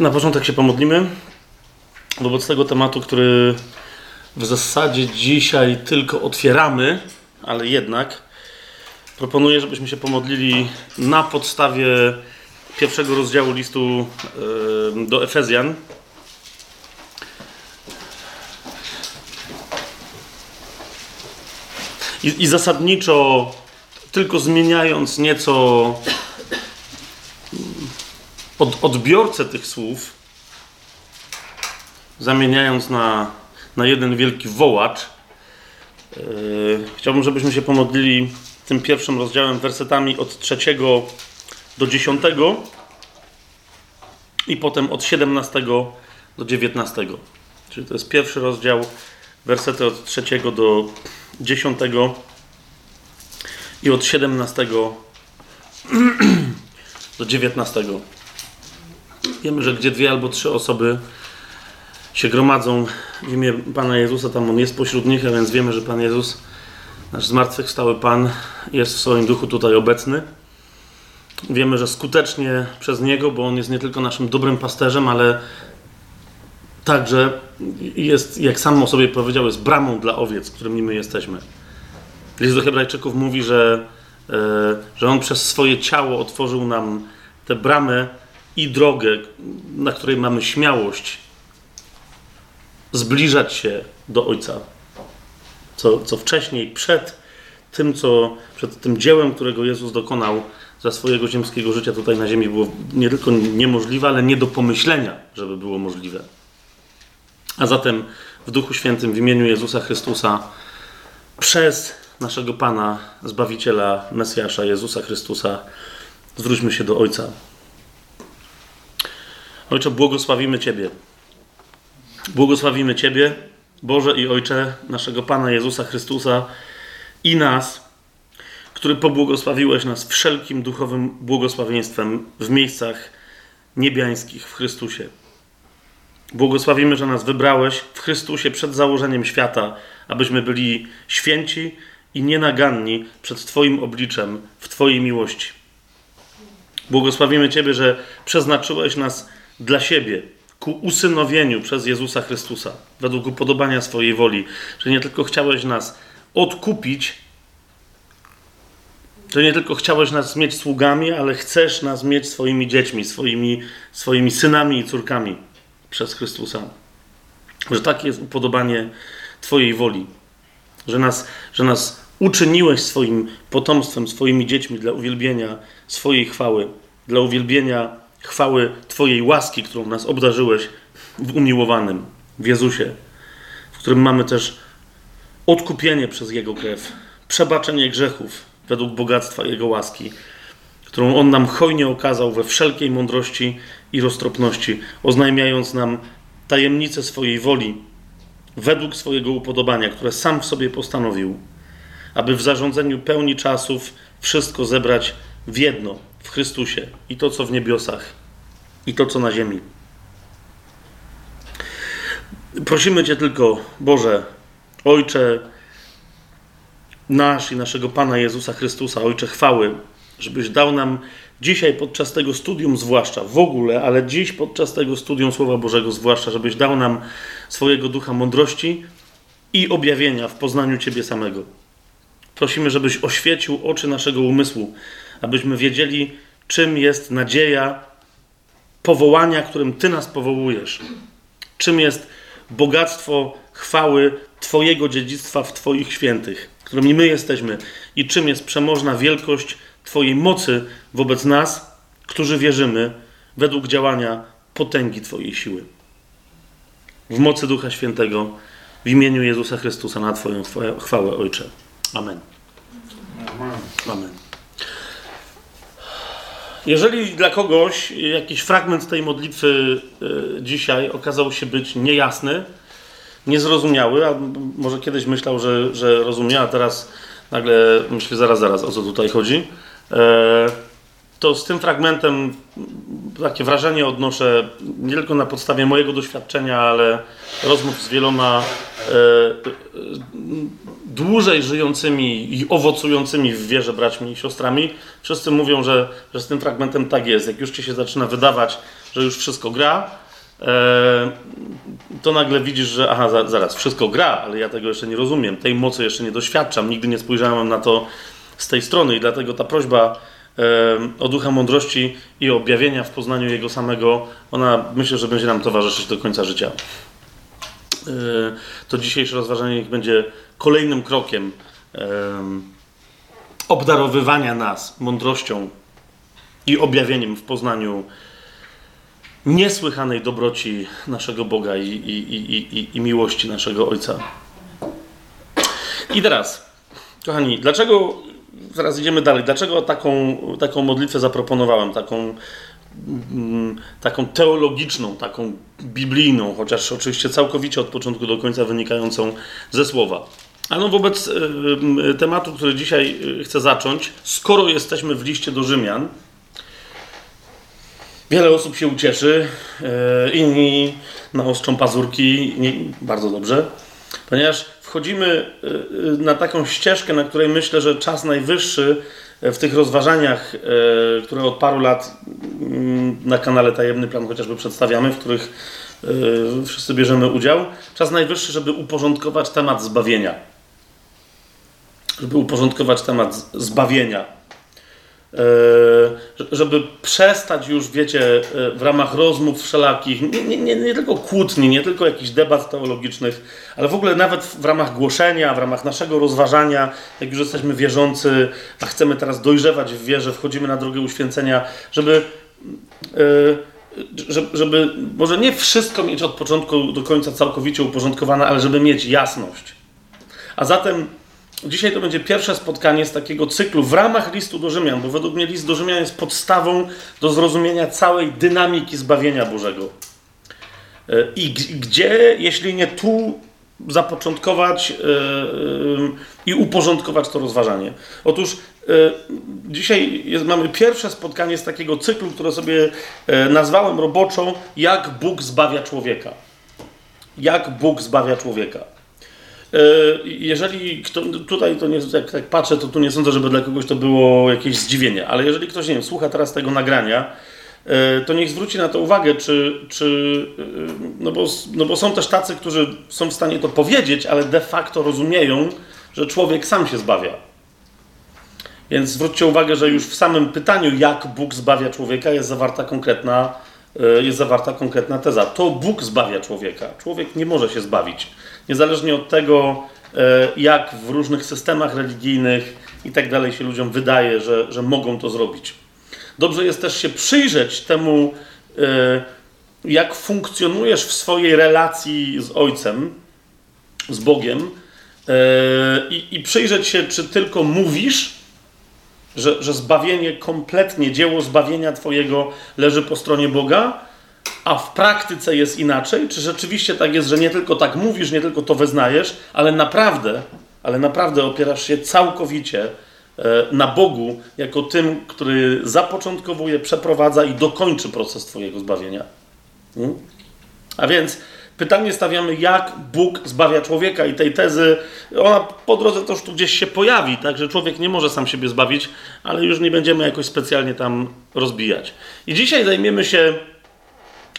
Na początek się pomodlimy wobec tego tematu, który w zasadzie dzisiaj tylko otwieramy, ale jednak proponuję, żebyśmy się pomodlili na podstawie pierwszego rozdziału listu do Efezjan. I, I, zasadniczo, tylko zmieniając nieco od, odbiorcę tych słów, zamieniając na, na jeden wielki wołacz, yy, chciałbym, żebyśmy się pomodlili tym pierwszym rozdziałem, wersetami od trzeciego do dziesiątego i potem od 17 do 19. Czyli to jest pierwszy rozdział, wersety od trzeciego do 10 i od 17 do 19. Wiemy, że gdzie dwie albo trzy osoby się gromadzą w imię Pana Jezusa, tam On jest pośród nich, a więc wiemy, że Pan Jezus, nasz zmartwychwstały Pan, jest w swoim duchu tutaj obecny. Wiemy, że skutecznie przez Niego, bo On jest nie tylko naszym dobrym pasterzem, ale także jest, jak sam o sobie powiedział, jest bramą dla owiec, którymi my jesteśmy. List do Hebrajczyków mówi, że, e, że On przez swoje ciało otworzył nam te bramy i drogę, na której mamy śmiałość zbliżać się do Ojca. Co, co wcześniej, przed tym, co, przed tym dziełem, którego Jezus dokonał za swojego ziemskiego życia tutaj na ziemi, było nie tylko niemożliwe, ale nie do pomyślenia, żeby było możliwe. A zatem w Duchu Świętym, w imieniu Jezusa Chrystusa, przez naszego Pana, Zbawiciela, Mesjasza, Jezusa Chrystusa, zwróćmy się do Ojca. Ojcze, błogosławimy Ciebie. Błogosławimy Ciebie, Boże i Ojcze naszego Pana Jezusa Chrystusa i nas, który pobłogosławiłeś nas wszelkim duchowym błogosławieństwem w miejscach niebiańskich w Chrystusie. Błogosławimy, że nas wybrałeś w Chrystusie przed założeniem świata, abyśmy byli święci i nienaganni przed Twoim obliczem w Twojej miłości. Błogosławimy Ciebie, że przeznaczyłeś nas dla siebie, ku usynowieniu przez Jezusa Chrystusa, według upodobania swojej woli, że nie tylko chciałeś nas odkupić, że nie tylko chciałeś nas mieć sługami, ale chcesz nas mieć swoimi dziećmi, swoimi, swoimi synami i córkami przez Chrystusa. Że takie jest upodobanie Twojej woli, że nas, że nas uczyniłeś swoim potomstwem, swoimi dziećmi dla uwielbienia swojej chwały, dla uwielbienia chwały Twojej łaski, którą nas obdarzyłeś w umiłowanym, w Jezusie, w którym mamy też odkupienie przez Jego krew, przebaczenie grzechów według bogactwa Jego łaski, którą On nam hojnie okazał we wszelkiej mądrości i roztropności, oznajmiając nam tajemnicę swojej woli, według swojego upodobania, które sam w sobie postanowił, aby w zarządzeniu pełni czasów wszystko zebrać w jedno – w Chrystusie i to, co w niebiosach, i to, co na ziemi. Prosimy Cię tylko, Boże, Ojcze nasz i naszego Pana Jezusa Chrystusa, Ojcze chwały, żebyś dał nam dzisiaj podczas tego studium zwłaszcza, w ogóle, ale dziś podczas tego studium Słowa Bożego zwłaszcza, żebyś dał nam swojego ducha mądrości i objawienia w poznaniu Ciebie samego. Prosimy, żebyś oświecił oczy naszego umysłu, abyśmy wiedzieli, czym jest nadzieja powołania, którym Ty nas powołujesz. Czym jest bogactwo chwały Twojego dziedzictwa w Twoich świętych, którymi my jesteśmy, i czym jest przemożna wielkość Twojej mocy wobec nas, którzy wierzymy według działania potęgi Twojej siły. W mocy Ducha Świętego, w imieniu Jezusa Chrystusa na Twoją chwałę, Ojcze. Amen. Amen. Amen. Jeżeli dla kogoś jakiś fragment tej modlitwy e, dzisiaj okazał się być niejasny, niezrozumiały, a może kiedyś myślał, że, że rozumie, a teraz nagle myśli, zaraz, zaraz, o co tutaj chodzi, e, to z tym fragmentem takie wrażenie odnoszę nie tylko na podstawie mojego doświadczenia, ale rozmów z wieloma e, dłużej żyjącymi i owocującymi w wierze braćmi i siostrami. Wszyscy mówią, że, że z tym fragmentem tak jest. Jak już ci się zaczyna wydawać, że już wszystko gra, e, to nagle widzisz, że aha, zaraz, wszystko gra, ale ja tego jeszcze nie rozumiem, tej mocy jeszcze nie doświadczam, nigdy nie spojrzałem na to z tej strony i dlatego ta prośba o ducha mądrości i objawienia w poznaniu Jego samego, ona myślę, że będzie nam towarzyszyć do końca życia. E, to dzisiejsze rozważanie będzie kolejnym krokiem obdarowywania nas mądrością i objawieniem w poznaniu niesłychanej dobroci naszego Boga i, i, i, i, miłości naszego Ojca. I teraz, kochani, dlaczego zaraz idziemy dalej. Dlaczego taką, taką modlitwę zaproponowałem? Taką, mm, taką teologiczną, taką biblijną, chociaż oczywiście całkowicie od początku do końca wynikającą ze słowa. A no wobec y, y, tematu, który dzisiaj y, chcę zacząć, skoro jesteśmy w liście do Rzymian, wiele osób się ucieszy, inni naostrzą pazurki, nie, bardzo dobrze, ponieważ wchodzimy y, y, na taką ścieżkę, na której myślę, że czas najwyższy w tych rozważaniach, y, które od paru lat mm, na kanale Tajemny Plan chociażby przedstawiamy, w których wszyscy bierzemy udział, czas najwyższy, żeby uporządkować temat zbawienia. Żeby uporządkować temat zbawienia E, żeby przestać już, wiecie, e, w ramach rozmów wszelakich, nie, nie, nie, tylko kłótni, nie tylko jakichś debat teologicznych, ale w ogóle nawet w ramach głoszenia, w ramach naszego rozważania, jak już jesteśmy wierzący, a chcemy teraz dojrzewać w wierze, wchodzimy na drogę uświęcenia, żeby, żeby, żeby może nie wszystko mieć od początku do końca całkowicie uporządkowane, ale żeby mieć jasność. A zatem Dzisiaj to będzie pierwsze spotkanie z takiego cyklu w ramach listu do Rzymian, bo według mnie list do Rzymian jest podstawą do zrozumienia całej dynamiki zbawienia Bożego. E, I gdzie, jeśli nie tu, zapoczątkować yy, i uporządkować to rozważanie. Otóż dzisiaj jest, mamy pierwsze spotkanie z takiego cyklu, które sobie nazwałem roboczo Jak Bóg zbawia człowieka. Jak Bóg zbawia człowieka. E, jeżeli kto, tutaj to nie, jak, patrzę, to tu nie sądzę, żeby dla kogoś to było jakieś zdziwienie, ale jeżeli ktoś nie wiem, słucha teraz tego nagrania, e, to niech zwróci na to uwagę, czy, czy e, no, bo, no bo są też tacy, którzy są w stanie to powiedzieć, ale de facto rozumieją, że człowiek sam się zbawia. Więc zwróćcie uwagę, że już w samym pytaniu, jak Bóg zbawia człowieka, jest zawarta konkretna, jest zawarta konkretna teza. To Bóg zbawia człowieka. Człowiek nie może się zbawić niezależnie od tego, e, jak w różnych systemach religijnych i tak dalej się ludziom wydaje, że, że mogą to zrobić. Dobrze jest też się przyjrzeć temu, e, jak funkcjonujesz w swojej relacji z Ojcem, z Bogiem e, i, i przyjrzeć się, czy tylko mówisz, że, że zbawienie kompletnie, dzieło zbawienia Twojego leży po stronie Boga, a w praktyce jest inaczej? Czy rzeczywiście tak jest, że nie tylko tak mówisz, nie tylko to wyznajesz, ale naprawdę, ale naprawdę opierasz się całkowicie e, na Bogu jako tym, który zapoczątkowuje, przeprowadza i dokończy proces Twojego zbawienia? Hmm? A więc pytanie stawiamy, jak Bóg zbawia człowieka i tej tezy, ona po drodze też tu gdzieś się pojawi, tak, że człowiek nie może sam siebie zbawić, ale już nie będziemy jakoś specjalnie tam rozbijać. I dzisiaj zajmiemy się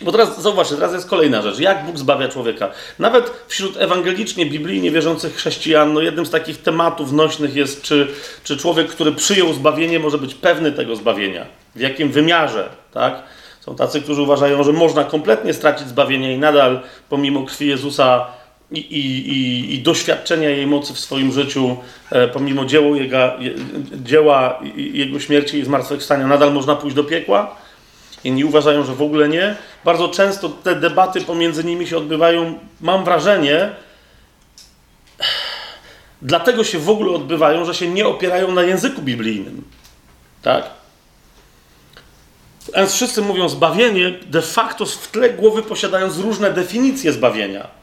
bo teraz zauważcie, teraz jest kolejna rzecz. Jak Bóg zbawia człowieka? Nawet wśród ewangelicznie, biblijnie wierzących chrześcijan, no jednym z takich tematów nośnych jest, czy, czy człowiek, który przyjął zbawienie, może być pewny tego zbawienia. W jakim wymiarze, tak? Są tacy, którzy uważają, że można kompletnie stracić zbawienie i nadal, pomimo krwi Jezusa i, i, i, i doświadczenia jej mocy w swoim życiu, e, pomimo dzieła jego, dzieła Jego śmierci i zmartwychwstania, nadal można pójść do piekła inni uważają, że w ogóle nie. Bardzo często te debaty pomiędzy nimi się odbywają, mam wrażenie, dlatego się w ogóle odbywają, że się nie opierają na języku biblijnym. Tak? Więc wszyscy mówią zbawienie, de facto w tle głowy posiadając różne definicje zbawienia.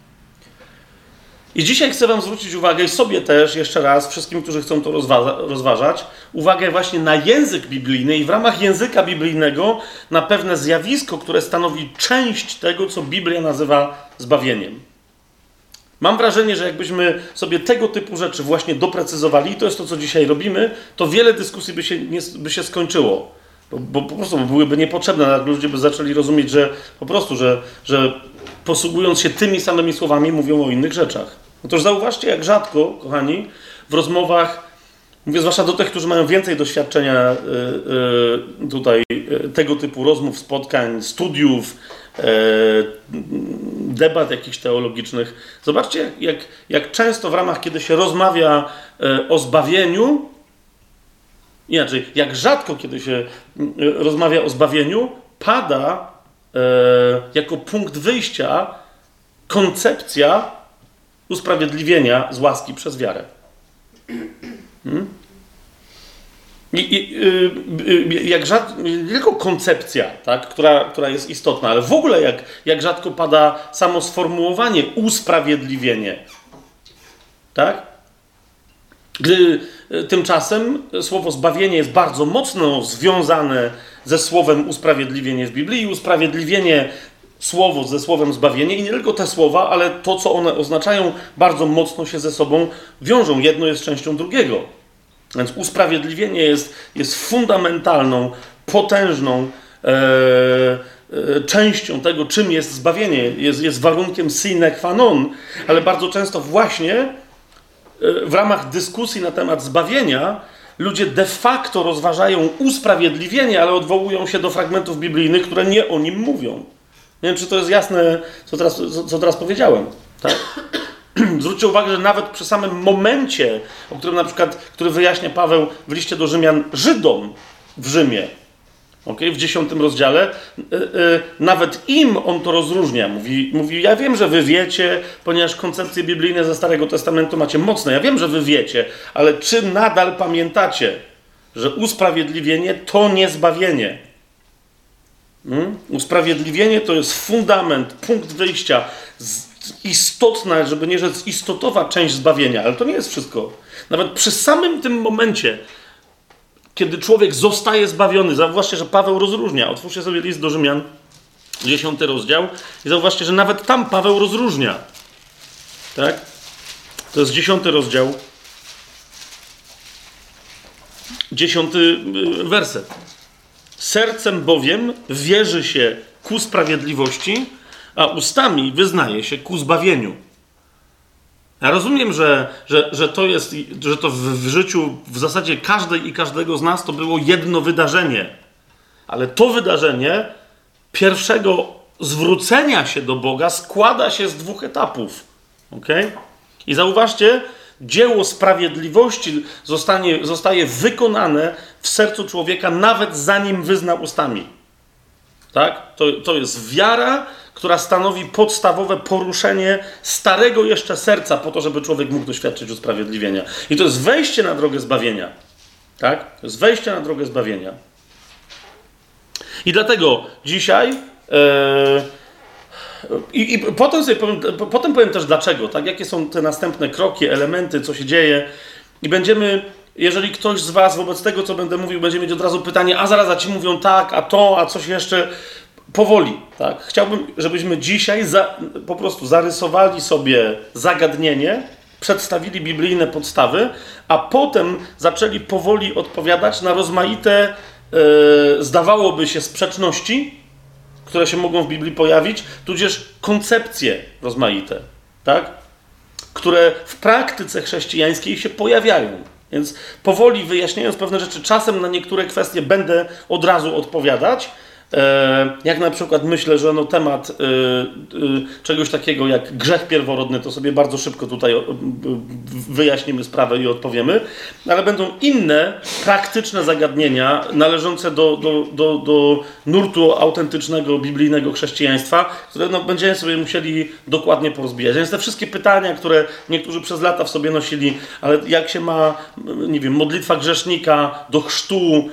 I dzisiaj chcę Wam zwrócić uwagę i sobie też jeszcze raz, wszystkim, którzy chcą to rozważa rozważać, uwagę właśnie na język biblijny i w ramach języka biblijnego na pewne zjawisko, które stanowi część tego, co Biblia nazywa zbawieniem. Mam wrażenie, że jakbyśmy sobie tego typu rzeczy właśnie doprecyzowali, i to jest to, co dzisiaj robimy, to wiele dyskusji by się, nie, by się skończyło. Bo, bo po prostu byłyby niepotrzebne, ludzie by zaczęli rozumieć, że po prostu, że, że posługując się tymi samymi słowami, mówią o innych rzeczach. Otóż zauważcie, jak rzadko, kochani, w rozmowach, mówię zwłaszcza do tych, którzy mają więcej doświadczenia y, y, tutaj y, tego typu rozmów, spotkań, studiów, debat jakichś teologicznych. Zobaczcie, jak, jak często w ramach, kiedy się rozmawia o zbawieniu, inaczej, jak rzadko, kiedy się rozmawia o zbawieniu, pada jako punkt wyjścia koncepcja usprawiedliwienia z łaski przez wiarę. Hmm? I, i, y, y, jak rzadko, nie tylko koncepcja, tak, która, która jest istotna, ale w ogóle jak, jak rzadko pada samo sformułowanie usprawiedliwienie. Tak? Gdy y, tymczasem słowo zbawienie jest bardzo mocno związane ze słowem usprawiedliwienie w Biblii i usprawiedliwienie słowo ze słowem zbawienie i nie tylko te słowa, ale to, co one oznaczają, bardzo mocno się ze sobą wiążą. Jedno jest częścią drugiego. Więc usprawiedliwienie jest, jest fundamentalną, potężną e, e, częścią tego, czym jest zbawienie. Jest, jest warunkiem sine qua non, ale bardzo często właśnie e, w ramach dyskusji na temat zbawienia ludzie de facto rozważają usprawiedliwienie, ale odwołują się do fragmentów biblijnych, które nie o nim mówią. Nie wiem, czy to jest jasne, co teraz, co, teraz powiedziałem. Tak? Zwróćcie uwagę, że nawet przy samym momencie, o którym na przykład, który wyjaśnia Paweł w liście do Rzymian Żydom w Rzymie, okay, w dziesiątym rozdziale, yy, yy, nawet im on to rozróżnia. Mówi, mówi, ja wiem, że wy wiecie, ponieważ koncepcje biblijne ze Starego Testamentu macie mocne, ja wiem, że wy wiecie, ale czy nadal pamiętacie, że usprawiedliwienie to nie zbawienie? Hmm? Usprawiedliwienie to jest fundament, punkt wyjścia, istotna, żeby nie rzec istotowa część zbawienia, ale to nie jest wszystko. Nawet przy samym tym momencie, kiedy człowiek zostaje zbawiony, zauważcie, że Paweł rozróżnia. Otwórzcie sobie list do Rzymian, dziesiąty rozdział i zauważcie, że nawet tam Paweł rozróżnia. Tak? To jest dziesiąty rozdział, dziesiąty y, werset. Sercem bowiem wierzy się ku sprawiedliwości, a ustami wyznaje się ku zbawieniu. Ja rozumiem, że, że, że to jest, że to w, w życiu w zasadzie każdej i każdego z nas to było jedno wydarzenie. Ale to wydarzenie pierwszego zwrócenia się do Boga składa się z dwóch etapów. ok? I zauważcie, dzieło sprawiedliwości zostanie, zostaje wykonane w sercu człowieka, nawet zanim wyzna ustami. Tak? To, to jest wiara, która stanowi podstawowe poruszenie starego jeszcze serca, po to, żeby człowiek mógł doświadczyć usprawiedliwienia. I to jest wejście na drogę zbawienia. Tak? To jest wejście na drogę zbawienia. I dlatego dzisiaj. Yy, i, I, potem, sobie powiem, potem powiem też dlaczego, tak? Jakie są te następne kroki, elementy, co się dzieje. I będziemy, jeżeli ktoś z Was wobec tego, co będę mówił, będzie mieć od razu pytanie, a zaraz, a ci mówią tak, a to, a coś jeszcze, powoli, tak? Chciałbym, żebyśmy dzisiaj za, po prostu zarysowali sobie zagadnienie, przedstawili biblijne podstawy, a potem zaczęli powoli odpowiadać na rozmaite, yy, zdawałoby się, sprzeczności, które się mogą w Biblii pojawić, tudzież koncepcje rozmaite, tak? które w praktyce chrześcijańskiej się pojawiają. Więc powoli wyjaśniając pewne rzeczy, czasem na niektóre kwestie będę od razu odpowiadać, jak na przykład myślę, że no temat e, e, czegoś takiego jak grzech pierworodny, to sobie bardzo szybko tutaj wyjaśnimy sprawę i odpowiemy, ale będą inne praktyczne zagadnienia należące do, do, do, do nurtu autentycznego, biblijnego chrześcijaństwa, które no, będziemy sobie musieli dokładnie porozbijać. Więc te wszystkie pytania, które niektórzy przez lata w sobie nosili, ale jak się ma, nie wiem, modlitwa grzesznika do chrztu,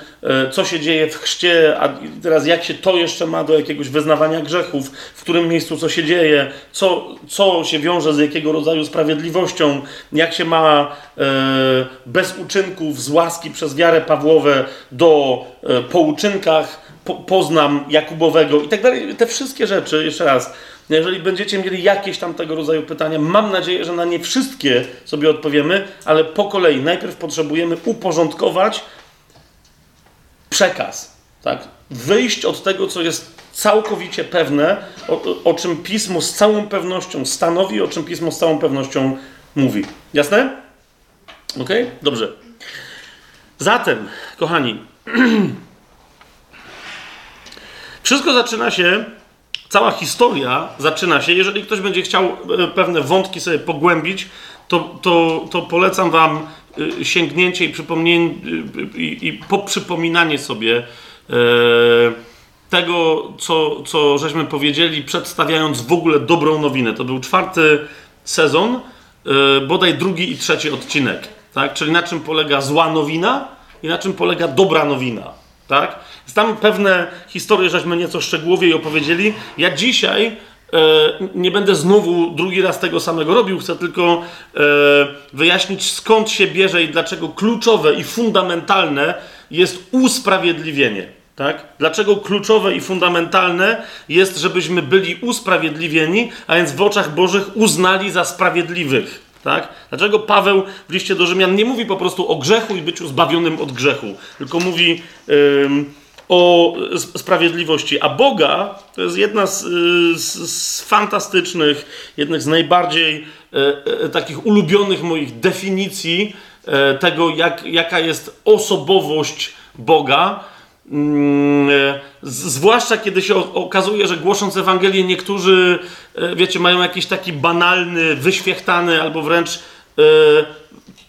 co się dzieje w chrzcie, a teraz jak się to jeszcze ma do jakiegoś wyznawania grzechów, w którym miejscu co się dzieje, co, co się wiąże z jakiego rodzaju sprawiedliwością, jak się ma e, bez uczynków z łaski przez wiarę Pawłowe do e, po uczynkach po, poznam Jakubowego i tak dalej. Te wszystkie rzeczy, jeszcze raz, jeżeli będziecie mieli jakieś tam tego rodzaju pytania, mam nadzieję, że na nie wszystkie sobie odpowiemy, ale po kolei. Najpierw potrzebujemy uporządkować przekaz. Tak? Wyjść od tego, co jest całkowicie pewne, o, o czym pismo z całą pewnością stanowi, o czym pismo z całą pewnością mówi. Jasne? Ok? Dobrze. Zatem, kochani, wszystko zaczyna się cała historia zaczyna się. Jeżeli ktoś będzie chciał e, pewne wątki sobie pogłębić, to, to, to polecam Wam e, sięgnięcie i przypomnienie e, i, i poprzypominanie sobie tego, co, co żeśmy powiedzieli, przedstawiając w ogóle dobrą nowinę. To był czwarty sezon, bodaj drugi i trzeci odcinek. Tak? Czyli na czym polega zła nowina i na czym polega dobra nowina. Tak? Tam pewne historie żeśmy nieco szczegółowiej opowiedzieli. Ja dzisiaj e, nie będę znowu drugi raz tego samego robił, chcę tylko e, wyjaśnić skąd się bierze i dlaczego kluczowe i fundamentalne jest usprawiedliwienie. Tak? Dlaczego kluczowe i fundamentalne jest, żebyśmy byli usprawiedliwieni, a więc w oczach Bożych uznali za sprawiedliwych. Tak? Dlaczego Paweł w liście do Rzymian nie mówi po prostu o grzechu i byciu zbawionym od grzechu, tylko mówi o sprawiedliwości. A Boga to jest jedna z, z, z fantastycznych, jednych z najbardziej e, e, takich ulubionych moich definicji tego, jak, jaka jest osobowość Boga. Mm, e, zwłaszcza kiedy się okazuje, że głosząc Ewangelię, niektórzy, e, wiecie, mają jakiś taki banalny, wyświechtany albo wręcz e,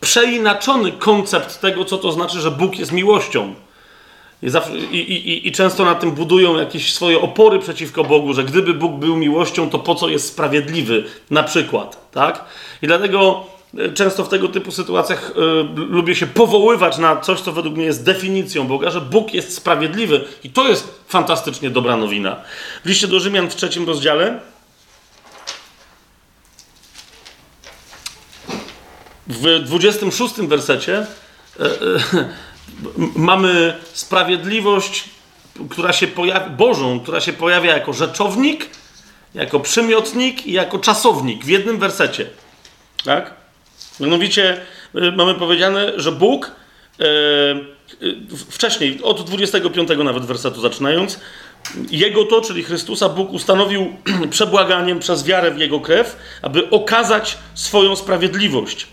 przeinaczony koncept tego, co to znaczy, że Bóg jest miłością. I, i, i, często na tym budują jakieś swoje opory przeciwko Bogu, że gdyby Bóg był miłością, to po co jest sprawiedliwy, na przykład, tak? I dlatego e, często w tego typu sytuacjach y, lubię się powoływać na coś, co według mnie jest definicją Boga, że Bóg jest sprawiedliwy i to jest fantastycznie dobra nowina. W liście do Rzymian w trzecim rozdziale w 26 wersecie y, y, mamy sprawiedliwość, która się pojawia, Bożą, która się pojawia jako rzeczownik, jako przymiotnik i jako czasownik w jednym wersecie. Tak? Mianowicie y, mamy powiedziane, że Bóg e, wcześniej, od 25 nawet wersetu zaczynając, Jego to, czyli Chrystusa, Bóg ustanowił przebłaganiem przez wiarę w Jego krew, aby okazać swoją sprawiedliwość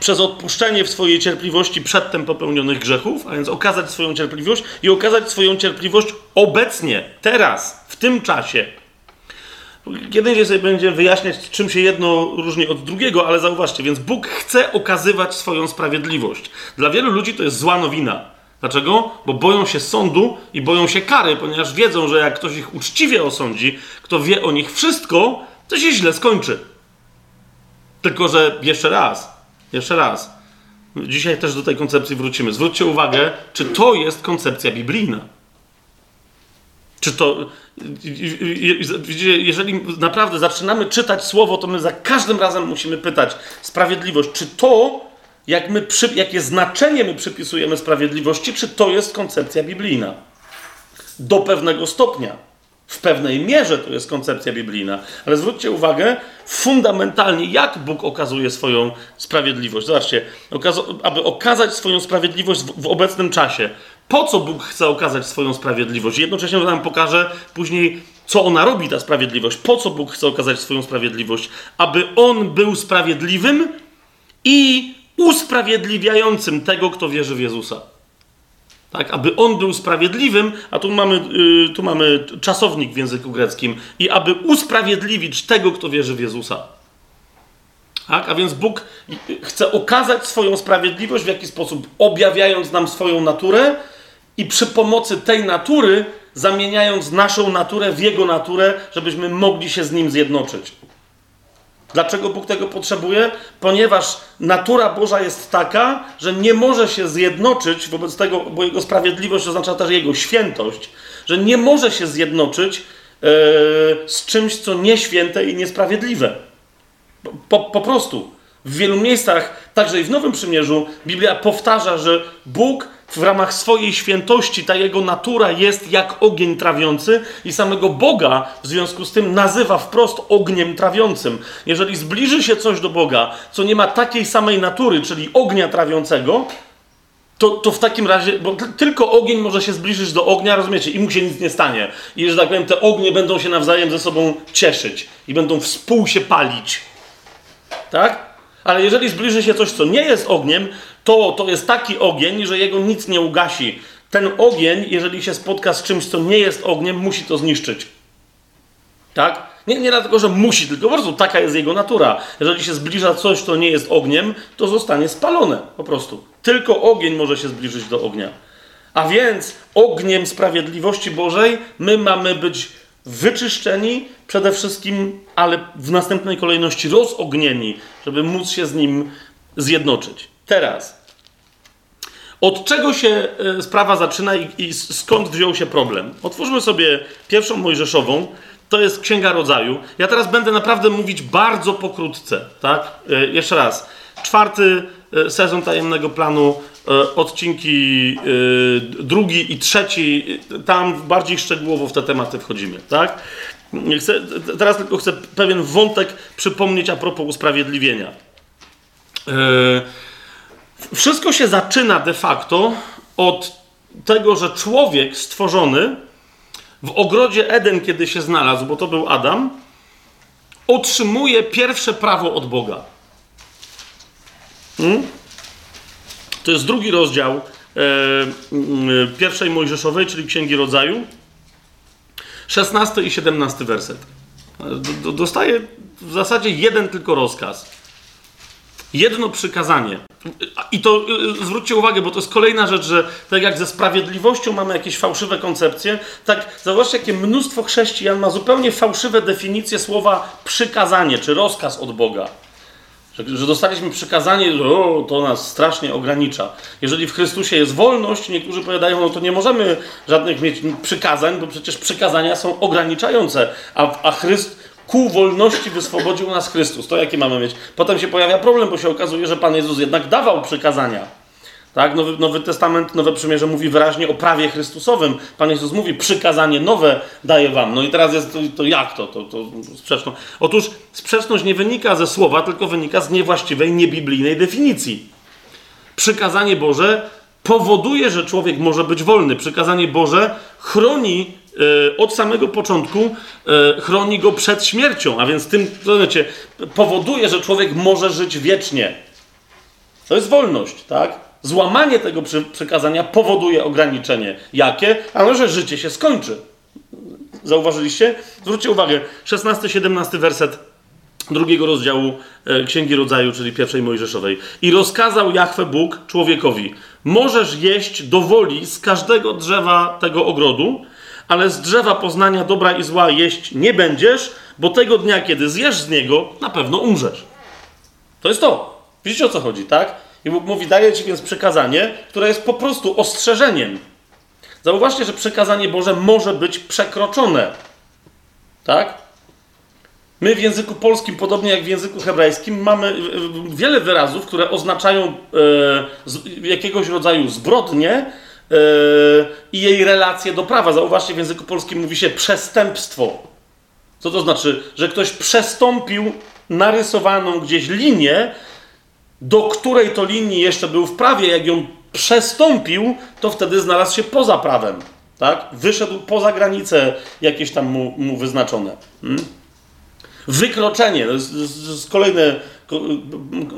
przez odpuszczenie w swojej cierpliwości przedtem popełnionych grzechów, a więc okazać swoją cierpliwość i okazać swoją cierpliwość obecnie, teraz, w tym czasie. Kiedyś sobie będziemy wyjaśniać, czym się jedno różni od drugiego, ale zauważcie, więc Bóg chce okazywać swoją sprawiedliwość. Dla wielu ludzi to jest zła nowina. Dlaczego? Bo boją się sądu i boją się kary, ponieważ wiedzą, że jak ktoś ich uczciwie osądzi, kto wie o nich wszystko, to się źle skończy. Tylko, że jeszcze raz, jeszcze raz. Dzisiaj też do tej koncepcji wrócimy. Zwróćcie uwagę, czy to jest koncepcja biblijna. Czy to. Jeżeli naprawdę zaczynamy czytać słowo, to my za każdym razem musimy pytać sprawiedliwość, czy to, jak my jakie znaczenie my przypisujemy sprawiedliwości, czy to jest koncepcja biblijna? Do pewnego stopnia. W pewnej mierze to jest koncepcja biblijna, ale zwróćcie uwagę fundamentalnie, jak Bóg okazuje swoją sprawiedliwość. Zobaczcie, aby okazać swoją sprawiedliwość w obecnym czasie. Po co Bóg chce okazać swoją sprawiedliwość? Jednocześnie nam pokażę później, co ona robi, ta sprawiedliwość. Po co Bóg chce okazać swoją sprawiedliwość? Aby On był sprawiedliwym i usprawiedliwiającym tego, kto wierzy w Jezusa. Tak, aby on był sprawiedliwym, a tu mamy, yy, tu mamy czasownik w języku greckim, i aby usprawiedliwić tego, kto wierzy w Jezusa. Tak? A więc Bóg chce okazać swoją sprawiedliwość w jakiś sposób, objawiając nam swoją naturę i przy pomocy tej natury zamieniając naszą naturę w Jego naturę, żebyśmy mogli się z Nim zjednoczyć. Dlaczego Bóg tego potrzebuje? Ponieważ natura Boża jest taka, że nie może się zjednoczyć wobec tego, bo Jego sprawiedliwość oznacza też Jego świętość, że nie może się zjednoczyć e, z czymś, co nieświęte i niesprawiedliwe. Po, po prostu. W wielu miejscach, także i w Nowym Przymierzu, Biblia powtarza, że Bóg w ramach swojej świętości, ta jego natura jest jak ogień trawiący i samego Boga w związku z tym nazywa wprost ogniem trawiącym. Jeżeli zbliży się coś do Boga, co nie ma takiej samej natury, czyli ognia trawiącego, to, to w takim razie, bo tylko ogień może się zbliżyć do ognia, rozumiecie, i mu się nic nie stanie. I że tak powiem, te ognie będą się nawzajem ze sobą cieszyć i będą współ się palić. Tak? Ale jeżeli zbliży się coś, co nie jest ogniem, to to jest taki ogień, że jego nic nie ugasi. Ten ogień, jeżeli się spotka z czymś, co nie jest ogniem, musi to zniszczyć. Tak? Nie, nie dlatego, że musi, tylko po prostu taka jest jego natura. Jeżeli się zbliża coś, co nie jest ogniem, to zostanie spalone po prostu. Tylko ogień może się zbliżyć do ognia. A więc ogniem sprawiedliwości Bożej my mamy być wyczyszczeni przede wszystkim, ale w następnej kolejności rozognieni, żeby móc się z nim zjednoczyć. Teraz, od czego się e, sprawa zaczyna i, skąd wziął się problem? Otwórzmy sobie pierwszą Mojżeszową. To jest Księga Rodzaju. Ja teraz będę naprawdę mówić bardzo pokrótce, tak? E, jeszcze raz. Czwarty e, sezon tajemnego planu, odcinki drugi i trzeci, tam bardziej szczegółowo w te tematy wchodzimy, tak? Chcę, teraz tylko chcę pewien wątek przypomnieć a propos usprawiedliwienia. Wszystko się zaczyna de facto od tego, że człowiek stworzony w ogrodzie Eden, kiedy się znalazł, bo to był Adam, otrzymuje pierwsze prawo od Boga. Hmm? To jest drugi rozdział e, pierwszej Mojżeszowej, czyli Księgi Rodzaju. 16 i 17 werset. Dostaje w zasadzie jeden tylko rozkaz. Jedno przykazanie. I to y, zwróćcie uwagę, bo to jest kolejna rzecz, że tak jak ze sprawiedliwością mamy jakieś fałszywe koncepcje, tak zauważcie, jakie mnóstwo chrześcijan ma zupełnie fałszywe definicje słowa przykazanie czy rozkaz od Boga. Że, że dostaliśmy przykazanie, że o, to nas strasznie ogranicza. Jeżeli w Chrystusie jest wolność, niektórzy powiadają, no to nie możemy żadnych mieć przykazań, bo przecież przykazania są ograniczające, a, a Chryst ku wolności wyswobodził nas Chrystus. To jakie mamy mieć? Potem się pojawia problem, bo się okazuje, że Pan Jezus jednak dawał przykazania. Tak? Nowy, Nowy Testament, Nowe Przymierze mówi wyraźnie o prawie Chrystusowym. Pan Jezus mówi, przykazanie nowe daje wam. No i teraz jest to, to jak to? To, to sprzeczno. Otóż sprzeczność nie wynika ze słowa, tylko wynika z niewłaściwej, niebiblijnej definicji. Przykazanie Boże powoduje, że człowiek może być wolny. Przykazanie Boże chroni od samego początku e, chroni go przed śmiercią, a więc tym, wiecie, powoduje, że człowiek może żyć wiecznie. To jest wolność, tak? Złamanie tego przy, przykazania powoduje ograniczenie. Jakie? A no, że życie się skończy. Zauważyliście? Zwróćcie uwagę, 16-17 werset drugiego rozdziału e, Księgi Rodzaju, czyli pierwszej Mojżeszowej. I rozkazał Jahwe Bóg człowiekowi: Możesz jeść do woli z każdego drzewa tego ogrodu, ale z drzewa poznania dobra i zła jeść nie będziesz, bo tego dnia, kiedy zjesz z niego, na pewno umrzesz. To jest to. Widzicie o co chodzi, tak? I Bóg mówi, daję ci więc przekazanie, które jest po prostu ostrzeżeniem. Zauważcie, że przekazanie Boże może być przekroczone. Tak? My w języku polskim, podobnie jak w języku hebrajskim, mamy wiele wyrazów, które oznaczają e, jakiegoś rodzaju zbrodnie, i jej relacje do prawa. Zauważcie, w języku polskim mówi się przestępstwo. Co to znaczy? Że ktoś przestąpił narysowaną gdzieś linię, do której to linii jeszcze był w prawie. Jak ją przestąpił, to wtedy znalazł się poza prawem. Tak? Wyszedł poza granice jakieś tam mu, mu wyznaczone. Hmm? Wykroczenie to jest, to jest kolejne,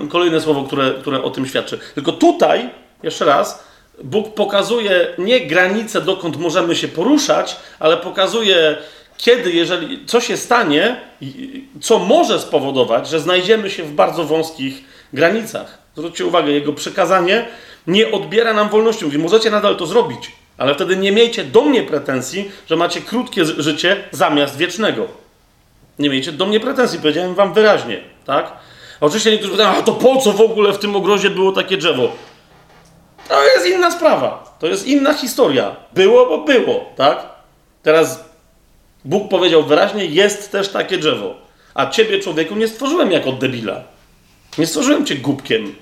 kolejne słowo, które, które o tym świadczy. Tylko tutaj, jeszcze raz, Bóg pokazuje nie granice, dokąd możemy się poruszać, ale pokazuje, kiedy, jeżeli co się stanie, co może spowodować, że znajdziemy się w bardzo wąskich granicach. Zwróćcie uwagę, jego przekazanie nie odbiera nam wolności. Mówi, możecie nadal to zrobić, ale wtedy nie miejcie do mnie pretensji, że macie krótkie życie zamiast wiecznego. Nie miejcie do mnie pretensji, powiedziałem wam wyraźnie, tak? Oczywiście niektórzy pytają, a to po co w ogóle w tym ogrodzie było takie drzewo? To jest inna sprawa. To jest inna historia. Było, bo było, tak? Teraz Bóg powiedział wyraźnie, jest też takie drzewo. A ciebie, człowieku, nie stworzyłem jako debila. Nie stworzyłem cię głupkiem.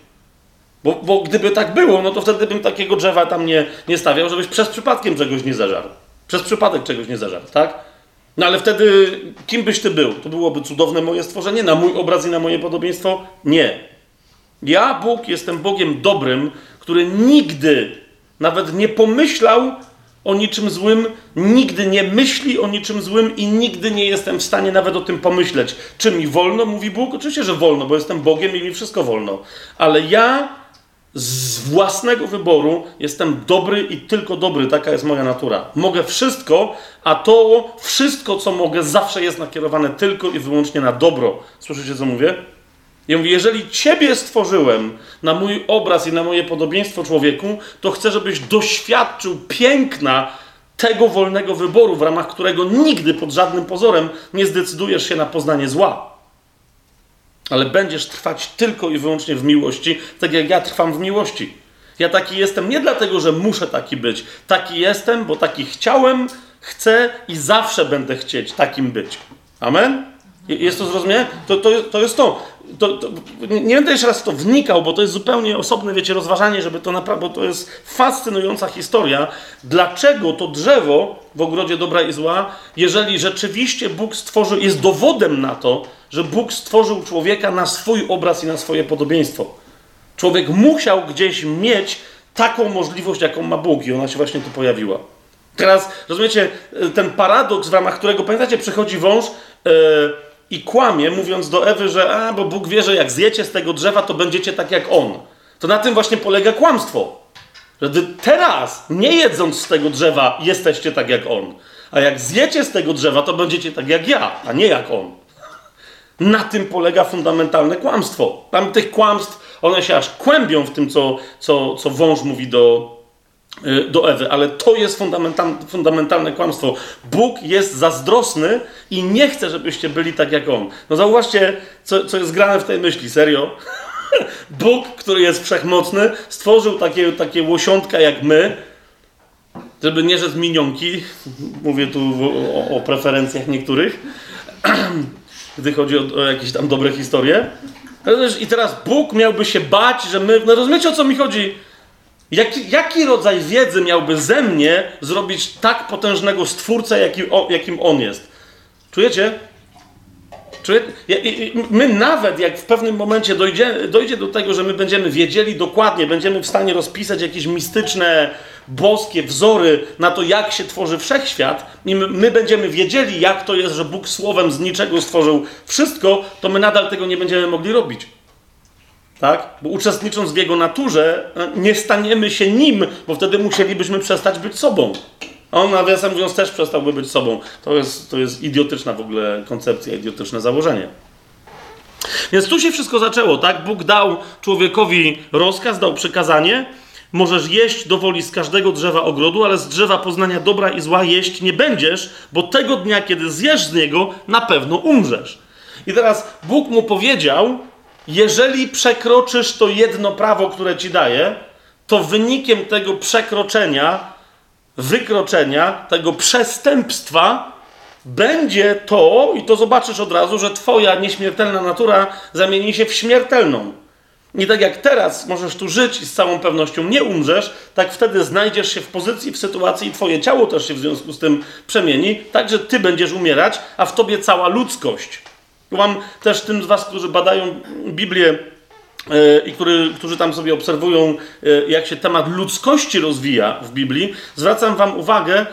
Bo, bo gdyby tak było, no to wtedy bym takiego drzewa tam nie, nie stawiał, żebyś przez przypadkiem czegoś nie zażarł. Przez przypadek czegoś nie zażarł, tak? No ale wtedy kim byś ty był? To byłoby cudowne moje stworzenie, na mój obraz i na moje podobieństwo? Nie. Ja, Bóg, jestem Bogiem dobrym, który nigdy nawet nie pomyślał o niczym złym, nigdy nie myśli o niczym złym i nigdy nie jestem w stanie nawet o tym pomyśleć. Czy mi wolno, mówi Bóg? Oczywiście, że wolno, bo jestem Bogiem i mi wszystko wolno. Ale ja z własnego wyboru jestem dobry i tylko dobry, taka jest moja natura. Mogę wszystko, a to wszystko, co mogę, zawsze jest nakierowane tylko i wyłącznie na dobro. Słyszycie, co mówię? Jeżeli Ciebie stworzyłem na mój obraz i na moje podobieństwo człowieku, to chcę, żebyś doświadczył piękna tego wolnego wyboru, w ramach którego nigdy pod żadnym pozorem nie zdecydujesz się na poznanie zła. Ale będziesz trwać tylko i wyłącznie w miłości, tak jak ja trwam w miłości. Ja taki jestem nie dlatego, że muszę taki być. Taki jestem, bo taki chciałem, chcę i zawsze będę chcieć takim być. Amen? Jest to zrozumiałe? To, to, to jest to. to, to nie będę jeszcze raz w to wnikał, bo to jest zupełnie osobne, wiecie, rozważanie, żeby to naprawdę, bo to jest fascynująca historia. Dlaczego to drzewo w ogrodzie dobra i zła, jeżeli rzeczywiście Bóg stworzył, jest dowodem na to, że Bóg stworzył człowieka na swój obraz i na swoje podobieństwo. Człowiek musiał gdzieś mieć taką możliwość, jaką ma Bóg, i ona się właśnie tu pojawiła. Teraz, rozumiecie, ten paradoks, w ramach którego, pamiętacie, przychodzi wąż, yy, i kłamie, mówiąc do Ewy, że a, bo Bóg wie, że jak zjecie z tego drzewa, to będziecie tak jak On. To na tym właśnie polega kłamstwo. Że teraz, nie jedząc z tego drzewa, jesteście tak jak On. A jak zjecie z tego drzewa, to będziecie tak jak ja, a nie jak On. Na tym polega fundamentalne kłamstwo. Tam tych kłamstw, one się aż kłębią w tym, co, co, co wąż mówi do, do Ewy, ale to jest fundamentalne, fundamentalne kłamstwo. Bóg jest zazdrosny i nie chce, żebyście byli tak jak On. No zauważcie, co, co jest grane w tej myśli, serio. Bóg, który jest wszechmocny, stworzył takie, takie łosiątka jak my, żeby nie rzec minionki, mówię tu o, o preferencjach niektórych, gdy chodzi o, o, jakieś tam dobre historie. I teraz Bóg miałby się bać, że my, no rozumiecie o co mi chodzi? Jaki, jaki rodzaj wiedzy miałby ze mnie zrobić tak potężnego stwórcę, jaki, o, jakim on jest? Czujecie? Czuje, my nawet jak w pewnym momencie dojdzie, dojdzie do tego, że my będziemy wiedzieli dokładnie, będziemy w stanie rozpisać jakieś mistyczne, boskie wzory na to, jak się tworzy wszechświat, i my będziemy wiedzieli, jak to jest, że Bóg słowem z niczego stworzył wszystko, to my nadal tego nie będziemy mogli robić. Tak? Bo uczestnicząc w jego naturze, e, nie staniemy się nim, bo wtedy musielibyśmy przestać być sobą. On, nawiasem mówiąc, też przestałby być sobą. To jest, to jest idiotyczna w ogóle koncepcja, idiotyczne założenie. Więc tu się wszystko zaczęło, tak? Bóg dał człowiekowi rozkaz, dał przykazanie. Możesz jeść do woli z każdego drzewa ogrodu, ale z drzewa poznania dobra i zła jeść nie będziesz, bo tego dnia, kiedy zjesz z niego, na pewno umrzesz. I teraz Bóg mu powiedział, jeżeli przekroczysz to jedno prawo, które ci daje, to wynikiem tego przekroczenia, wykroczenia, tego przestępstwa będzie to, i to zobaczysz od razu, że twoja nieśmiertelna natura zamieni się w śmiertelną. I tak jak teraz możesz tu żyć i z całą pewnością nie umrzesz, tak wtedy znajdziesz się w pozycji, w sytuacji i twoje ciało też się w związku z tym przemieni, tak że ty będziesz umierać, a w tobie cała ludzkość. Mam też tym z Was, którzy badają Biblię e, i który, którzy tam sobie obserwują, e, jak się temat ludzkości rozwija w Biblii, zwracam Wam uwagę, e,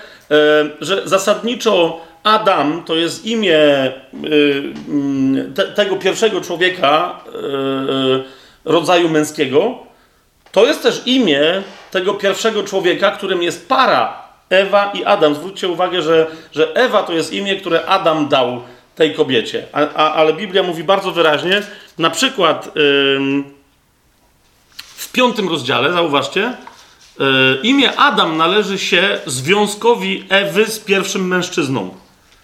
że zasadniczo Adam to jest imię mm, te, tego pierwszego człowieka rodzaju męskiego. To jest też imię tego pierwszego człowieka, którym jest para Ewa i Adam. Zwróćcie uwagę, że, że Ewa to jest imię, które Adam dał tej kobiecie. A, a, ale Biblia mówi bardzo wyraźnie, na przykład w piątym rozdziale, zauważcie, yy, imię Adam należy się związkowi Ewy z pierwszym mężczyzną.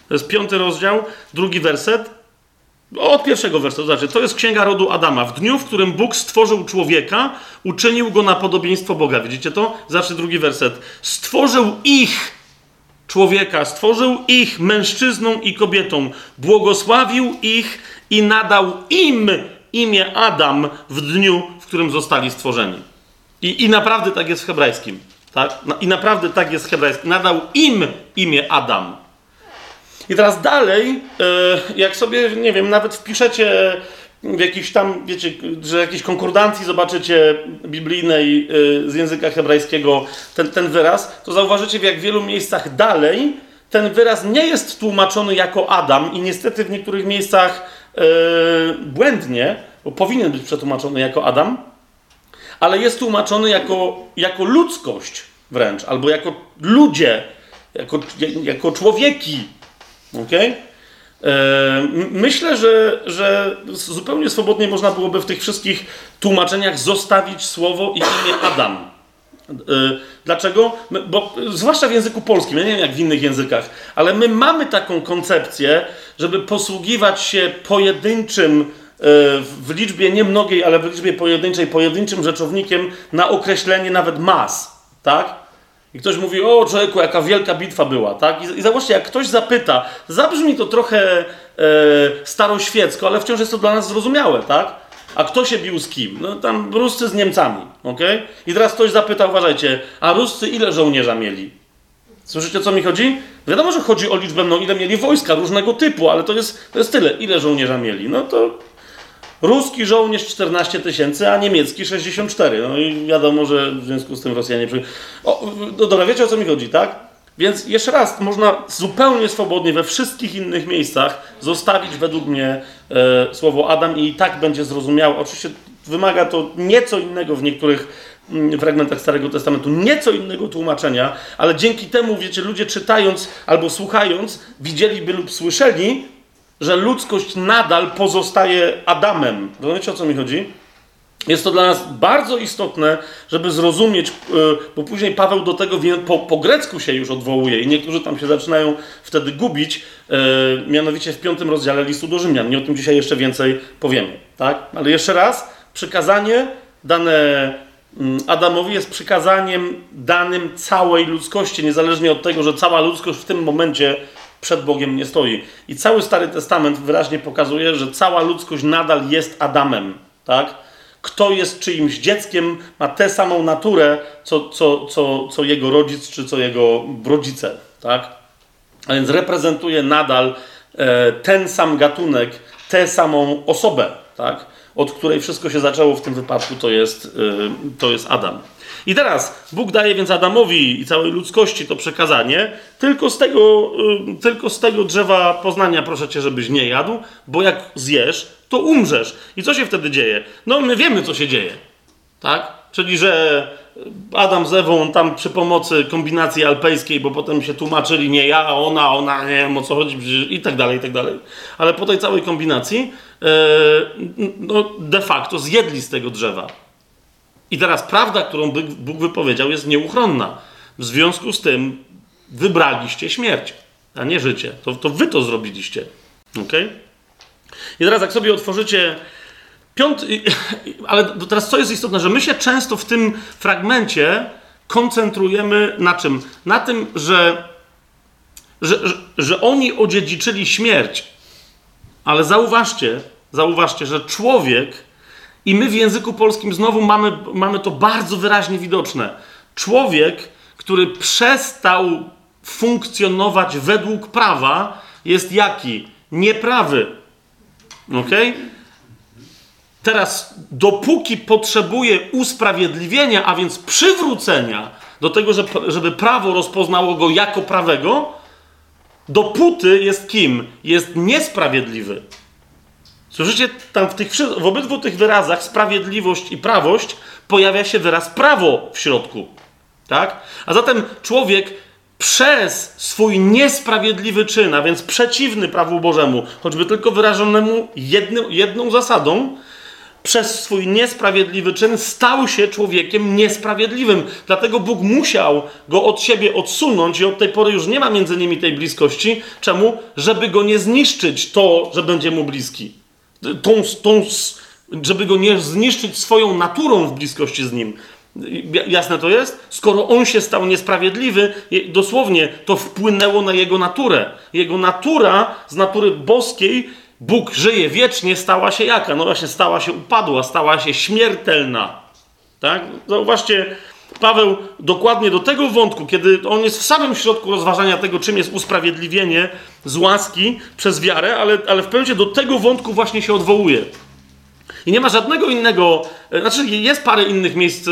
To jest piąty rozdział, drugi werset. Od pierwszego wersetu, znaczy, to jest księga rodu Adama. W dniu, w którym Bóg stworzył człowieka, uczynił go na podobieństwo Boga. Widzicie to? Zawsze drugi werset. Stworzył ich człowieka, stworzył ich mężczyzną i kobietą, błogosławił ich i nadał im imię Adam w dniu, w którym zostali stworzeni. I, i naprawdę tak jest w hebrajskim. Tak? No, I naprawdę tak jest w hebrajskim. Nadał im imię Adam. I teraz dalej, e, jak sobie, nie wiem, nawet wpiszecie w jakiś tam, wiecie, że jakiejś konkordancji zobaczycie biblijnej e, z języka hebrajskiego ten, ten wyraz, to zauważycie w jak wielu miejscach dalej ten wyraz nie jest tłumaczony jako Adam i niestety w niektórych miejscach e, błędnie, bo powinien być przetłumaczony jako Adam, ale jest tłumaczony jako, jako ludzkość wręcz, albo jako ludzie, jako, jako człowieki. Okay? Myślę, że, że zupełnie swobodnie można byłoby w tych wszystkich tłumaczeniach zostawić słowo i imię Adam. E, dlaczego? Bo zwłaszcza w języku polskim, ja nie wiem jak w innych językach, ale my mamy taką koncepcję, żeby posługiwać się pojedynczym, e, w liczbie nie mnogiej, ale w liczbie pojedynczej, pojedynczym rzeczownikiem na określenie nawet mas. Tak? I ktoś mówi, o człowieku, jaka wielka bitwa była, tak? I, i zobaczcie, jak ktoś zapyta, zabrzmi to trochę e, staroświecko, ale wciąż jest to dla nas zrozumiałe, tak? A kto się bił z kim? No tam Ruscy z Niemcami, ok? I teraz ktoś zapyta, uważajcie, a Ruscy ile żołnierza mieli? Słyszycie, o co mi chodzi? Wiadomo, że chodzi o liczbę, no ile mieli wojska różnego typu, ale to jest, to jest tyle. Ile żołnierza mieli? No to Ruski żołnierz 14 tysięcy, a niemiecki 64. No i wiadomo, że w związku z tym Rosjanie. Przy... O, dobra, wiecie o co mi chodzi, tak? Więc jeszcze raz, można zupełnie swobodnie we wszystkich innych miejscach zostawić według mnie e, słowo Adam i, i tak będzie zrozumiałe. Oczywiście wymaga to nieco innego w niektórych mm, fragmentach Starego Testamentu, nieco innego tłumaczenia, ale dzięki temu, wiecie, ludzie czytając albo słuchając, widzieliby lub słyszeli, że ludzkość nadal pozostaje Adamem. Rozumiecie o co mi chodzi? Jest to dla nas bardzo istotne, żeby zrozumieć, e, bo później Paweł do tego po, po grecku się już odwołuje i niektórzy tam się zaczynają wtedy gubić, e, mianowicie w piątym rozdziale listu do Rzymian. Nie o tym dzisiaj jeszcze więcej powiemy. Tak? Ale jeszcze raz, przykazanie dane mm, Adamowi jest przykazaniem danym całej ludzkości, niezależnie od tego, że cała ludzkość w tym momencie przed Bogiem nie stoi. I cały Stary Testament wyraźnie pokazuje, że cała ludzkość nadal jest Adamem. Tak? Kto jest czyimś dzieckiem, ma tę samą naturę, co, co, co, co jego rodzic czy co jego rodzice. Tak? A więc reprezentuje nadal e, ten sam gatunek, tę samą osobę, tak? od której wszystko się zaczęło w tym wypadku, to jest, e, to jest Adam. I teraz Bóg daje więc Adamowi i całej ludzkości to przekazanie, tylko z tego, y, tylko z tego drzewa poznania proszę cię, żebyś nie jadł, bo jak zjesz, to umrzesz. I co się wtedy dzieje? No my wiemy, co się dzieje. Tak? Czyli, że Adam z Ewą tam przy pomocy kombinacji alpejskiej, bo potem się tłumaczyli nie ja, a ona, ona, nie wiem o co chodzi i tak dalej, i tak dalej. Ale po tej całej kombinacji yy, no, de facto zjedli z tego drzewa. I teraz prawda, którą Bóg wypowiedział, jest nieuchronna. W związku z tym wybraliście śmierć, a nie życie. To, to wy to zrobiliście. Ok? I teraz, jak sobie otworzycie piąty. Ale teraz, co jest istotne, że my się często w tym fragmencie koncentrujemy na czym? Na tym, że, że, że, że oni odziedziczyli śmierć. Ale zauważcie, zauważcie, że człowiek i my w języku polskim znowu mamy, mamy to bardzo wyraźnie widoczne. Człowiek, który przestał funkcjonować według prawa, jest jaki? Nieprawy. Ok? Teraz, dopóki potrzebuje usprawiedliwienia, a więc przywrócenia do tego, żeby prawo rozpoznało go jako prawego, dopóty jest kim? Jest niesprawiedliwy. Słyszycie, tam w, tych, w obydwu tych wyrazach sprawiedliwość i prawość pojawia się wyraz prawo w środku. Tak? A zatem człowiek przez swój niesprawiedliwy czyn, a więc przeciwny prawu Bożemu, choćby tylko wyrażonemu jedną zasadą, przez swój niesprawiedliwy czyn stał się człowiekiem niesprawiedliwym. Dlatego Bóg musiał go od siebie odsunąć i od tej pory już nie ma między nimi tej bliskości. Czemu? Żeby go nie zniszczyć to, że będzie mu bliski tą, tą, żeby go nie zniszczyć swoją naturą w bliskości z nim. Jasne to jest? Skoro on się stał niesprawiedliwy, dosłownie to wpłynęło na jego naturę. Jego natura z natury boskiej, Bóg żyje wiecznie, stała się jaka? No właśnie, stała się upadła, stała się śmiertelna. Tak? Zauważcie, Paweł dokładnie do tego wątku, kiedy on jest w samym środku rozważania tego, czym jest usprawiedliwienie z łaski przez wiarę, ale, ale w pewnym do tego wątku właśnie się odwołuje. I nie ma żadnego innego, e, znaczy jest parę innych miejsc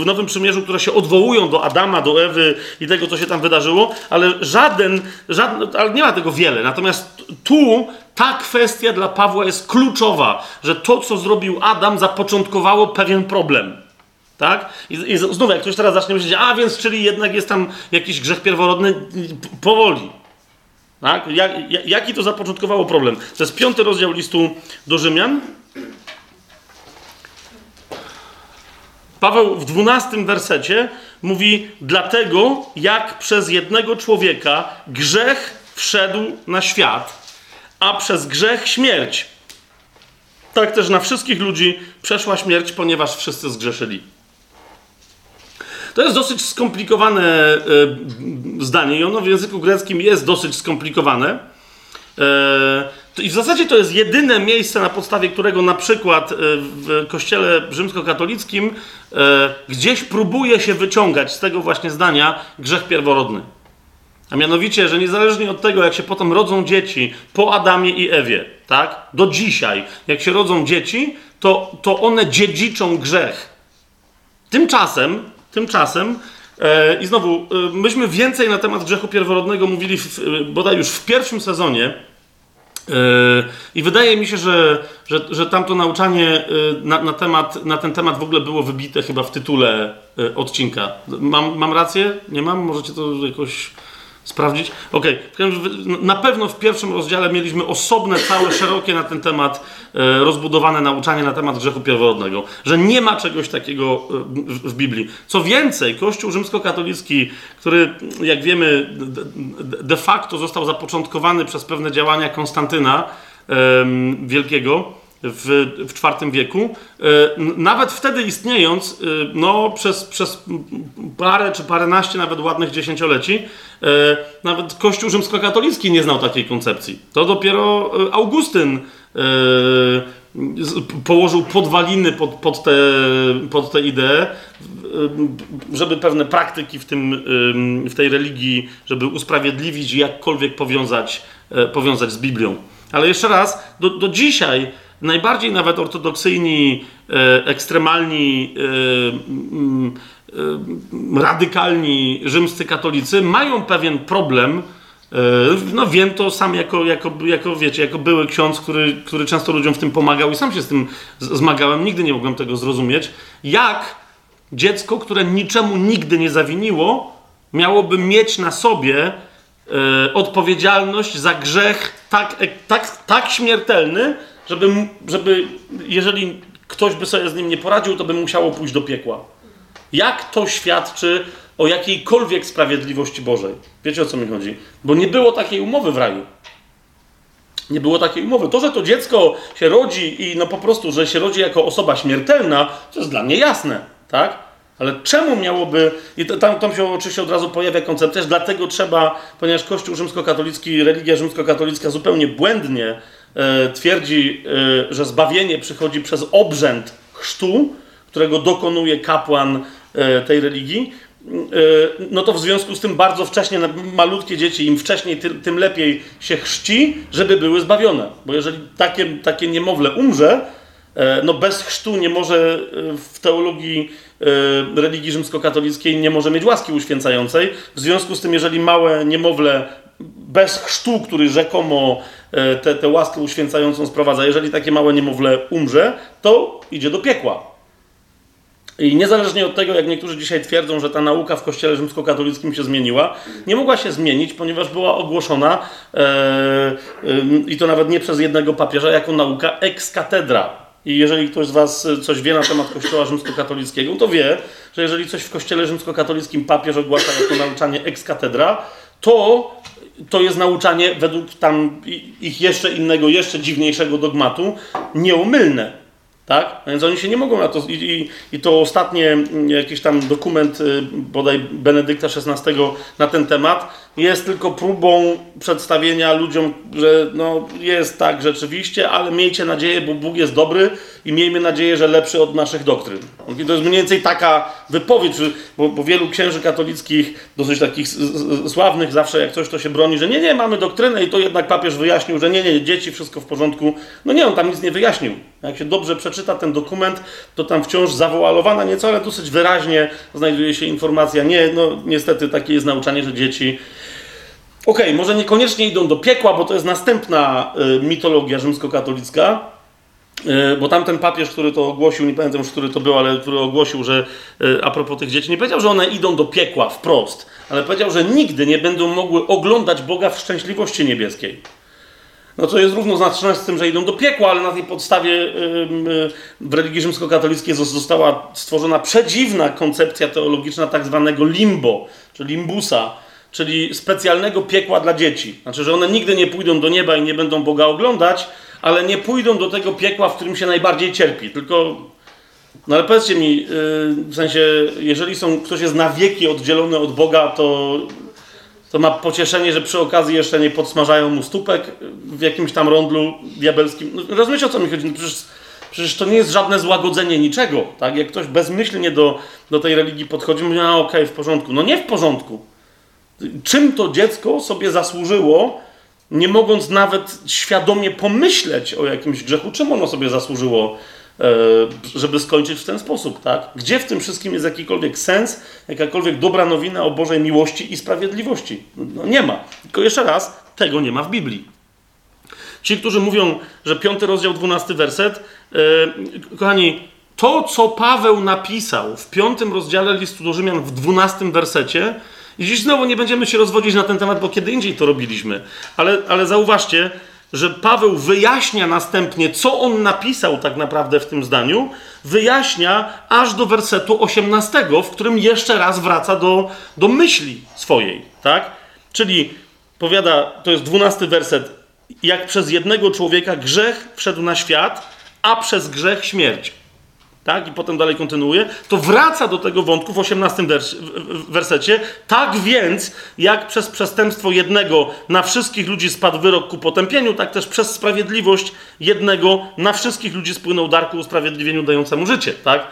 w Nowym Przymierzu, które się odwołują do Adama, do Ewy i tego, co się tam wydarzyło, ale żaden, żaden, ale nie ma tego wiele. Natomiast tu ta kwestia dla Pawła jest kluczowa, że to, co zrobił Adam, zapoczątkowało pewien problem. Tak? I, I znów, jak ktoś teraz zacznie myśleć, a więc, czyli jednak jest tam jakiś grzech pierworodny, powoli. Tak? Jak, jaki to zapoczątkowało problem? To jest piąty rozdział listu do Rzymian. Paweł w dwunastym wersecie mówi, dlatego jak przez jednego człowieka grzech wszedł na świat, a przez grzech śmierć. Tak też na wszystkich ludzi przeszła śmierć, ponieważ wszyscy zgrzeszyli. To jest dosyć skomplikowane e, zdanie i ono w języku greckim jest dosyć skomplikowane. E, I w zasadzie to jest jedyne miejsce, na podstawie którego na przykład e, w kościele rzymskokatolickim gdzieś próbuje się wyciągać z tego właśnie zdania grzech pierworodny. A mianowicie, że niezależnie od tego, jak się potem rodzą dzieci po Adamie i Ewie, tak, do dzisiaj, jak się rodzą dzieci, to, to one dziedziczą grzech. Tymczasem Tymczasem, e, i znowu, e, myśmy więcej na temat grzechu pierworodnego mówili w, e, bodaj już w pierwszym sezonie. I wydaje mi się, że, że, że tamto nauczanie na, na, temat, na ten temat w ogóle było wybite chyba w tytule odcinka. Mam, mam rację? Nie mam? Możecie to jakoś sprawdzić? Okej. Okay. Na pewno w pierwszym rozdziale mieliśmy osobne, całe, szerokie na ten temat e, rozbudowane nauczanie na temat grzechu pierworodnego. Że nie ma czegoś takiego e, w Biblii. Co więcej, Kościół rzymskokatolicki, który, jak wiemy, de facto został zapoczątkowany przez pewne działania Konstantyna Wielkiego, w, w IV wieku. E, nawet wtedy istniejąc, e, no, przez, przez parę czy paręnaście nawet ładnych dziesięcioleci, e, nawet Kościół rzymskokatolicki nie znał takiej koncepcji. To dopiero Augustyn położył podwaliny pod, pod, te, pod tę ideę, żeby pewne praktyki w, tym, w tej religii, żeby usprawiedliwić i jakkolwiek powiązać, powiązać z Biblią. Ale jeszcze raz, do, do dzisiaj najbardziej nawet ortodoksyjni, e, ekstremalni, e, e, radykalni rzymscy katolicy mają pewien problem. No wiem to sam jako, jako, jako, wiecie, jako były ksiądz, który, który często ludziom w tym pomagał i sam się z tym zmagałem, nigdy nie mogłem tego zrozumieć. Jak dziecko, które niczemu nigdy nie zawiniło, miałoby mieć na sobie odpowiedzialność za grzech tak, tak, tak śmiertelny, żeby, żeby jeżeli ktoś by sobie z nim nie poradził, to by musiało pójść do piekła. Jak to świadczy o jakiejkolwiek sprawiedliwości Bożej? Wiecie o co mi chodzi? Bo nie było takiej umowy w raju. Nie było takiej umowy. To, że to dziecko się rodzi i no po prostu, że się rodzi jako osoba śmiertelna, to jest dla mnie jasne, tak? Ale czemu miałoby. I tam, tam się oczywiście od razu pojawia koncepcja, że dlatego trzeba, ponieważ Kościół rzymskokatolicki, religia rzymskokatolicka zupełnie błędnie twierdzi, e, że zbawienie przychodzi przez obrzęd chrztu, którego dokonuje kapłan e, tej religii, no to w związku z tym bardzo wcześnie, malutkie dzieci, im wcześniej, tym, lepiej się chrzci, żeby były zbawione. Bo jeżeli takie, takie niemowlę umrze, no bez chrztu nie może w teologii religii rzymskokatolickiej nie może mieć łaski uświęcającej. W związku z tym, jeżeli małe niemowlę bez chrztu, który rzekomo e, tę łaskę uświęcającą sprowadza, jeżeli takie małe niemowlę umrze, to idzie do piekła. I niezależnie od tego, jak niektórzy dzisiaj twierdzą, że ta nauka w kościele rzymskokatolickim się zmieniła, nie mogła się zmienić, ponieważ była ogłoszona e, e, i to nawet nie przez jednego papieża, jako nauka ex cathedra. I jeżeli ktoś z Was coś wie na temat kościoła rzymskokatolickiego, to wie, że jeżeli coś w kościele rzymskokatolickim papież ogłasza jako nauczanie ex cathedra, to to jest nauczanie według tam ich jeszcze innego, jeszcze dziwniejszego dogmatu, nieumylne. Tak? Więc oni się nie mogą na to. I, i, I, to ostatnie mm, jakiś tam dokument y, bodaj Benedykta XVI na ten temat jest tylko próbą przedstawienia ludziom, że no, jest tak rzeczywiście, ale miejcie nadzieję, bo Bóg jest dobry i miejmy nadzieję, że lepszy od naszych doktryn. I to jest mniej więcej taka wypowiedź, bo, bo wielu księży katolickich, dosyć takich sławnych, zawsze jak coś to się broni, że nie, nie, mamy doktrynę i to jednak papież wyjaśnił, że nie, nie, dzieci, wszystko w porządku. No nie, on tam nic nie wyjaśnił. Jak się dobrze przeczyta ten dokument, to tam wciąż zawoalowana nieco, ale dosyć wyraźnie znajduje się informacja, nie, no niestety takie jest nauczanie, że dzieci Okej, okay, może niekoniecznie idą do piekła, bo to jest następna y, mitologia rzymskokatolicka, y, bo tamten papież, który to ogłosił, nie pamiętam już, który to był, ale który ogłosił, że y, a propos tych dzieci, nie powiedział, że one idą do piekła wprost, ale powiedział, że nigdy nie będą mogły oglądać Boga w szczęśliwości niebieskiej. No to jest równoznaczne z tym, że idą do piekła, ale na tej podstawie w religii rzymskokatolickiej została stworzona przedziwna koncepcja teologiczna tak zwanego limbo, czy limbusa, czyli specjalnego piekła dla dzieci. Znaczy, że one nigdy nie pójdą do nieba i nie będą Boga oglądać, ale nie pójdą do tego piekła, w którym się najbardziej cierpi. Tylko, no ale powiedzcie mi, yy, w sensie, jeżeli są, ktoś jest na wieki oddzielony od Boga, to, to ma pocieszenie, że przy okazji jeszcze nie podsmażają mu stópek w jakimś tam rondlu diabelskim. No, rozumiecie o co mi chodzi? No, przecież, przecież to nie jest żadne złagodzenie niczego. Tak? Jak ktoś bezmyślnie do, do tej religii podchodzi, mówi, a okej, okay, w porządku. No nie w porządku. Czym to dziecko sobie zasłużyło, nie mogąc nawet świadomie pomyśleć o jakimś grzechu, czym ono sobie zasłużyło, e, żeby skończyć w ten sposób, tak? Gdzie w tym wszystkim jest jakikolwiek sens, jakakolwiek dobra nowina o Bożej miłości i sprawiedliwości? No nie ma. Tylko jeszcze raz, tego nie ma w Biblii. Ci, którzy mówią, że piąty rozdział, dwunasty werset, yy, kochani, to, co Paweł napisał w piątym rozdziale listu do Rzymian w dwunastym wersecie, i dziś znowu nie będziemy się rozwodzić na ten temat, bo kiedy indziej to robiliśmy. Ale, ale zauważcie, że Paweł wyjaśnia następnie, co on napisał tak naprawdę w tym zdaniu, wyjaśnia aż do wersetu 18, w którym jeszcze raz wraca do, do myśli swojej, tak? Czyli powiada, to jest 12 werset, jak przez jednego człowieka grzech wszedł na świat, a przez grzech śmierć tak, i potem dalej kontynuuje, to wraca do tego wątku w 18 wersecie. Tak więc, jak przez przestępstwo jednego na wszystkich ludzi spadł wyrok ku potępieniu, tak też przez sprawiedliwość jednego na wszystkich ludzi spłynął dar ku usprawiedliwieniu dającemu życie, tak?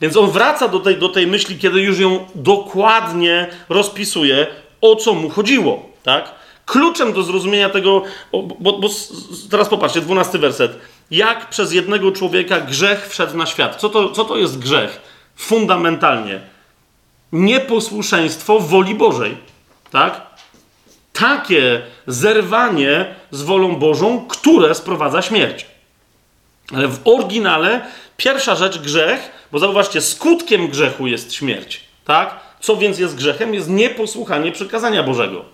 Więc on wraca do tej, do tej myśli, kiedy już ją dokładnie rozpisuje, o co mu chodziło, tak? Kluczem do zrozumienia tego, bo, bo teraz popatrzcie, 12 werset jak przez jednego człowieka grzech wszedł na świat. Co to, co to jest grzech? Fundamentalnie. Nieposłuszeństwo woli Bożej. Tak? Takie zerwanie z wolą Bożą, które sprowadza śmierć. Ale w oryginale pierwsza rzecz grzech, bo zauważcie, skutkiem grzechu jest śmierć. Tak? Co więc jest grzechem? Jest nieposłuchanie przykazania Bożego.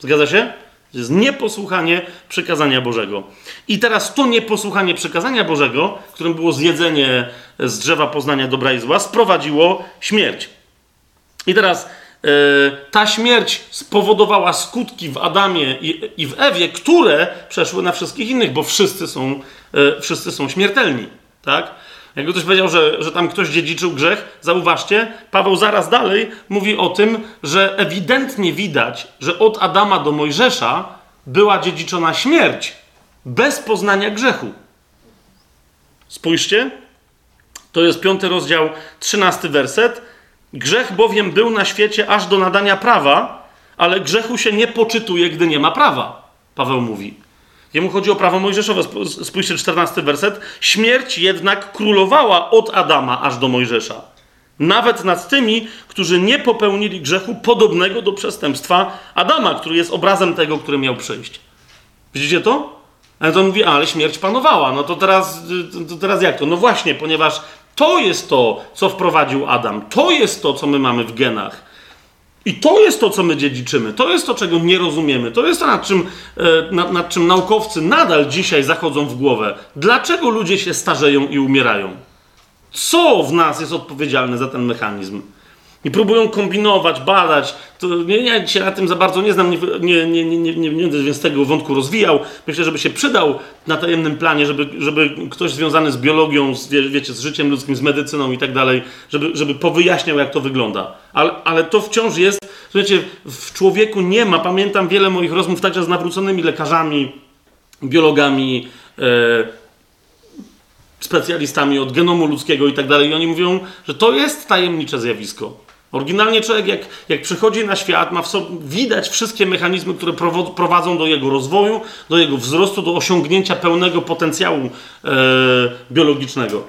Zgadza się? To jest nieposłuchanie przykazania Bożego. I teraz to nieposłuchanie przykazania Bożego, którym było zjedzenie z drzewa poznania dobra i zła, sprowadziło śmierć. I teraz yy, ta śmierć spowodowała skutki w Adamie i, i, w Ewie, które przeszły na wszystkich innych, bo wszyscy są, yy, wszyscy są śmiertelni. Tak? Jakby ktoś powiedział, że, że tam ktoś dziedziczył grzech, zauważcie, Paweł zaraz dalej mówi o tym, że ewidentnie widać, że od Adama do Mojżesza była dziedziczona śmierć bez poznania grzechu. Spójrzcie, to jest piąty rozdział, trzynasty werset. Grzech bowiem był na świecie aż do nadania prawa, ale grzechu się nie poczytuje, gdy nie ma prawa. Paweł mówi. Jemu chodzi o prawo mojżeszowe. Spójrzcie, 14 werset. Śmierć jednak królowała od Adama aż do Mojżesza. Nawet nad tymi, którzy nie popełnili grzechu podobnego do przestępstwa Adama, który jest obrazem tego, który miał przyjść. Widzicie to? Ale to on mówi, ale śmierć panowała. No to teraz, to teraz jak to? No właśnie, ponieważ to jest to, co wprowadził Adam. To jest to, co my mamy w genach. I to jest to, co my dziedziczymy. To jest to, czego nie rozumiemy. To jest to, nad czym, e, nad, nad czym naukowcy nadal dzisiaj zachodzą w głowę. Dlaczego ludzie się starzeją i umierają? Co w nas jest odpowiedzialne za ten mechanizm? I próbują kombinować, badać. To nie, ja się na tym za bardzo nie znam, nie, nie, nie, nie, będę więc tego wątku rozwijał. Myślę, żeby się przydał na tajemnym planie, żeby, żeby ktoś związany z biologią, z, wie, wiecie, z życiem ludzkim, z medycyną i tak dalej, żeby, żeby powyjaśniał, jak to wygląda. Ale, ale to wciąż jest, słuchajcie, w człowieku nie ma, pamiętam wiele moich rozmów także z nawróconymi lekarzami, biologami, e, specjalistami od genomu ludzkiego i tak dalej. I oni mówią, że to jest tajemnicze zjawisko. Oryginalnie człowiek, jak, jak przychodzi na świat, ma w sobie widać wszystkie mechanizmy, które prowadzą do jego rozwoju, do jego wzrostu, do osiągnięcia pełnego potencjału e, biologicznego.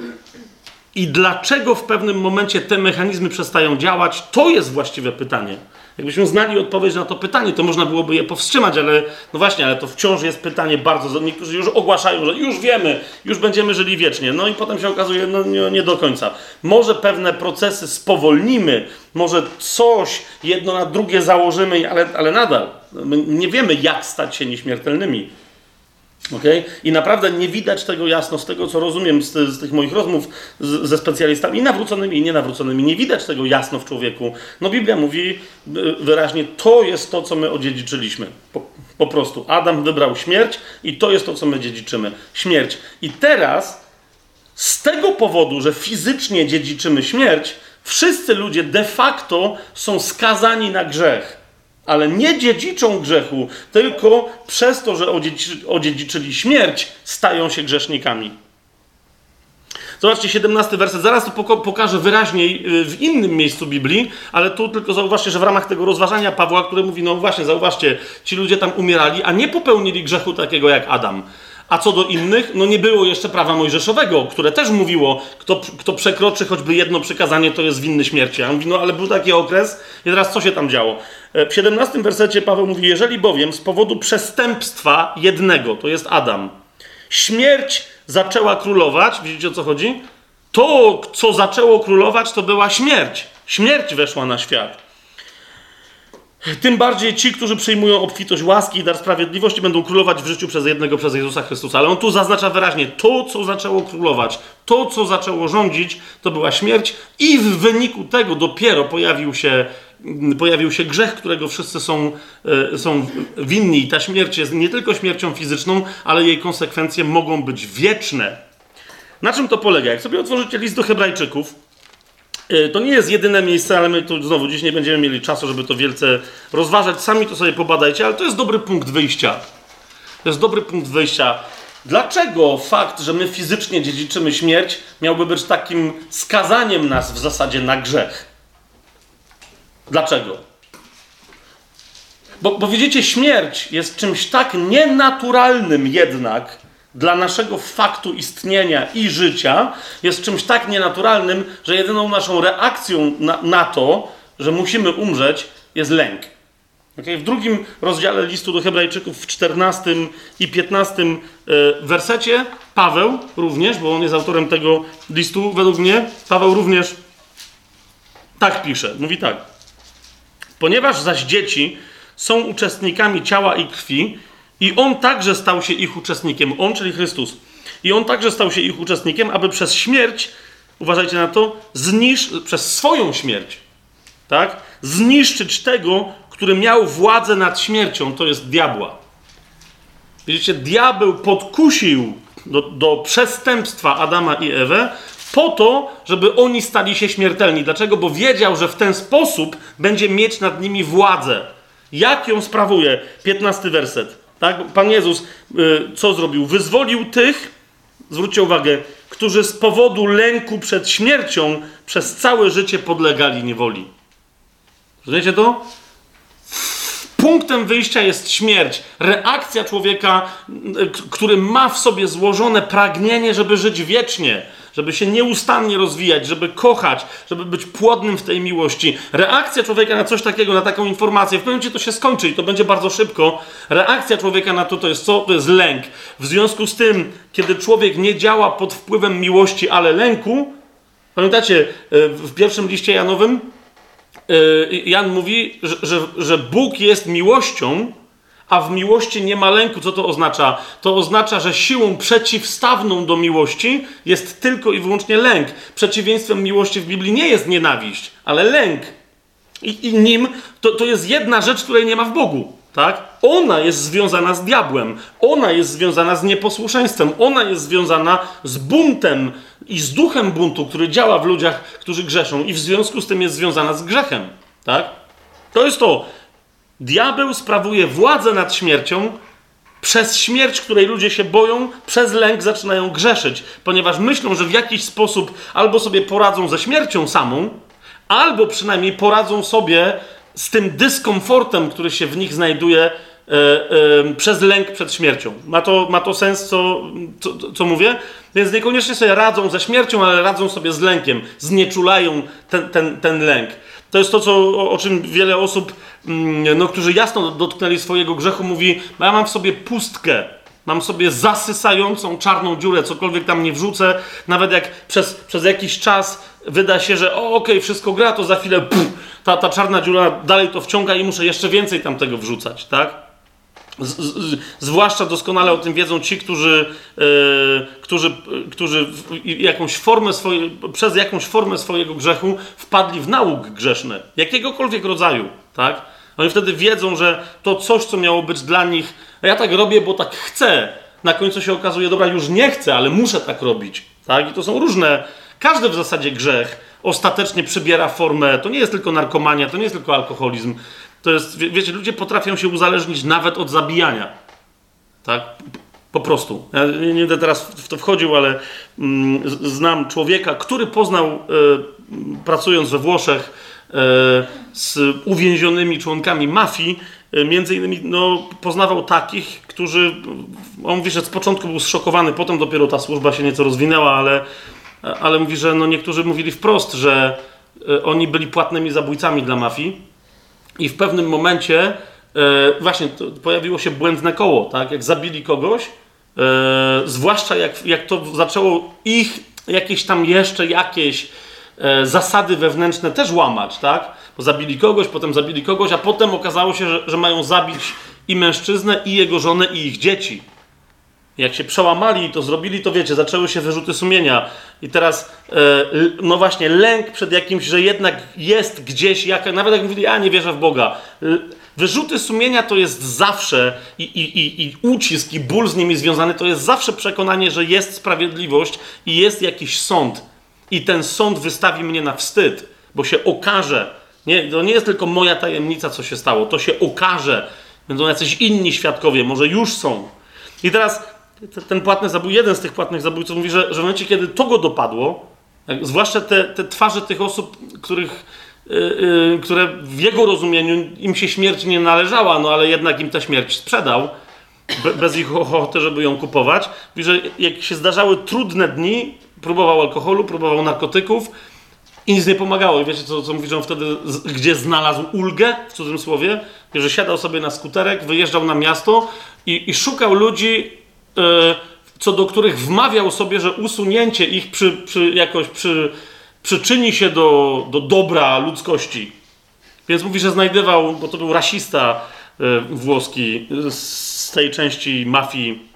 I dlaczego w pewnym momencie te mechanizmy przestają działać, to jest właściwe pytanie. Jakbyśmy znali odpowiedź na to pytanie, to można byłoby je powstrzymać, ale no właśnie, ale to wciąż jest pytanie bardzo. Niektórzy już ogłaszają, że już wiemy, już będziemy żyli wiecznie. No i potem się okazuje, no nie, nie do końca. Może pewne procesy spowolnimy, może coś jedno na drugie założymy, ale, ale nadal nie wiemy, jak stać się nieśmiertelnymi. Okay? I naprawdę nie widać tego jasno z tego, co rozumiem z, z tych moich rozmów z, ze specjalistami, nawróconymi, i nienawróconymi. Nie widać tego jasno w człowieku. No Biblia mówi y, wyraźnie, to jest to, co my odziedziczyliśmy. Po, po prostu. Adam wybrał śmierć i to jest to, co my dziedziczymy. Śmierć. I teraz z tego powodu, że fizycznie dziedziczymy śmierć, wszyscy ludzie de facto są skazani na grzech ale nie dziedziczą grzechu, tylko przez to, że odziedziczyli śmierć, stają się grzesznikami. Zobaczcie, 17 werset. Zaraz to pokażę wyraźniej y, w innym miejscu Biblii, ale tu tylko zauważcie, że w ramach tego rozważania Pawła, który mówi, no właśnie, zauważcie, ci ludzie tam umierali, a nie popełnili grzechu takiego jak Adam. A co do innych, no nie było jeszcze prawa mojżeszowego, które też mówiło, kto, kto przekroczy choćby jedno przykazanie, to jest winny śmierci. A on mówi, no ale był taki okres i teraz co się tam działo? E, w 17 wersecie Paweł mówi, jeżeli bowiem z powodu przestępstwa jednego, to jest Adam, śmierć zaczęła królować, widzicie o co chodzi? To, co zaczęło królować, to była śmierć. Śmierć weszła na świat. Tym bardziej ci, którzy przyjmują obfitość łaski i dar sprawiedliwości, będą królować w życiu przez jednego, przez Jezusa Chrystusa. Ale on tu zaznacza wyraźnie, to, co zaczęło królować, to, co zaczęło rządzić, to była śmierć, i w wyniku tego dopiero pojawił się, pojawił się grzech, którego wszyscy są, e, są winni. I ta śmierć jest nie tylko śmiercią fizyczną, ale jej konsekwencje mogą być wieczne. Na czym to polega? Jak sobie otworzycie list do Hebrajczyków, to nie jest jedyne miejsce, ale my tu znowu dziś nie będziemy mieli czasu, żeby to wielce rozważać. Sami to sobie pobadajcie, ale to jest dobry punkt wyjścia. To jest dobry punkt wyjścia. Dlaczego fakt, że my fizycznie dziedziczymy śmierć, miałby być takim skazaniem nas w zasadzie na grzech? Dlaczego? Bo, bo widzicie, śmierć jest czymś tak nienaturalnym jednak, dla naszego faktu istnienia i życia jest czymś tak nienaturalnym, że jedyną naszą reakcją na, na to, że musimy umrzeć, jest lęk. Okay? W drugim rozdziale listu do Hebrajczyków, w 14 i 15 e, wersecie, Paweł również, bo on jest autorem tego listu, według mnie, Paweł również tak pisze. Mówi tak. Ponieważ zaś dzieci są uczestnikami ciała i krwi, i on także stał się ich uczestnikiem. On, czyli Chrystus. I on także stał się ich uczestnikiem, aby przez śmierć, uważajcie na to, znisz, przez swoją śmierć, tak? Zniszczyć tego, który miał władzę nad śmiercią, to jest diabła. Widzicie, diabeł podkusił do, do przestępstwa Adama i Ewę po to, żeby oni stali się śmiertelni. Dlaczego? Bo wiedział, że w ten sposób będzie mieć nad nimi władzę. Jak ją sprawuje? 15 werset. Tak? Pan Jezus y, co zrobił? Wyzwolił tych, zwróćcie uwagę, którzy z powodu lęku przed śmiercią przez całe życie podlegali niewoli. Rozumiecie to? Punktem wyjścia jest śmierć. Reakcja człowieka, y, który ma w sobie złożone pragnienie, żeby żyć wiecznie żeby się nieustannie rozwijać, żeby kochać, żeby być płodnym w tej miłości. Reakcja człowieka na coś takiego, na taką informację, w pewnym momencie to się skończy i to będzie bardzo szybko. Reakcja człowieka na to to jest co? To jest lęk. W związku z tym, kiedy człowiek nie działa pod wpływem miłości, ale lęku, pamiętacie, e, w pierwszym liście Janowym e, Jan mówi, że, że, że Bóg jest miłością, a w miłości nie ma lęku. Co to oznacza? To oznacza, że siłą przeciwstawną do miłości jest tylko i wyłącznie lęk. Przeciwieństwem miłości w Biblii nie jest nienawiść, ale lęk. I, i nim to, to jest jedna rzecz, której nie ma w Bogu. Tak? Ona jest związana z diabłem, ona jest związana z nieposłuszeństwem, ona jest związana z buntem i z duchem buntu, który działa w ludziach, którzy grzeszą, i w związku z tym jest związana z grzechem. Tak? To jest to. Diabeł sprawuje władzę nad śmiercią, przez śmierć, której ludzie się boją, przez lęk zaczynają grzeszyć, ponieważ myślą, że w jakiś sposób albo sobie poradzą ze śmiercią samą, albo przynajmniej poradzą sobie z tym dyskomfortem, który się w nich znajduje e, e, przez lęk przed śmiercią. Ma to, ma to sens, co, co, co, mówię? Więc niekoniecznie sobie radzą ze śmiercią, ale radzą sobie z lękiem, znieczulają ten, ten, ten lęk. To jest to, co, o, o czym wiele osób, mm, no, którzy jasno dotknęli swojego grzechu, mówi: Ja mam w sobie pustkę, mam sobie zasysającą czarną dziurę, cokolwiek tam nie wrzucę, nawet jak przez, przez jakiś czas wyda się, że o, okej, okay, wszystko gra, to za chwilę pff, ta, ta czarna dziura dalej to wciąga i muszę jeszcze więcej tam tego wrzucać, tak? Z, z, zwłaszcza doskonale o tym wiedzą ci, którzy, yy, którzy, którzy jakąś formę swoje, przez jakąś formę swojego grzechu wpadli w nauk grzeszny, jakiegokolwiek rodzaju, tak? Oni wtedy wiedzą, że to coś, co miało być dla nich, ja tak robię, bo tak chcę, na końcu się okazuje, dobra, już nie chcę, ale muszę tak robić, tak? I to są różne, każdy w zasadzie grzech ostatecznie przybiera formę, to nie jest tylko narkomania, to nie jest tylko alkoholizm, to jest, wie, wiecie, ludzie potrafią się uzależnić nawet od zabijania. Tak? Po prostu. Ja nie będę teraz w to wchodził, ale mm, znam człowieka, który poznał, e, pracując we Włoszech, e, z uwięzionymi członkami mafii, e, między innymi no, poznawał takich, którzy, on mówi, że z początku był zszokowany, potem dopiero ta służba się nieco rozwinęła, ale, ale mówi, że no, niektórzy mówili wprost, że e, oni byli płatnymi zabójcami dla mafii i w pewnym momencie e, właśnie pojawiło się błędne koło, tak? Jak zabili kogoś, e, zwłaszcza jak, jak to zaczęło ich jakieś tam jeszcze jakieś e, zasady wewnętrzne też łamać, tak? Bo zabili kogoś, potem zabili kogoś, a potem okazało się, że, że mają zabić i mężczyznę, i jego żonę, i ich dzieci. Jak się przełamali i to zrobili, to wiecie, zaczęły się wyrzuty sumienia. I teraz, e, no właśnie, lęk przed jakimś, że jednak jest gdzieś, jak, nawet jak mówili, ja nie wierzę w Boga. Wyrzuty sumienia to jest zawsze i, i, i, i ucisk, i ból z nimi związany, to jest zawsze przekonanie, że jest sprawiedliwość i jest jakiś sąd. I ten sąd wystawi mnie na wstyd, bo się okaże. Nie, to nie jest tylko moja tajemnica, co się stało. To się okaże. Będą jacyś inni świadkowie, może już są. I teraz ten płatny zabój, jeden z tych płatnych zabójców mówi, że, że w momencie, kiedy to go dopadło, jak, zwłaszcza te, te twarze tych osób, których, yy, które w jego rozumieniu im się śmierć nie należała, no ale jednak im tę śmierć sprzedał, be, bez ich ochoty, żeby ją kupować. Mówi, że jak się zdarzały trudne dni, próbował alkoholu, próbował narkotyków i nic nie pomagało. I wiecie, co, co mówi, że on wtedy, z, gdzie znalazł ulgę, w cudzym słowie, że siadał sobie na skuterek, wyjeżdżał na miasto i, i szukał ludzi, co do których wmawiał sobie, że usunięcie ich przy, przy jakoś przy, przyczyni się do, do dobra ludzkości. Więc mówi, że znajdował, bo to był rasista e, włoski z tej części mafii.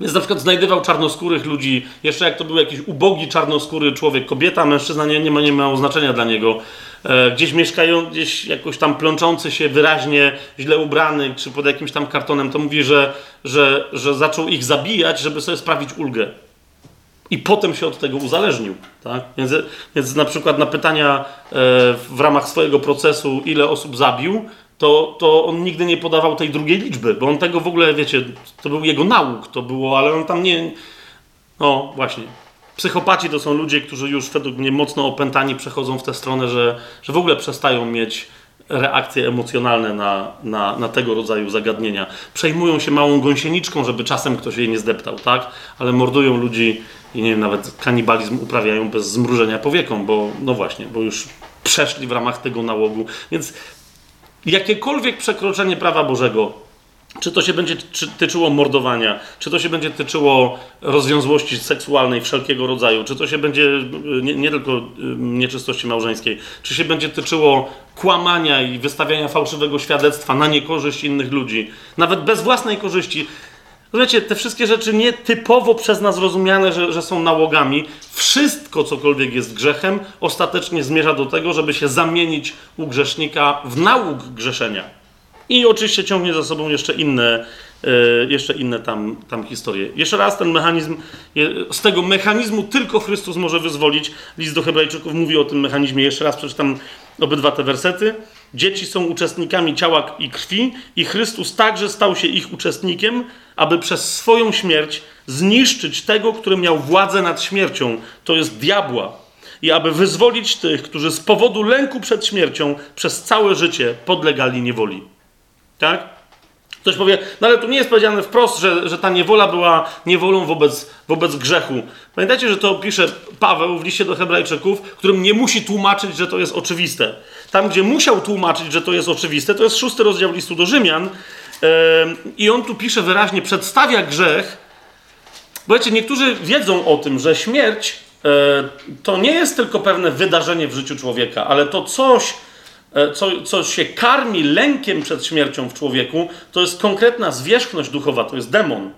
Więc na przykład znajdował czarnoskórych ludzi, jeszcze jak to był jakiś ubogi czarnoskóry człowiek, kobieta, mężczyzna, nie, nie, ma, nie miało znaczenia dla niego E, gdzieś mieszkają, gdzieś jakoś tam plączący się wyraźnie, źle ubrany, czy pod jakimś tam kartonem, to mówi, że, że, że zaczął ich zabijać, żeby sobie sprawić ulgę. I potem się od tego uzależnił. Tak? Więc, więc na przykład na pytania e, w ramach swojego procesu, ile osób zabił, to, to on nigdy nie podawał tej drugiej liczby, bo on tego w ogóle, wiecie, to był jego nauk, to było, ale on tam nie. No, właśnie. Psychopaci to są ludzie, którzy już według mnie mocno opętani przechodzą w tę stronę, że, że w ogóle przestają mieć reakcje emocjonalne na, na, na tego rodzaju zagadnienia. Przejmują się małą gąsieniczką, żeby czasem ktoś jej nie zdeptał, tak? Ale mordują ludzi i nie wiem, nawet kanibalizm uprawiają bez zmrużenia powieką, bo no właśnie, bo już przeszli w ramach tego nałogu. Więc jakiekolwiek przekroczenie prawa Bożego czy to się będzie tyczyło mordowania, czy to się będzie tyczyło rozwiązłości seksualnej wszelkiego rodzaju, czy to się będzie y, nie, nie, tylko y, nieczystości małżeńskiej, czy się będzie tyczyło kłamania i wystawiania fałszywego świadectwa na niekorzyść innych ludzi, nawet bez własnej korzyści. Rozumiecie, te wszystkie rzeczy nie typowo przez nas rozumiane, że, że są nałogami. Wszystko, cokolwiek jest grzechem, ostatecznie zmierza do tego, żeby się zamienić u grzesznika w nałóg grzeszenia. I oczywiście ciągnie za sobą jeszcze inne, e, jeszcze inne tam, tam historie. Jeszcze raz ten mechanizm, z tego mechanizmu tylko Chrystus może wyzwolić. List do Hebrajczyków mówi o tym mechanizmie. Jeszcze raz przeczytam obydwa te wersety. Dzieci są uczestnikami ciała i krwi, i Chrystus także stał się ich uczestnikiem, aby przez swoją śmierć zniszczyć tego, który miał władzę nad śmiercią, to jest diabła, i aby wyzwolić tych, którzy z powodu lęku przed śmiercią przez całe życie podlegali niewoli. Tak? Ktoś powie, no ale tu nie jest powiedziane wprost, że, że ta niewola była niewolą wobec, wobec grzechu. Pamiętajcie, że to pisze Paweł w liście do Hebrajczyków, którym nie musi tłumaczyć, że to jest oczywiste. Tam, gdzie musiał tłumaczyć, że to jest oczywiste, to jest szósty rozdział listu do Rzymian. Yy, I on tu pisze wyraźnie, przedstawia grzech. Bo wiecie, niektórzy wiedzą o tym, że śmierć yy, to nie jest tylko pewne wydarzenie w życiu człowieka, ale to coś, co, co się karmi lękiem przed śmiercią w człowieku, to jest konkretna zwierzchność duchowa, to jest demon.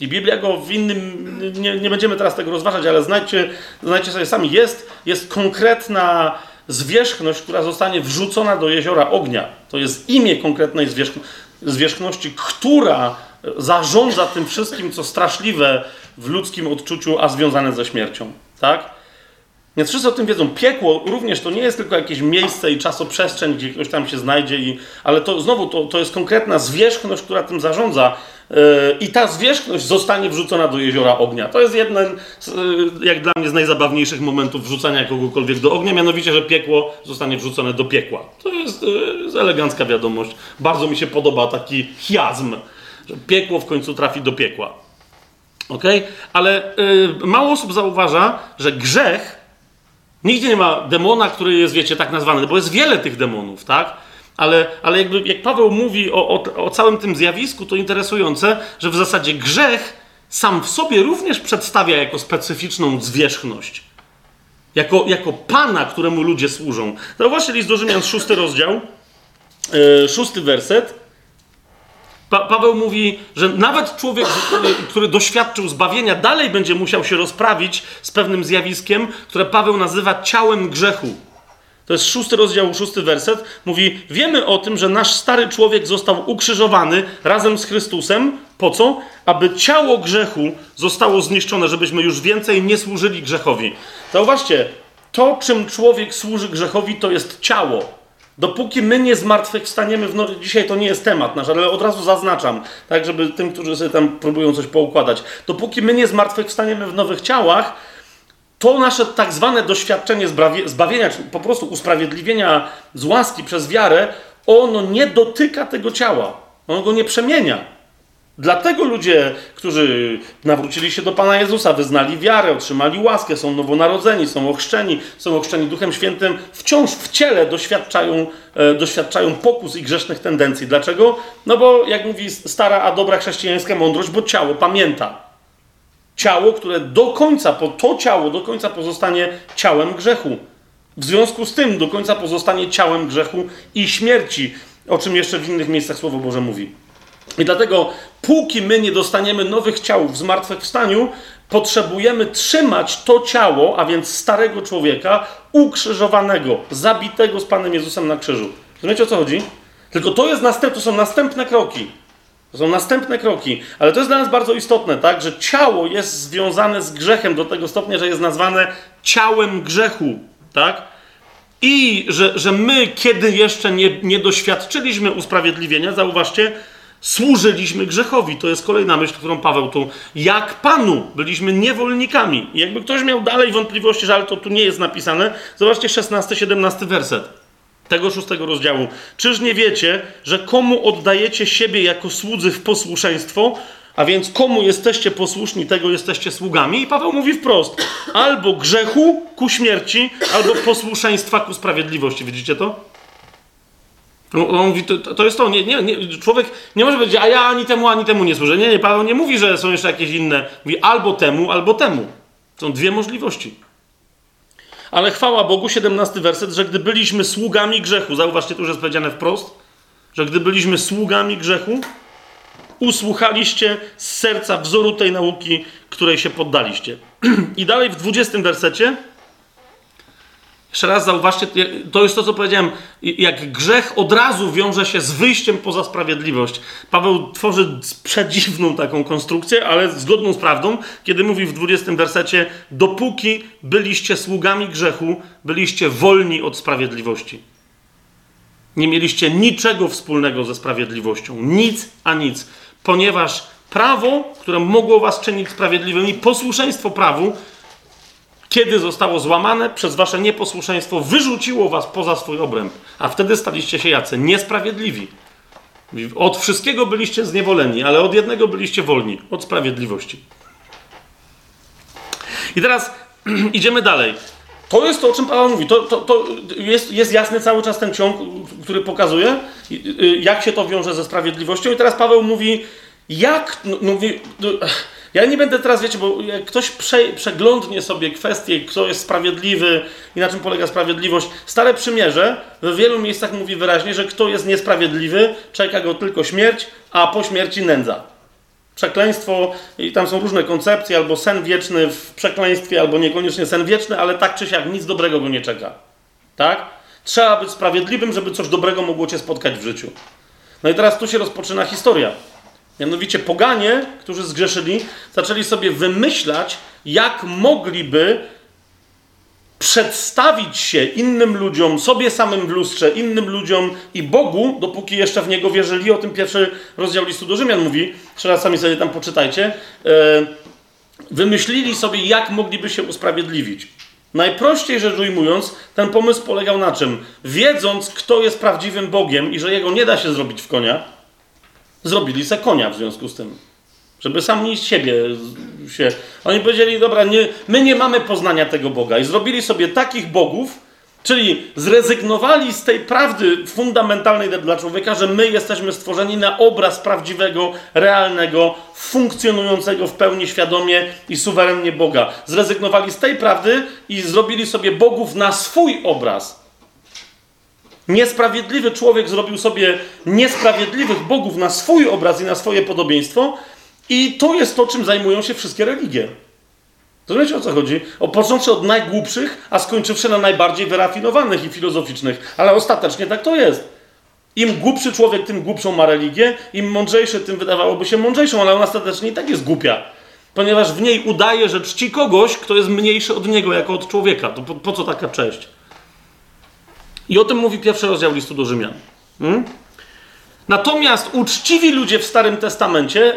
I Biblia go w innym, nie, nie będziemy teraz tego rozważać, ale znajdźcie, znajdźcie sobie sami, jest, jest konkretna zwierzchność, która zostanie wrzucona do jeziora ognia. To jest imię konkretnej zwierzch zwierzchności, która zarządza tym wszystkim, co straszliwe w ludzkim odczuciu, a związane ze śmiercią. Tak? Więc wszyscy o tym wiedzą. Piekło również to nie jest tylko jakieś miejsce i czasoprzestrzeń, gdzie ktoś tam się znajdzie, i, ale to znowu to, to jest konkretna zwierzchność, która tym zarządza. Yy, I ta zwierzchność zostanie wrzucona do jeziora ognia. To jest jeden, z, yy, jak dla mnie, z najzabawniejszych momentów wrzucania kogokolwiek do ognia, mianowicie, że piekło zostanie wrzucone do piekła. To jest, yy, jest elegancka wiadomość. Bardzo mi się podoba taki chiazm, że piekło w końcu trafi do piekła. Ok? Ale mało osób zauważa, że grzech Nigdzie nie ma demona, który jest, wiecie, tak nazwany, bo jest wiele tych demonów, tak? Ale, ale jakby, jak Paweł mówi o, o, o całym tym zjawisku, to interesujące, że w zasadzie grzech sam w sobie również przedstawia jako specyficzną zwierzchność. Jako, jako pana, któremu ludzie służą. Właśnie list do Rzymian, szósty rozdział, yy, szósty werset. Pa Paweł mówi, że nawet człowiek, który doświadczył zbawienia, dalej będzie musiał się rozprawić z pewnym zjawiskiem, które Paweł nazywa ciałem grzechu. To jest szósty rozdział, szósty werset. Mówi: Wiemy o tym, że nasz stary człowiek został ukrzyżowany razem z Chrystusem. Po co? Aby ciało grzechu zostało zniszczone, żebyśmy już więcej nie służyli grzechowi. Zauważcie, to czym człowiek służy grzechowi, to jest ciało. Dopóki my nie zmartwychwstaniemy w no... Dzisiaj to nie jest temat nasz, ale od razu zaznaczam, tak, żeby tym, którzy sobie tam próbują coś poukładać. Dopóki my nie zmartwychwstaniemy w nowych ciałach, to nasze tak zwane doświadczenie zbawienia, czy po prostu usprawiedliwienia z łaski przez wiarę, ono nie dotyka tego ciała. Ono go nie przemienia. Dlatego ludzie, którzy nawrócili się do Pana Jezusa, wyznali wiarę, otrzymali łaskę, są nowonarodzeni, są ochrzczeni, są ochrzczeni Duchem Świętym, wciąż w ciele doświadczają, e, doświadczają pokus i grzesznych tendencji. Dlaczego? No bo, jak mówi stara, a dobra chrześcijańska mądrość, bo ciało pamięta. Ciało, które do końca, to ciało do końca pozostanie ciałem grzechu. W związku z tym do końca pozostanie ciałem grzechu i śmierci, o czym jeszcze w innych miejscach Słowo Boże mówi. I dlatego, póki my nie dostaniemy nowych ciał w zmartwychwstaniu, potrzebujemy trzymać to ciało, a więc starego człowieka, ukrzyżowanego, zabitego z Panem Jezusem na krzyżu. Rozumiecie o co chodzi? Tylko to, jest następ, to są następne kroki. To są następne kroki, ale to jest dla nas bardzo istotne, tak, że ciało jest związane z grzechem do tego stopnia, że jest nazwane ciałem grzechu, tak? I że, że my, kiedy jeszcze nie, nie doświadczyliśmy usprawiedliwienia, zauważcie, Służyliśmy grzechowi. To jest kolejna myśl, którą Paweł tu. Jak Panu byliśmy niewolnikami. I jakby ktoś miał dalej wątpliwości, że ale to tu nie jest napisane, zobaczcie 16-17 werset tego szóstego rozdziału. Czyż nie wiecie, że komu oddajecie siebie jako słudzy w posłuszeństwo, a więc komu jesteście posłuszni, tego jesteście sługami? I Paweł mówi wprost: albo grzechu ku śmierci, albo posłuszeństwa ku sprawiedliwości. Widzicie to? On, on mówi, to, to, jest to. Nie, nie, nie, człowiek nie może powiedzieć, a ja ani temu, ani temu nie służę. Nie, nie, Paweł nie mówi, że są jeszcze jakieś inne. Mówi albo temu, albo temu. Są dwie możliwości. Ale chwała Bogu, 17 werset, że gdy byliśmy sługami grzechu, zauważcie, tu już jest powiedziane wprost, że gdy byliśmy sługami grzechu, usłuchaliście z serca wzoru tej nauki, której się poddaliście. I dalej w 20 wersecie jeszcze raz zauważcie, to jest to, co powiedziałem, jak grzech od razu wiąże się z wyjściem poza sprawiedliwość. Paweł tworzy przedziwną taką konstrukcję, ale zgodną z prawdą, kiedy mówi w 20 wersecie: Dopóki byliście sługami grzechu, byliście wolni od sprawiedliwości. Nie mieliście niczego wspólnego ze sprawiedliwością. Nic a nic. Ponieważ prawo, które mogło was czynić sprawiedliwymi, posłuszeństwo prawu, kiedy zostało złamane przez wasze nieposłuszeństwo, wyrzuciło was poza swój obręb, a wtedy staliście się jacy? Niesprawiedliwi. Od wszystkiego byliście zniewoleni, ale od jednego byliście wolni od sprawiedliwości. I teraz idziemy dalej. To jest to, o czym Paweł mówi. To, to, to jest, jest jasny cały czas ten ciąg, który pokazuje, jak się to wiąże ze sprawiedliwością. I teraz Paweł mówi, jak. No, mówi, no, ja nie będę teraz, wiecie, bo jak ktoś prze, przeglądnie sobie kwestię, kto jest sprawiedliwy i na czym polega sprawiedliwość, Stare Przymierze w wielu miejscach mówi wyraźnie, że kto jest niesprawiedliwy, czeka go tylko śmierć, a po śmierci nędza. Przekleństwo, i tam są różne koncepcje, albo sen wieczny w przekleństwie, albo niekoniecznie sen wieczny, ale tak czy siak nic dobrego go nie czeka. Tak? Trzeba być sprawiedliwym, żeby coś dobrego mogło cię spotkać w życiu. No i teraz tu się rozpoczyna historia. Mianowicie poganie, którzy zgrzeszyli, zaczęli sobie wymyślać, jak mogliby przedstawić się innym ludziom, sobie samym w lustrze, innym ludziom i Bogu, dopóki jeszcze w Niego wierzyli. O tym pierwszy rozdział listu do Rzymian mówi. Jeszcze raz sami sobie tam poczytajcie. E, wymyślili sobie, jak mogliby się usprawiedliwić. Najprościej rzecz ujmując, ten pomysł polegał na czym? Wiedząc, kto jest prawdziwym Bogiem i że Jego nie da się zrobić w konia, zrobili se konia w związku z tym. Żeby sami z siebie się. Oni powiedzieli, dobra, nie, my nie mamy poznania tego Boga. I zrobili sobie takich bogów, czyli zrezygnowali z tej prawdy fundamentalnej dla człowieka, że my jesteśmy stworzeni na obraz prawdziwego, realnego, funkcjonującego w pełni świadomie i suwerennie Boga. Zrezygnowali z tej prawdy i zrobili sobie bogów na swój obraz. Niesprawiedliwy człowiek zrobił sobie niesprawiedliwych bogów na swój obraz i na swoje podobieństwo, i to jest to, czym zajmują się wszystkie religie. Rozumiecie o co chodzi? O, począwszy od najgłupszych, a skończywszy na najbardziej wyrafinowanych i filozoficznych. Ale ostatecznie tak to jest. Im głupszy człowiek, tym głupszą ma religię, im mądrzejszy, tym wydawałoby się mądrzejszą, ale ona ostatecznie i tak jest głupia. Ponieważ w niej udaje, że czci kogoś, kto jest mniejszy od niego jako od człowieka. To po, po co taka cześć? I o tym mówi pierwszy rozdział listu do Rzymian. Hmm? Natomiast uczciwi ludzie w Starym Testamencie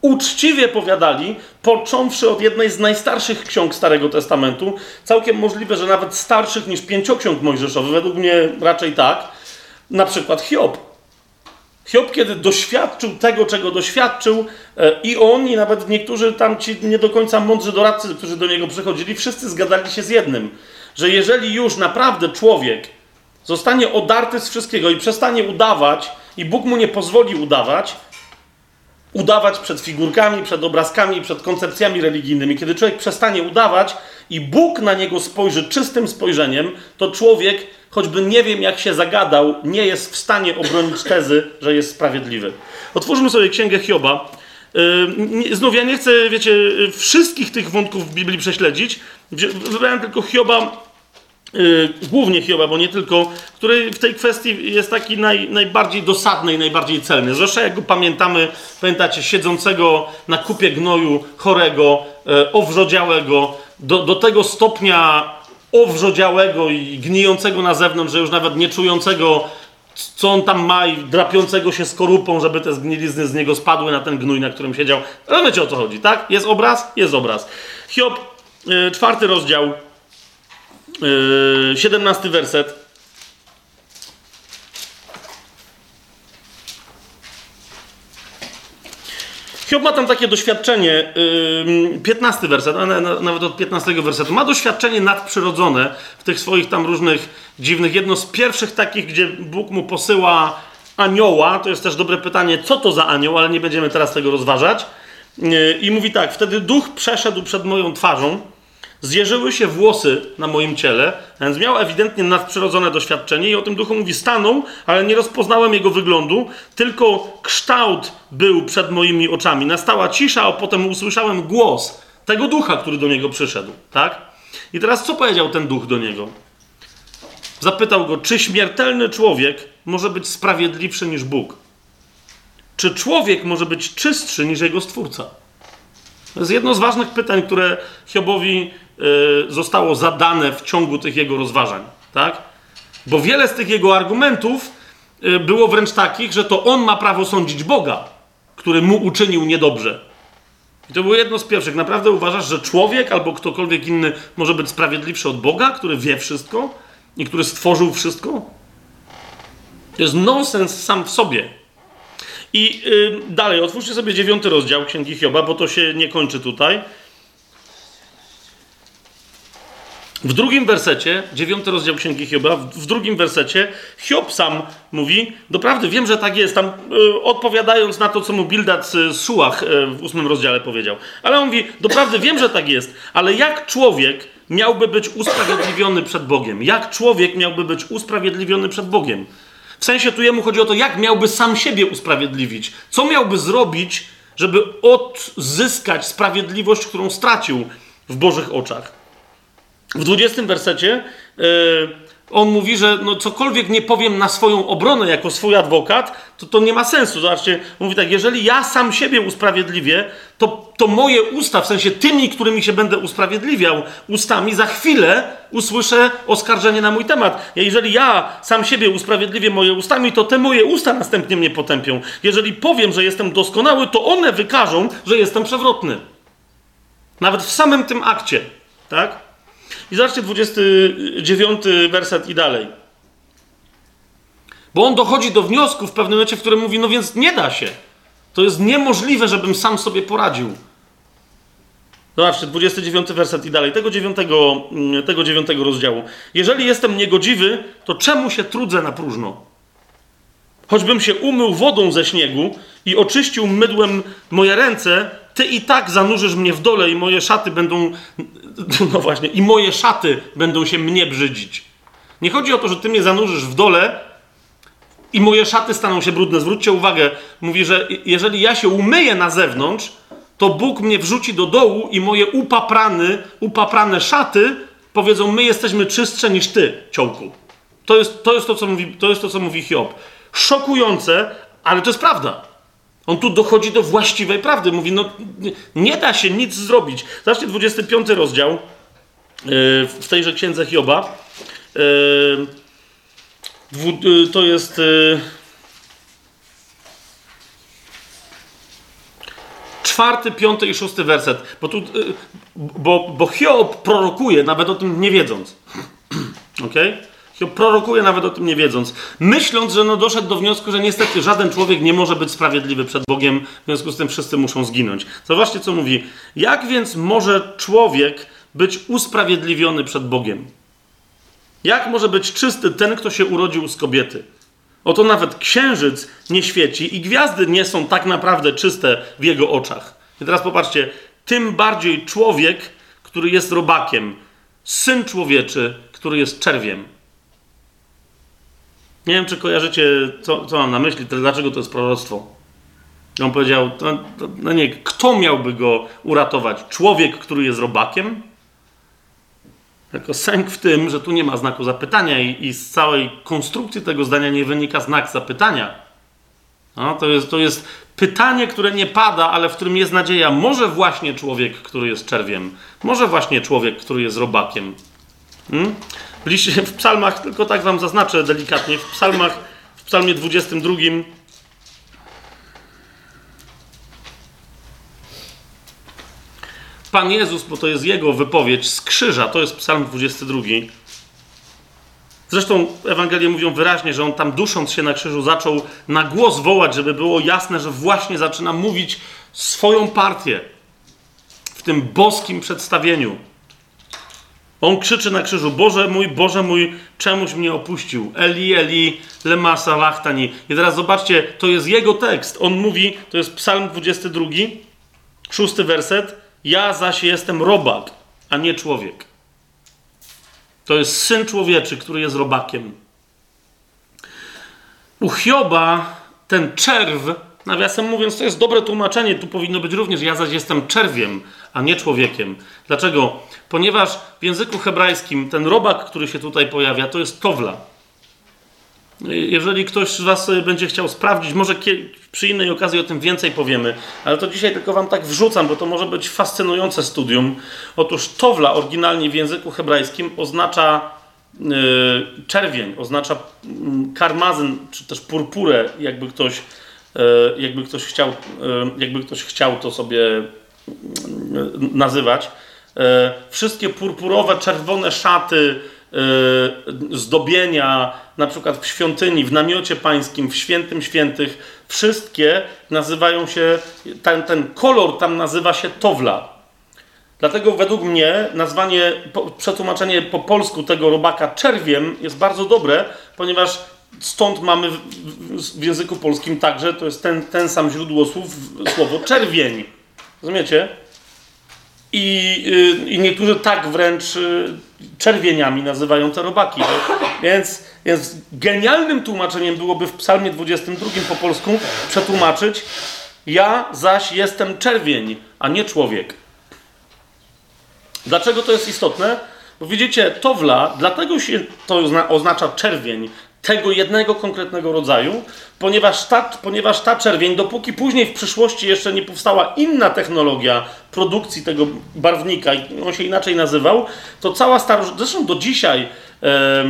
uczciwie powiadali, począwszy od jednej z najstarszych ksiąg Starego Testamentu, całkiem możliwe, że nawet starszych niż pięcioksiąg mojżeszowych, według mnie raczej tak, na przykład Hiob. Hiob, kiedy doświadczył tego, czego doświadczył, e, i on, i nawet niektórzy tam ci nie do końca mądrzy doradcy, którzy do niego przychodzili, wszyscy zgadali się z jednym, że jeżeli już naprawdę człowiek zostanie odarty z wszystkiego i przestanie udawać, i Bóg mu nie pozwoli udawać, udawać przed figurkami, przed obrazkami, przed koncepcjami religijnymi. Kiedy człowiek przestanie udawać i Bóg na niego spojrzy czystym spojrzeniem, to człowiek, choćby nie wiem jak się zagadał, nie jest w stanie obronić tezy, że jest sprawiedliwy. Otwórzmy sobie księgę Hioba. Yy, znów ja nie chcę, wiecie, wszystkich tych wątków w Biblii prześledzić. Wybrałem tylko Hioba głównie Hioba, bo nie tylko, który w tej kwestii jest taki naj, najbardziej dosadny i najbardziej celny. Zresztą jak go pamiętamy, pamiętacie, siedzącego na kupie gnoju, chorego, yy, owrzodziałego, do, do tego stopnia owrzodziałego i gnijącego na zewnątrz, że już nawet nie czującego, co on tam ma i drapiącego się skorupą, żeby te zgnilizny z niego spadły na ten gnój, na którym siedział. Ale wiecie o co chodzi, tak? Jest obraz? Jest obraz. Hiob, yy, czwarty rozdział, 17 yy, werset. Hiob ma tam takie doświadczenie, 15 yy, werset, nawet od 15 wersetu, ma doświadczenie nadprzyrodzone w tych swoich tam różnych dziwnych. Jedno z pierwszych takich, gdzie Bóg mu posyła anioła, to jest też dobre pytanie, co to za anioł, ale nie będziemy teraz tego rozważać. Yy, I mówi tak, wtedy duch przeszedł przed moją twarzą, Zjeżyły się włosy na moim ciele, więc miał ewidentnie nadprzyrodzone doświadczenie i o tym duchu mówi, stanął, ale nie rozpoznałem jego wyglądu, tylko kształt był przed moimi oczami. Nastała cisza, a potem usłyszałem głos tego ducha, który do niego przyszedł, tak? I teraz co powiedział ten duch do niego? Zapytał go, czy śmiertelny człowiek może być sprawiedliwszy niż Bóg? Czy człowiek może być czystszy niż jego stwórca? To jest jedno z ważnych pytań, które Hiobowi zostało zadane w ciągu tych jego rozważań. Tak? Bo wiele z tych jego argumentów y, było wręcz takich, że to on ma prawo sądzić Boga, który mu uczynił niedobrze. I to było jedno z pierwszych. Naprawdę uważasz, że człowiek albo ktokolwiek inny może być sprawiedliwszy od Boga, który wie wszystko i który stworzył wszystko? To jest nonsens sam w sobie. I yy, dalej, otwórzcie sobie dziewiąty rozdział Księgi Hioba, bo to się nie kończy tutaj. W drugim wersecie, dziewiąty rozdział Księgi Hioba, w, drugim wersecie Hiob sam mówi, doprawdy wiem, że tak jest, tam y, odpowiadając na to, co mu Bildad z Sułach y, w ósmym rozdziale powiedział. Ale on mówi, doprawdy wiem, że tak jest, ale jak człowiek miałby być usprawiedliwiony przed Bogiem? Jak człowiek miałby być usprawiedliwiony przed Bogiem? W sensie tu jemu chodzi o to, jak miałby sam siebie usprawiedliwić. Co miałby zrobić, żeby odzyskać sprawiedliwość, którą stracił w Bożych oczach. W 20 wersecie yy, on mówi, że no cokolwiek nie powiem na swoją obronę jako swój adwokat, to to nie ma sensu. Zobaczcie, mówi tak, jeżeli ja sam siebie usprawiedliwię, to, to moje usta, w sensie tymi, którymi się będę usprawiedliwiał ustami, za chwilę usłyszę oskarżenie na mój temat. Jeżeli ja sam siebie usprawiedliwię moje ustami, to te moje usta następnie mnie potępią. Jeżeli powiem, że jestem doskonały, to one wykażą, że jestem przewrotny. Nawet w samym tym akcie, tak? I zobaczcie 29 werset i dalej. Bo on dochodzi do wniosku w pewnym momencie, w którym mówi, no więc nie da się. To jest niemożliwe, żebym sam sobie poradził. Zobaczcie, 29 werset i dalej, tego 9, mm, tego 9 rozdziału. Jeżeli jestem niegodziwy, to czemu się trudzę na próżno? Choćbym się umył wodą ze śniegu i oczyścił mydłem moje ręce, ty i tak zanurzysz mnie w dole i moje szaty będą, no właśnie, i moje szaty będą się mnie brzydzić. Nie chodzi o to, że ty mnie zanurzysz w dole i moje szaty staną się brudne. Zwróćcie uwagę, mówi, że jeżeli ja się umyję na zewnątrz, to Bóg mnie wrzuci do dołu i moje upaprane, upaprane szaty powiedzą, my jesteśmy czystsze niż ty, ciołku. To jest to, jest to, co, mówi, to jest to, co mówi Hiob. Szokujące, ale to jest prawda. On tu dochodzi do właściwej prawdy. Mówi, no nie da się nic zrobić. Zobaczcie 25 rozdział yy, w tejże księdze Hioba. Yy, yy, to jest... Czwarty, piąty i szósty werset. Bo, tu, bo, bo Hiob prorokuje, nawet o tym nie wiedząc. Okej? Prorokuje nawet o tym nie wiedząc. Myśląc, że no doszedł do wniosku, że niestety żaden człowiek nie może być sprawiedliwy przed Bogiem, w związku z tym wszyscy muszą zginąć. Zobaczcie, co mówi. Jak więc może człowiek być usprawiedliwiony przed Bogiem? Jak może być czysty ten, kto się urodził z kobiety? Oto nawet księżyc nie świeci i gwiazdy nie są tak naprawdę czyste w jego oczach. I teraz popatrzcie, tym bardziej człowiek, który jest robakiem, syn człowieczy, który jest czerwiem. Nie wiem, czy kojarzycie, co, co mam na myśli, dlaczego to jest proroctwo. On powiedział, no, no nie, kto miałby go uratować? Człowiek, który jest robakiem? Tylko sęk w tym, że tu nie ma znaku zapytania i, i z całej konstrukcji tego zdania nie wynika znak zapytania. No, to, jest, to jest pytanie, które nie pada, ale w którym jest nadzieja. Może właśnie człowiek, który jest czerwiem. Może właśnie człowiek, który jest robakiem. Hmm? W, psalmach, tylko tak wam zaznaczę delikatnie, w psalmach, w psalmie 22 Pan Jezus, bo to jest Jego wypowiedź z krzyża, to jest psalm 22. Zresztą Ewangelie mówią wyraźnie, że on tam dusząc się na krzyżu zaczął na głos wołać, żeby było jasne, że właśnie zaczyna mówić swoją partię w tym boskim przedstawieniu. On krzyczy na krzyżu: Boże mój, Boże mój, czemuś mnie opuścił? Eli, Eli, lema salachtani. I teraz zobaczcie, to jest jego tekst. On mówi, to jest Psalm 22, szósty werset. Ja zaś jestem robak. a nie człowiek. To jest syn człowieczy, który jest robakiem. U Hioba ten czerw, nawiasem mówiąc, to jest dobre tłumaczenie, tu powinno być również, ja zaś jestem czerwiem, a nie człowiekiem. Dlaczego? Ponieważ w języku hebrajskim ten robak, który się tutaj pojawia, to jest towla. Jeżeli ktoś z Was będzie chciał sprawdzić, może przy innej okazji o tym więcej powiemy, ale to dzisiaj tylko Wam tak wrzucam, bo to może być fascynujące studium. Otóż towla oryginalnie w języku hebrajskim oznacza yy, czerwień, oznacza yy, karmazyn, czy też purpurę, jakby ktoś, jakby ktoś, chciał, yy, jakby ktoś chciał to sobie yy, nazywać. Yy, wszystkie purpurowe, czerwone szaty, zdobienia, na przykład w świątyni, w namiocie pańskim, w świętym świętych, wszystkie nazywają się, ten, ten kolor tam nazywa się towla. Dlatego według mnie nazwanie, przetłumaczenie po polsku tego robaka czerwiem jest bardzo dobre, ponieważ stąd mamy w, języku polskim także, to jest ten, ten sam źródło słów, słowo czerwień. Rozumiecie? I, y, I niektórzy tak wręcz y, czerwieniami nazywają te robaki. Więc, więc genialnym tłumaczeniem byłoby w Psalmie 22 po polsku przetłumaczyć: Ja zaś jestem czerwień, a nie człowiek. Dlaczego to jest istotne? Bo widzicie, towla, dlatego się to oznacza czerwień, tego jednego konkretnego rodzaju, ponieważ ta, ponieważ ta czerwień, dopóki później w przyszłości jeszcze nie powstała inna technologia produkcji tego barwnika, on się inaczej nazywał, to cała starość, zresztą do dzisiaj, e,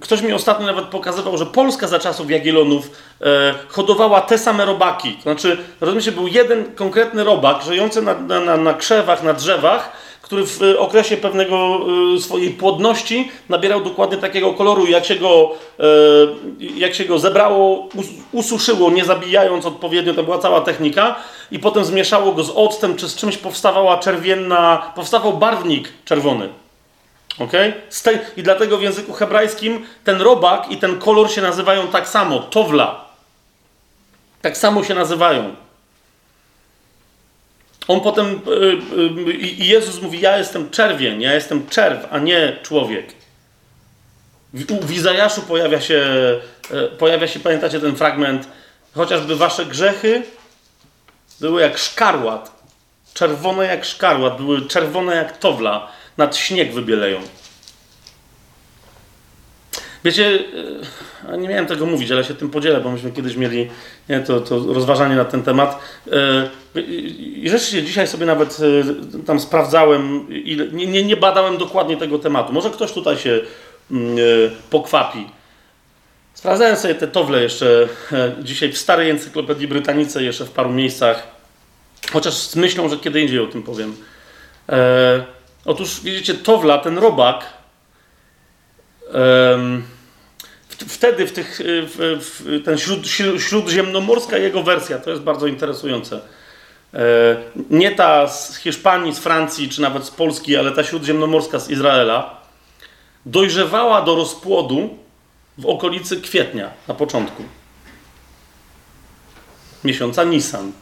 ktoś mi ostatnio nawet pokazywał, że Polska za czasów Jagiellonów e, hodowała te same robaki. To znaczy, rozumiecie, był jeden konkretny robak żyjący na, na, na krzewach, na drzewach, który w e, okresie pewnego e, swojej płodności nabierał dokładnie takiego koloru. Jak się go, e, jak się go zebrało, ususzyło, nie zabijając odpowiednio, to była cała technika, i potem zmieszało go z octem czy z czymś, powstawała czerwienna, powstawał barwnik czerwony. Okay? I dlatego w języku hebrajskim ten robak i ten kolor się nazywają tak samo, towla. Tak samo się nazywają. On potem, y, y, i Jezus mówi, ja jestem czerwień, ja jestem czerw, a nie człowiek. W, w Izajaszu pojawia się, e, pojawia się, pamiętacie ten fragment, chociażby wasze grzechy były jak szkarłat, czerwone jak szkarłat, były czerwone jak towla, nad śnieg wybieleją. Wiecie, e, nie miałem tego mówić, ale się tym podzielę, bo myśmy kiedyś mieli nie, to, to rozważanie na ten temat. E, I rzeczywiście dzisiaj sobie nawet e, tam sprawdzałem, nie, nie, nie badałem dokładnie tego tematu. Może ktoś tutaj się mm, pokwapi. Sprawdzałem sobie te towle jeszcze dzisiaj w starej encyklopedii Brytanice, jeszcze w paru miejscach, chociaż z myślą, że kiedy indziej o tym powiem. otóż widzicie, towla, ten robak, wtedy w tych, w, w, ten śród, śródziemnomorska jego wersja, to jest bardzo interesujące. E, nie ta z Hiszpanii, z Francji, czy nawet z Polski, ale ta śródziemnomorska z Izraela, dojrzewała do rozpłodu w okolicy kwietnia, na początku miesiąca Nisan.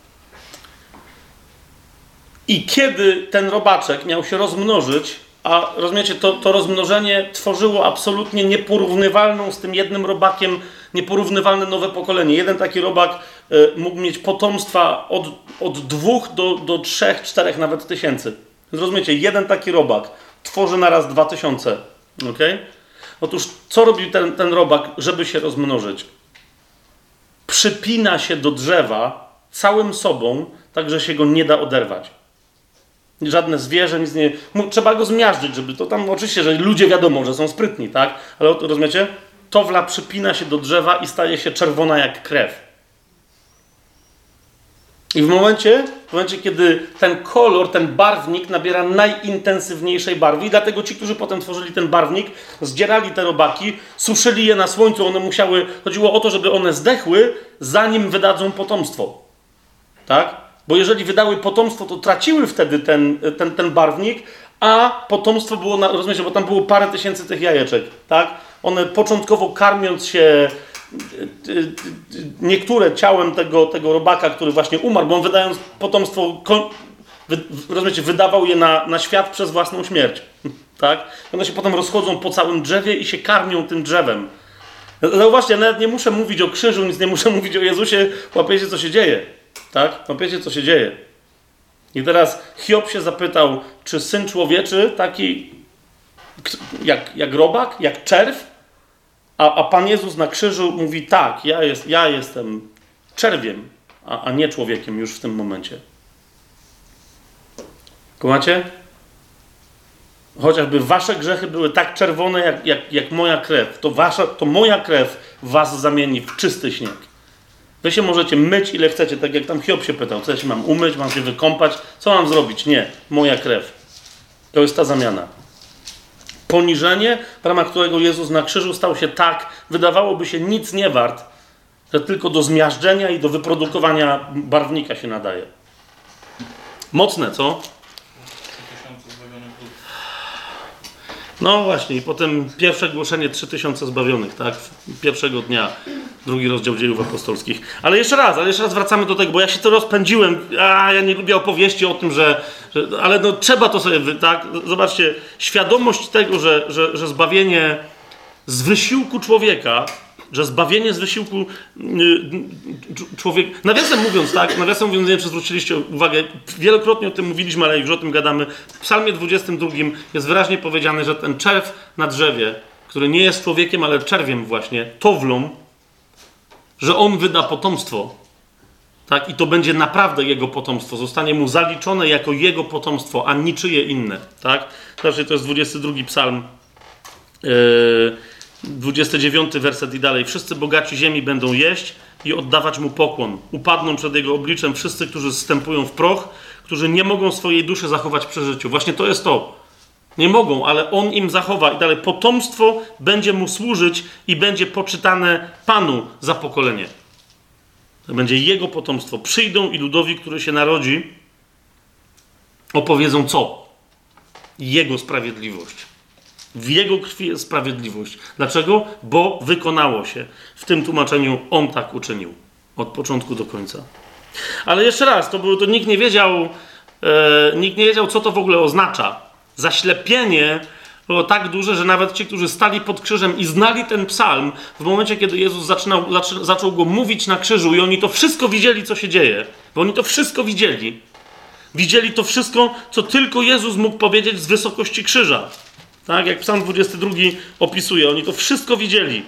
I kiedy ten robaczek miał się rozmnożyć, a rozumiecie, to, to rozmnożenie tworzyło absolutnie nieporównywalną z tym jednym robakiem, nieporównywalne nowe pokolenie. Jeden taki robak y, mógł mieć potomstwa od, od dwóch do, do trzech, czterech nawet tysięcy. Więc rozumiecie, jeden taki robak tworzy na raz dwa tysiące. Okay? Otóż co robi ten, ten robak, żeby się rozmnożyć? Przypina się do drzewa całym sobą, tak że się go nie da oderwać żadne zwierzę, nic nie. Trzeba go zmiażdżyć, żeby to tam. Oczywiście, że ludzie wiadomo, że są sprytni, tak? Ale rozumiecie? Towla przypina się do drzewa i staje się czerwona jak krew. I w momencie, w momencie, kiedy ten kolor, ten barwnik nabiera najintensywniejszej barwy, i dlatego ci, którzy potem tworzyli ten barwnik, zdzierali te robaki, suszyli je na słońcu, one musiały, chodziło o to, żeby one zdechły, zanim wydadzą potomstwo. Tak? Bo jeżeli wydały potomstwo, to traciły wtedy ten, ten, ten barwnik, a potomstwo było, na, rozumiecie, bo tam było parę tysięcy tych jajeczek, tak? One początkowo karmiąc się y, y, y, niektóre ciałem tego, tego robaka, który właśnie umarł, bo on wydając potomstwo wy, rozumiecie, wydawał je na, na świat przez własną śmierć. Tak? One się potem rozchodzą po całym drzewie i się karmią tym drzewem. Zauważcie, nawet nie muszę mówić o krzyżu, nic nie muszę mówić o Jezusie, łapiecie co się dzieje. Tak? Łapiecie co się dzieje. I teraz Hiob się zapytał, czy syn człowieczy, taki jak, jak robak, jak czerw, a, a Pan Jezus na krzyżu mówi tak, ja, jest, ja jestem czerwiem, a, a nie człowiekiem już w tym momencie. Kumacie? Chociażby wasze grzechy były tak czerwone jak, jak, jak moja krew, to, wasza, to moja krew was zamieni w czysty śnieg. Wy się możecie myć ile chcecie, tak jak tam Hiob się pytał, co ja się mam umyć, mam się wykąpać, co mam zrobić? Nie, moja krew. To jest ta zamiana. Poniżenie, w ramach którego Jezus na krzyżu stał się tak, wydawałoby się nic nie wart, że tylko do zmiażdżenia i do wyprodukowania barwnika się nadaje. Mocne, co? No właśnie, i potem pierwsze głoszenie 3000 zbawionych, tak? Pierwszego dnia, drugi rozdział dziejów apostolskich. Ale jeszcze raz, ale jeszcze raz wracamy do tego, bo ja się to rozpędziłem, a ja nie lubię opowieści o tym, że, że ale no trzeba to sobie, tak? Zobaczcie, świadomość tego, że, że, że zbawienie z wysiłku człowieka że zbawienie z wysiłku y, człowieka. Nawiasem mówiąc, tak, nawiasem mówiąc, nie wiem, czy zwróciliście uwagę, wielokrotnie o tym mówiliśmy, ale już o tym gadamy. W Psalmie 22 jest wyraźnie powiedziane, że ten czerw na drzewie, który nie jest człowiekiem, ale czerwiem właśnie, towlą, że on wyda potomstwo. Tak? I to będzie naprawdę jego potomstwo. Zostanie mu zaliczone jako jego potomstwo, a niczyje inne. Tak? Znaczy, to jest 22 psalm. Yy 29 werset i dalej. Wszyscy bogaci ziemi będą jeść i oddawać mu pokłon. Upadną przed jego obliczem wszyscy, którzy zstępują w proch, którzy nie mogą swojej duszy zachować przy życiu. Właśnie to jest to. Nie mogą, ale on im zachowa. I dalej potomstwo będzie mu służyć i będzie poczytane Panu za pokolenie. To będzie jego potomstwo. Przyjdą i ludowi, który się narodzi, opowiedzą co? Jego sprawiedliwość. W Jego krwi jest sprawiedliwość. Dlaczego? Bo wykonało się. W tym tłumaczeniu On tak uczynił. Od początku do końca. Ale jeszcze raz, to, było, to nikt nie wiedział, e, nikt nie wiedział, co to w ogóle oznacza. Zaślepienie było tak duże, że nawet ci, którzy stali pod krzyżem i znali ten psalm, w momencie, kiedy Jezus zaczynał, zaczął go mówić na krzyżu i oni to wszystko widzieli, co się dzieje, bo oni to wszystko widzieli. Widzieli to wszystko, co tylko Jezus mógł powiedzieć z wysokości krzyża. Tak, jak Psalm 22 opisuje, oni to wszystko widzieli.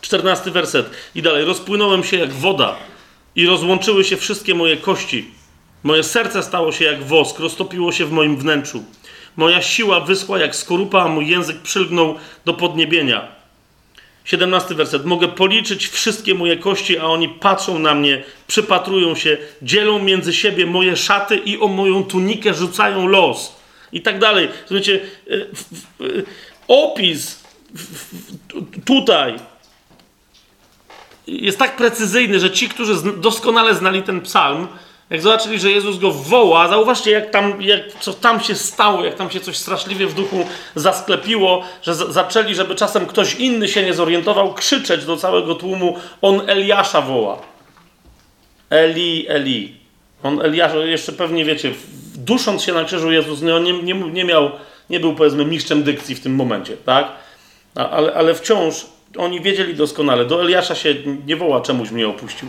14 werset i dalej. Rozpłynąłem się jak woda i rozłączyły się wszystkie moje kości. Moje serce stało się jak wosk, roztopiło się w moim wnętrzu. Moja siła wyschła jak skorupa, a mój język przylgnął do podniebienia. 17 werset. Mogę policzyć wszystkie moje kości, a oni patrzą na mnie, przypatrują się, dzielą między siebie moje szaty i o moją tunikę rzucają los i tak dalej. Słuchajcie, e, e, opis tutaj jest tak precyzyjny, że ci, którzy doskonale znali ten psalm, jak zobaczyli, że Jezus go woła, zauważcie, jak tam, jak, co tam się stało, jak tam się coś straszliwie w duchu zasklepiło, że z, zaczęli, żeby czasem ktoś inny się nie zorientował, krzyczeć do całego tłumu, on Eliasza woła. Eli, Eli. On Eliasza, jeszcze pewnie wiecie, dusząc się na krzyżu Jezus no, nie, nie, nie miał, nie był powiedzmy mistrzem dykcji w tym momencie, tak? Ale, ale wciąż oni wiedzieli doskonale, do Eliasza się nie woła, czemuś mnie opuścił.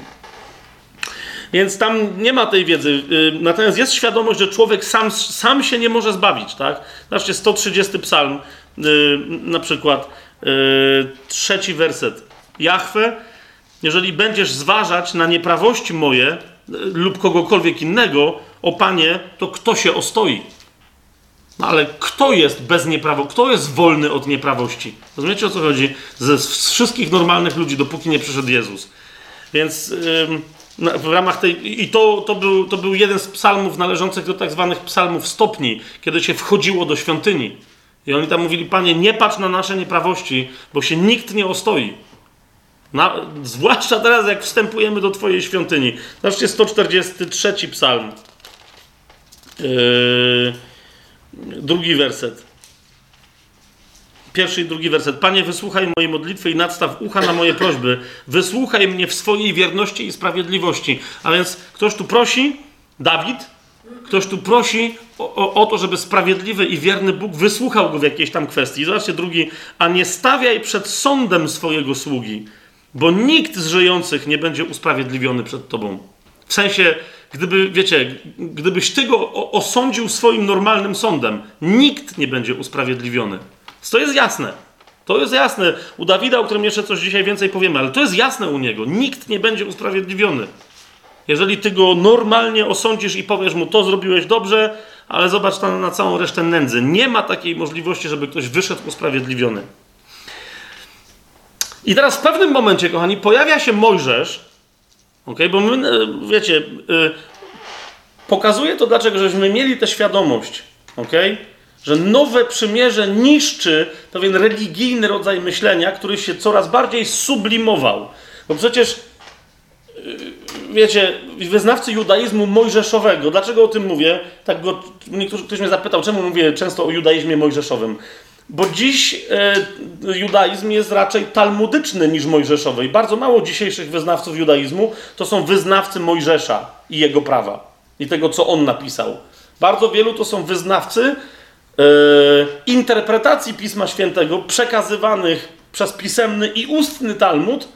Więc tam nie ma tej wiedzy. Y, natomiast jest świadomość, że człowiek sam, sam się nie może zbawić, tak? Zobaczcie, 130 psalm, y, na przykład, y, trzeci werset. Jachwę, jeżeli będziesz zważać na nieprawości moje lub kogokolwiek innego, o Panie, to kto się ostoi? No ale kto jest bez nieprawo, kto jest wolny od nieprawości? Rozumiecie o co chodzi? Ze, wszystkich normalnych ludzi, dopóki nie przyszedł Jezus. Więc ym, w ramach tej. I to, to, był, to był jeden z psalmów należących do tak zwanych psalmów stopni, kiedy się wchodziło do świątyni. I oni tam mówili: Panie, nie patrz na nasze nieprawości, bo się nikt nie ostoi. Na, zwłaszcza teraz, jak wstępujemy do Twojej świątyni. Zobaczcie 143 psalm. Yy, drugi werset. Pierwszy i drugi werset. Panie, wysłuchaj mojej modlitwy i nadstaw ucha na moje prośby. Wysłuchaj mnie w swojej wierności i sprawiedliwości. A więc ktoś tu prosi, Dawid, Ktoś tu prosi o, o, o, to, żeby sprawiedliwy i wierny Bóg wysłuchał go w jakiejś tam kwestii. Zobaczcie drugi, a nie stawiaj przed sądem swojego sługi, bo nikt z żyjących nie będzie usprawiedliwiony przed tobą. W sensie, gdyby, wiecie, gdybyś ty go osądził swoim normalnym sądem, nikt nie będzie usprawiedliwiony. To jest jasne. To jest jasne. U Dawida, o którym jeszcze coś dzisiaj więcej powiemy, ale to jest jasne u niego. Nikt nie będzie usprawiedliwiony. Jeżeli ty go normalnie osądzisz i powiesz mu, to zrobiłeś dobrze, ale zobacz tam na całą resztę nędzy. Nie ma takiej możliwości, żeby ktoś wyszedł usprawiedliwiony. I teraz w pewnym momencie, kochani, pojawia się Mojżesz, okay, bo my, e, wiecie, yy, pokazuje to, dlaczego żeśmy mieli tę świadomość, okay, że nowe przymierze niszczy pewien religijny rodzaj myślenia, który się coraz bardziej sublimował. Bo przecież wiecie, wyznawcy judaizmu mojżeszowego. Dlaczego o tym mówię? Tak go, niektórzy, ktoś mnie zapytał, czemu mówię często o judaizmie mojżeszowym. Bo dziś e, judaizm jest raczej talmudyczny niż mojżeszowy. I bardzo mało dzisiejszych wyznawców judaizmu to są wyznawcy Mojżesza i jego prawa. I tego, co on napisał. Bardzo wielu to są wyznawcy e, interpretacji Pisma Świętego przekazywanych przez pisemny i ustny Talmud,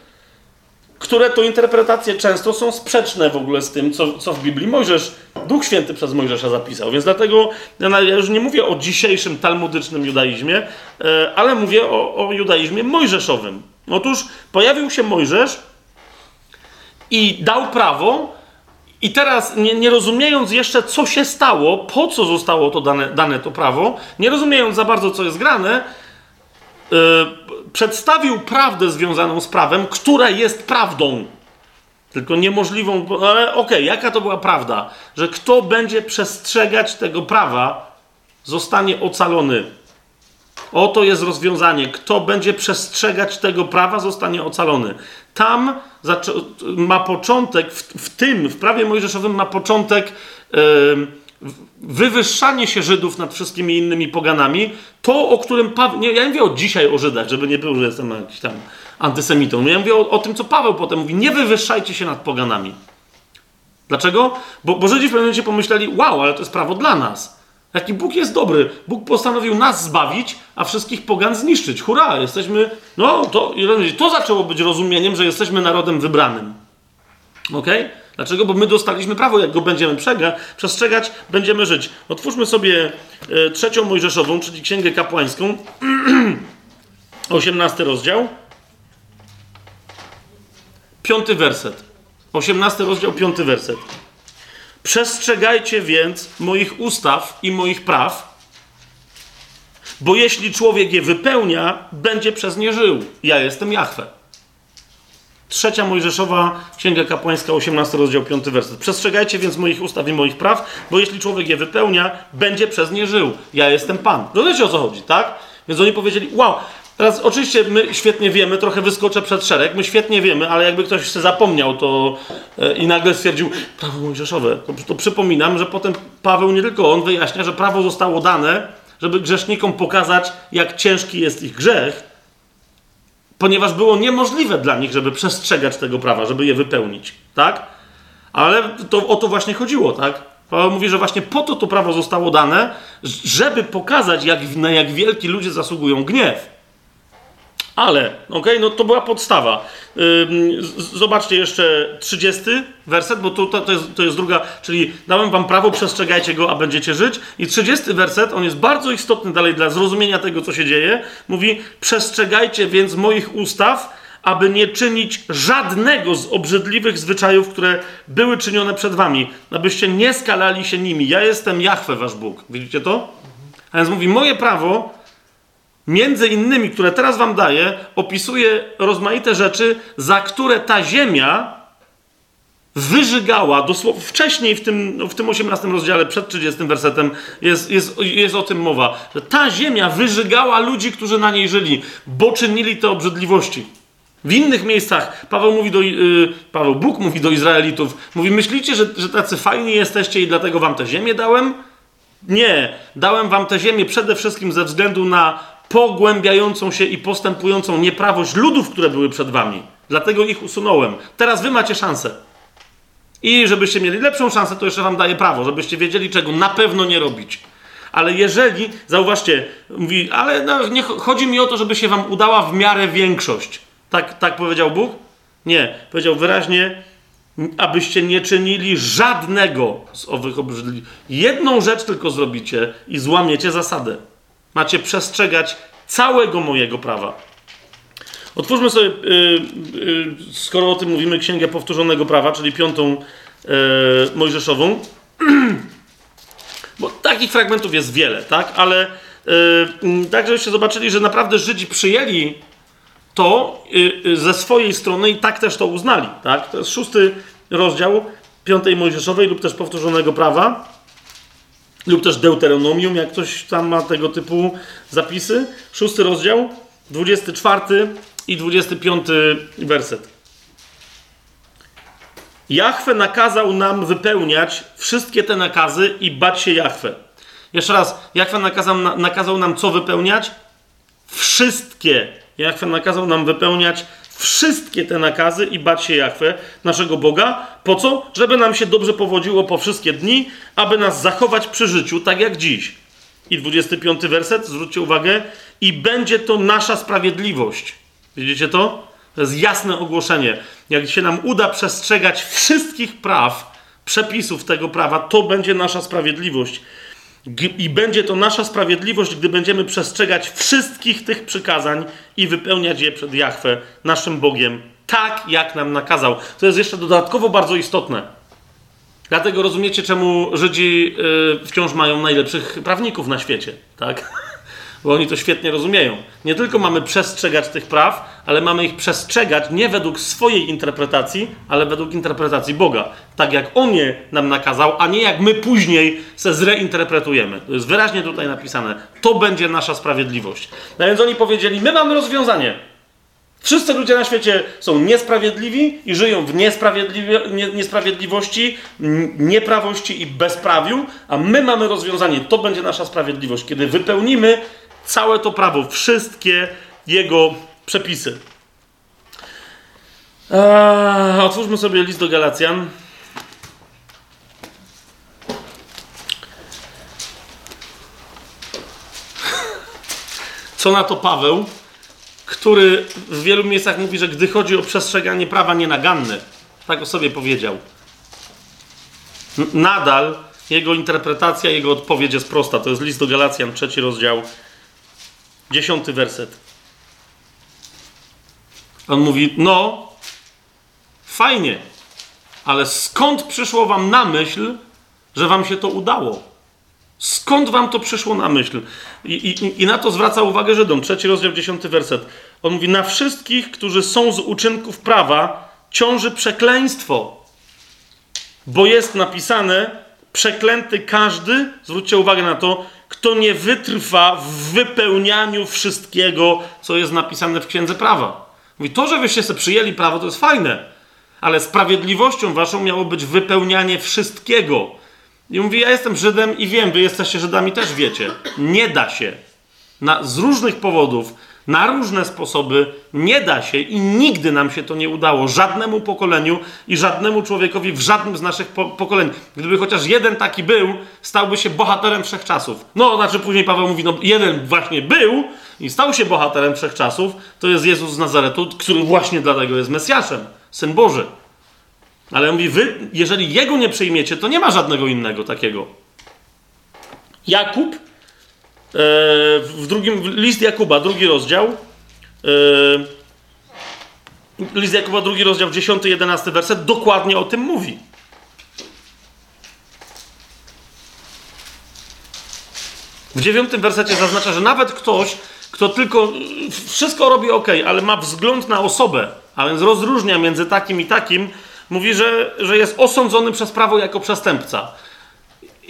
które to interpretacje często są sprzeczne w ogóle z tym, co, co w Biblii Mojżesz, Duch Święty przez Mojżesza zapisał. Więc dlatego ja już nie mówię o dzisiejszym talmudycznym judaizmie, e, ale mówię o, o judaizmie mojżeszowym. Otóż pojawił się Mojżesz i dał prawo, i teraz, nie, nie, rozumiejąc jeszcze, co się stało, po co zostało to dane, dane to prawo, nie rozumiejąc za bardzo, co jest grane, yy, przedstawił prawdę związaną z prawem, która jest prawdą. Tylko niemożliwą, ale okej, okay, jaka to była prawda? Że kto będzie przestrzegać tego prawa, zostanie ocalony. Oto jest rozwiązanie. Kto będzie przestrzegać tego prawa, zostanie ocalony. Tam ma początek, w, w, tym, w prawie mojżeszowym ma początek. Yy, wywyższanie się Żydów nad wszystkimi innymi poganami, to o którym Paweł, nie, ja nie mówię o dzisiaj o Żydach, żeby nie było, że jestem jakiś tam antysemitą, ja mówię o, o, tym, co Paweł potem mówi, nie wywyższajcie się nad poganami. Dlaczego? Bo, bo Żydzi w pewnym momencie pomyśleli, wow, ale to jest prawo dla nas. Jaki Bóg jest dobry. Bóg postanowił nas zbawić, a wszystkich pogan zniszczyć. Hurra, jesteśmy, no to, to zaczęło być rozumieniem, że jesteśmy narodem wybranym. Okej? Okay? Dlaczego? Bo my dostaliśmy prawo, jak go będziemy przestrzegać, będziemy żyć. Otwórzmy sobie e, trzecią Mojżeszową, czyli Księgę Kapłańską, 18 rozdział, piąty werset. 18 rozdział, piąty werset. Przestrzegajcie więc moich ustaw i moich praw, bo jeśli człowiek je wypełnia, będzie przez nie żył. Ja jestem Jahwe. Trzecia Mojżeszowa, Księga Kapłańska, 18 rozdział, 5 werset. Przestrzegajcie więc moich ustaw i moich praw, bo jeśli człowiek je wypełnia, będzie przez nie żył. Ja jestem Pan. Rozumiecie o co chodzi, tak? Więc oni powiedzieli, wow, teraz oczywiście my świetnie wiemy, trochę wyskoczę przed szereg, my świetnie wiemy, ale jakby ktoś się zapomniał to e, i nagle stwierdził, prawo mojżeszowe, to, to przypominam, że potem Paweł nie tylko on wyjaśnia, że prawo zostało dane, żeby grzesznikom pokazać, jak ciężki jest ich grzech, ponieważ było niemożliwe dla nich, żeby przestrzegać tego prawa, żeby je wypełnić, tak? Ale to, o to właśnie chodziło, tak? Paweł mówi, że właśnie po to to prawo zostało dane, żeby pokazać, jak, na jak wielki ludzie zasługują gniew. Ale, okay, no to była podstawa. Zobaczcie jeszcze 30 werset, bo to, to, jest, to jest druga, czyli dałem wam prawo, przestrzegajcie go, a będziecie żyć. I 30 werset, on jest bardzo istotny dalej dla zrozumienia tego, co się dzieje. Mówi, przestrzegajcie więc moich ustaw, aby nie czynić żadnego z obrzydliwych zwyczajów, które były czynione przed wami, abyście nie skalali się nimi. Ja jestem Jahwe, wasz Bóg. Widzicie to? A więc mówi, moje prawo między innymi, które teraz wam daję, opisuje rozmaite rzeczy, za które ta ziemia wyżygała, dosłownie wcześniej w tym, w tym 18 rozdziale, przed 30 wersetem jest, jest, jest o tym mowa, że ta ziemia wyżygała ludzi, którzy na niej żyli, bo czynili te obrzydliwości. W innych miejscach Paweł mówi do, yy, Paweł, Bóg mówi do Izraelitów, mówi, myślicie, że, że tacy fajni jesteście i dlatego wam tę ziemię dałem? Nie, dałem wam tę ziemię przede wszystkim ze względu na pogłębiającą się i postępującą nieprawość ludów, które były przed wami. Dlatego ich usunąłem. Teraz wy macie szansę. I żebyście mieli lepszą szansę, to jeszcze wam daję prawo, żebyście wiedzieli, czego na pewno nie robić. Ale jeżeli, zauważcie, mówi, ale no, nie, chodzi mi o to, żeby się wam udała w miarę większość. Tak, tak powiedział Bóg? Nie. Powiedział wyraźnie, abyście nie czynili żadnego z owych obrzydliwych. Jedną rzecz tylko zrobicie i złamiecie zasadę. Macie przestrzegać całego mojego prawa. Otwórzmy sobie, yy, yy, skoro o tym mówimy, Księgę Powtórzonego Prawa, czyli piątą yy, Mojżeszową. Bo takich fragmentów jest wiele, tak? Ale yy, tak, żebyście zobaczyli, że naprawdę Żydzi przyjęli to yy, ze swojej strony i tak też to uznali, tak? To jest szósty rozdział piątej Mojżeszowej lub też Powtórzonego Prawa lub też Deuteronomium, jak ktoś tam ma tego typu zapisy. Szósty rozdział, 24 i 25 werset. Jahwe nakazał nam wypełniać wszystkie te nakazy i bać się Jahwe. Jeszcze raz, Jahwe nakazał, nakazał nam co wypełniać? Wszystkie. Jahwe nakazał nam wypełniać wszystkie te nakazy i bać się Jahwe, naszego Boga. Po co? Żeby nam się dobrze powodziło po wszystkie dni, aby nas zachować przy życiu, tak jak dziś. I 25 werset, zwróćcie uwagę, i będzie to nasza sprawiedliwość. Widzicie to? To jest jasne ogłoszenie. Jak się nam uda przestrzegać wszystkich praw, przepisów tego prawa, to będzie nasza sprawiedliwość. I będzie to nasza sprawiedliwość, gdy będziemy przestrzegać wszystkich tych przykazań i wypełniać je przed Jahwe, naszym Bogiem, tak jak nam nakazał. To jest jeszcze dodatkowo bardzo istotne. Dlatego rozumiecie, czemu Żydzi yy, wciąż mają najlepszych prawników na świecie, tak? Bo oni to świetnie rozumieją. Nie tylko mamy przestrzegać tych praw, ale mamy ich przestrzegać nie według swojej interpretacji, ale według interpretacji Boga. Tak jak On je nam nakazał, a nie jak my później se zreinterpretujemy. To jest wyraźnie tutaj napisane. To będzie nasza sprawiedliwość. No więc oni powiedzieli, my mamy rozwiązanie. Wszyscy ludzie na świecie są niesprawiedliwi i żyją w niesprawiedliwości, nieprawości i bezprawiu, a my mamy rozwiązanie. To będzie nasza sprawiedliwość, kiedy wypełnimy całe to prawo, wszystkie jego przepisy. Eee, otwórzmy sobie list do Galacjan. Co na to Paweł, który w wielu miejscach mówi, że gdy chodzi o przestrzeganie prawa nienaganne, tak o sobie powiedział. Nadal jego interpretacja, jego odpowiedź jest prosta. To jest list do Galacjan, trzeci rozdział, Dziesiąty werset. On mówi: No, fajnie, ale skąd przyszło wam na myśl, że wam się to udało? Skąd wam to przyszło na myśl? I, i, I, na to zwraca uwagę Żydom. Trzeci rozdział, dziesiąty werset. On mówi: Na wszystkich, którzy są z uczynków prawa, ciąży przekleństwo. Bo jest napisane: Przeklęty każdy, zwróćcie uwagę na to, kto nie wytrwa w wypełnianiu wszystkiego, co jest napisane w Księdze Prawa. Mówi, to, że wyście sobie przyjęli prawo, to jest fajne, ale sprawiedliwością waszą miało być wypełnianie wszystkiego. I mówi, ja jestem Żydem i wiem, wy jesteście Żydami, też wiecie. Nie da się. Na, z różnych powodów na różne sposoby nie da się i nigdy nam się to nie udało. Żadnemu pokoleniu i żadnemu człowiekowi w żadnym z naszych po pokoleń. Gdyby chociaż jeden taki był, stałby się bohaterem wszechczasów. No, znaczy później Paweł mówi, no jeden właśnie był i stał się bohaterem wszechczasów, to jest Jezus z Nazaretu, który właśnie dlatego jest Mesjaszem, Syn Boży. Ale mówi, wy, jeżeli Jego nie przyjmiecie, to nie ma żadnego innego takiego. Jakub w drugim, list Jakuba, drugi rozdział. E, list Jakuba, drugi rozdział, 10-11 werset, dokładnie o tym mówi. W dziewiątym wersecie zaznacza, że nawet ktoś, kto tylko wszystko robi ok, ale ma wzgląd na osobę, a więc rozróżnia między takim i takim, mówi, że, że jest osądzony przez prawo jako przestępca.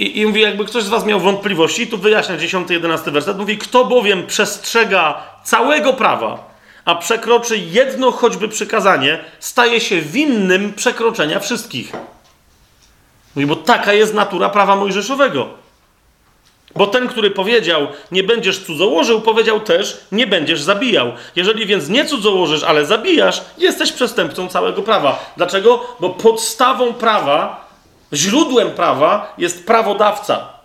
I, I mówi, jakby ktoś z was miał wątpliwości, tu wyjaśnia 10-11 werset, mówi, kto bowiem przestrzega całego prawa, a przekroczy jedno choćby przykazanie, staje się winnym przekroczenia wszystkich. Mówi, bo taka jest natura prawa mojżeszowego. Bo ten, który powiedział, nie będziesz cudzołożył, powiedział też, nie będziesz zabijał. Jeżeli więc nie cudzołożysz, ale zabijasz, jesteś przestępcą całego prawa. Dlaczego? Bo podstawą prawa, źródłem prawa jest prawodawca.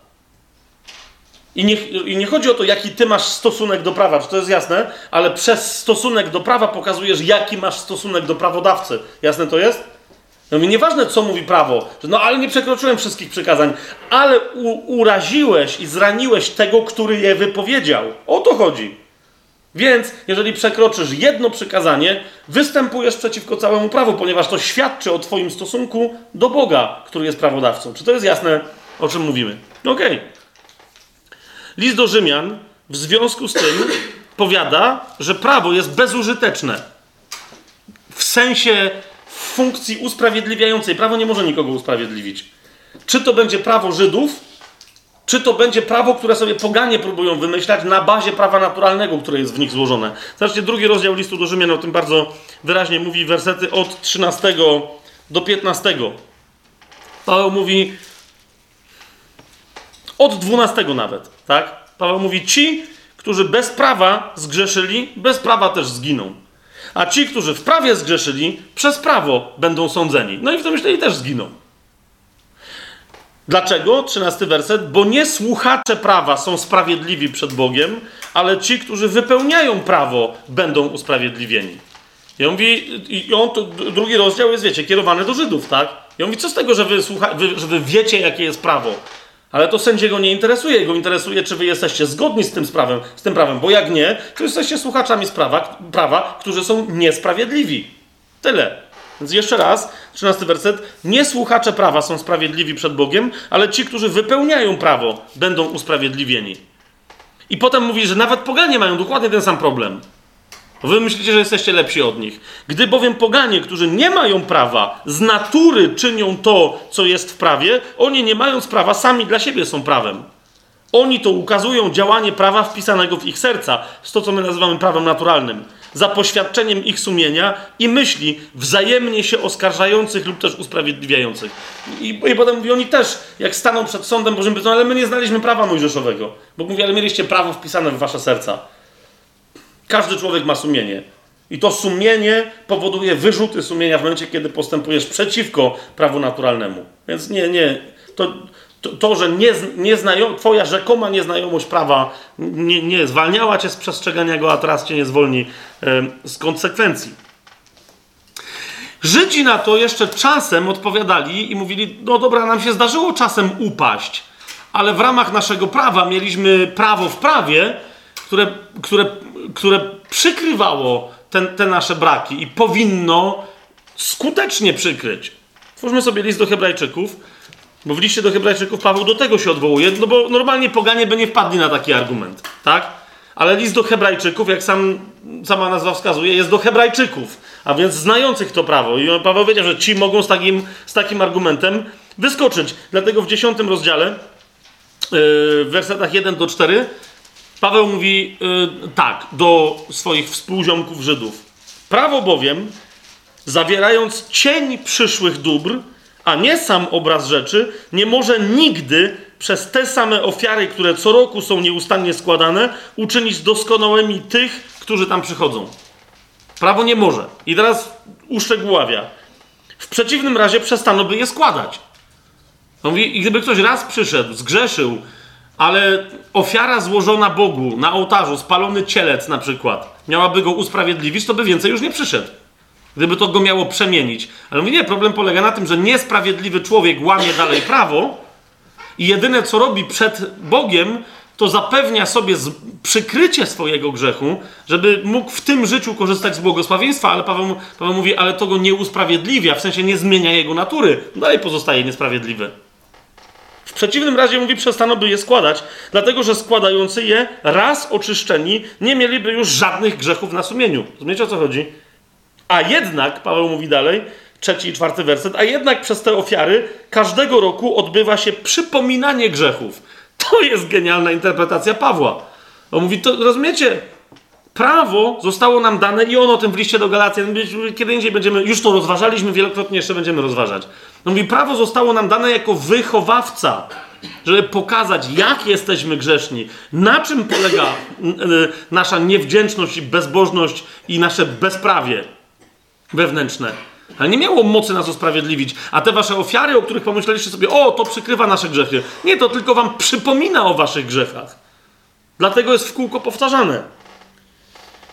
I nie, I nie chodzi o to, jaki ty masz stosunek do prawa, czy to jest jasne, ale przez stosunek do prawa pokazujesz, jaki masz stosunek do prawodawcy. Jasne to jest? Ja mówię, nieważne co mówi prawo, no ale nie przekroczyłem wszystkich przykazań, ale u, uraziłeś i zraniłeś tego, który je wypowiedział. O to chodzi. Więc jeżeli przekroczysz jedno przykazanie, występujesz przeciwko całemu prawu, ponieważ to świadczy o Twoim stosunku do Boga, który jest prawodawcą. Czy to jest jasne, o czym mówimy? Okej. Okay. List do Rzymian w związku z tym powiada, że prawo jest bezużyteczne. W sensie funkcji usprawiedliwiającej. Prawo nie może nikogo usprawiedliwić. Czy to będzie prawo Żydów, czy to będzie prawo, które sobie poganie próbują wymyślać na bazie prawa naturalnego, które jest w nich złożone. Zobaczcie, drugi rozdział listu do Rzymian o tym bardzo wyraźnie mówi, wersety od 13 do 15. Paweł mówi, od 12 nawet, tak? Paweł mówi, ci, którzy bez prawa zgrzeszyli, bez prawa też zginą. A ci, którzy w prawie zgrzeszyli, przez prawo będą sądzeni. No i w tym myśleli też zginą. Dlaczego? Trzynasty werset. Bo nie słuchacze prawa są sprawiedliwi przed Bogiem, ale ci, którzy wypełniają prawo, będą usprawiedliwieni. I on mówi, i on, to, drugi rozdział jest, wiecie, kierowany do Żydów, tak? I on mówi, co z tego, że wy, słucha, wy, że wy wiecie, jakie jest prawo? Ale to sędziego nie interesuje. Go interesuje, czy wy jesteście zgodni z tym, sprawem, z tym prawem, bo jak nie, to jesteście słuchaczami sprawa, prawa, którzy są niesprawiedliwi. Tyle. Więc jeszcze raz, 13 werset. Nie słuchacze prawa są sprawiedliwi przed Bogiem, ale ci, którzy wypełniają prawo, będą usprawiedliwieni. I potem mówi, że nawet poganie mają dokładnie ten sam problem. Wy myślicie, że jesteście lepsi od nich. Gdy bowiem poganie, którzy nie mają prawa, z natury czynią to, co jest w prawie, oni nie mając prawa, sami dla siebie są prawem. Oni to ukazują działanie prawa wpisanego w ich serca, to, co my nazywamy prawem naturalnym, za poświadczeniem ich sumienia i myśli wzajemnie się oskarżających lub też usprawiedliwiających. I, i potem mówi, oni też, jak staną przed sądem Bożym, powiedzą, ale my nie znaliśmy prawa mojżeszowego. Bo mówi, ale mieliście prawo wpisane w wasze serca. Każdy człowiek ma sumienie. I to sumienie powoduje wyrzuty sumienia w momencie, kiedy postępujesz przeciwko prawu naturalnemu. Więc nie, nie. To, to, to że nie, nie znajom, twoja rzekoma nieznajomość prawa nie, nie zwalniała cię z przestrzegania go, a teraz cię nie zwolni z konsekwencji. Żydzi na to jeszcze czasem odpowiadali i mówili: No dobra, nam się zdarzyło czasem upaść, ale w ramach naszego prawa mieliśmy prawo w prawie, które, które, które przykrywało ten, te nasze braki i powinno skutecznie przykryć. Twórzmy sobie list do Hebrajczyków, bo w liście do Hebrajczyków Paweł do tego się odwołuje, no bo normalnie poganie by nie wpadli na taki argument, tak? Ale list do Hebrajczyków, jak sam, sama nazwa wskazuje, jest do Hebrajczyków, a więc znających to prawo. I Paweł wiedział, że ci mogą z takim, z takim argumentem wyskoczyć. Dlatego w dziesiątym rozdziale, yy, w wersetach 1 do 4, Paweł mówi yy, tak do swoich współziomków Żydów. Prawo bowiem, zawierając cień przyszłych dóbr, a nie sam obraz rzeczy, nie może nigdy przez te same ofiary, które co roku są nieustannie składane, uczynić doskonałymi tych, którzy tam przychodzą. Prawo nie może. I teraz uszczegóławia. W przeciwnym razie przestano by je składać. On mówi, gdyby ktoś raz przyszedł, zgrzeszył, ale ofiara złożona Bogu na ołtarzu, spalony cielec na przykład, miałaby go usprawiedliwić, to by więcej już nie przyszedł. Gdyby to go miało przemienić. Ale mówi, nie, problem polega na tym, że niesprawiedliwy człowiek łamie dalej prawo i jedyne co robi przed Bogiem, to zapewnia sobie przykrycie swojego grzechu, żeby mógł w tym życiu korzystać z błogosławieństwa, ale Paweł, Paweł mówi, ale to go nie usprawiedliwia, w sensie nie zmienia jego natury. Dalej pozostaje niesprawiedliwy. W przeciwnym razie mówi, przestano by je składać, dlatego że składający je, raz oczyszczeni, nie mieliby już żadnych grzechów na sumieniu. Rozumiecie o co chodzi? A jednak, Paweł mówi dalej, trzeci i czwarty werset, a jednak przez te ofiary każdego roku odbywa się przypominanie grzechów. To jest genialna interpretacja Pawła. On mówi, to rozumiecie, prawo zostało nam dane i on o tym w liście do Galacjan, kiedy indziej będziemy, już to rozważaliśmy wielokrotnie, jeszcze będziemy rozważać. On mówi, prawo zostało nam dane jako wychowawca. żeby pokazać, jak jesteśmy grzeszni, na czym polega y, nasza niewdzięczność i bezbożność i nasze bezprawie wewnętrzne. Ale nie miało mocy nas usprawiedliwić. A te wasze ofiary, o których pomyśleliście sobie, o, to przykrywa nasze grzechy. Nie, to tylko wam przypomina o waszych grzechach. Dlatego jest w kółko powtarzane.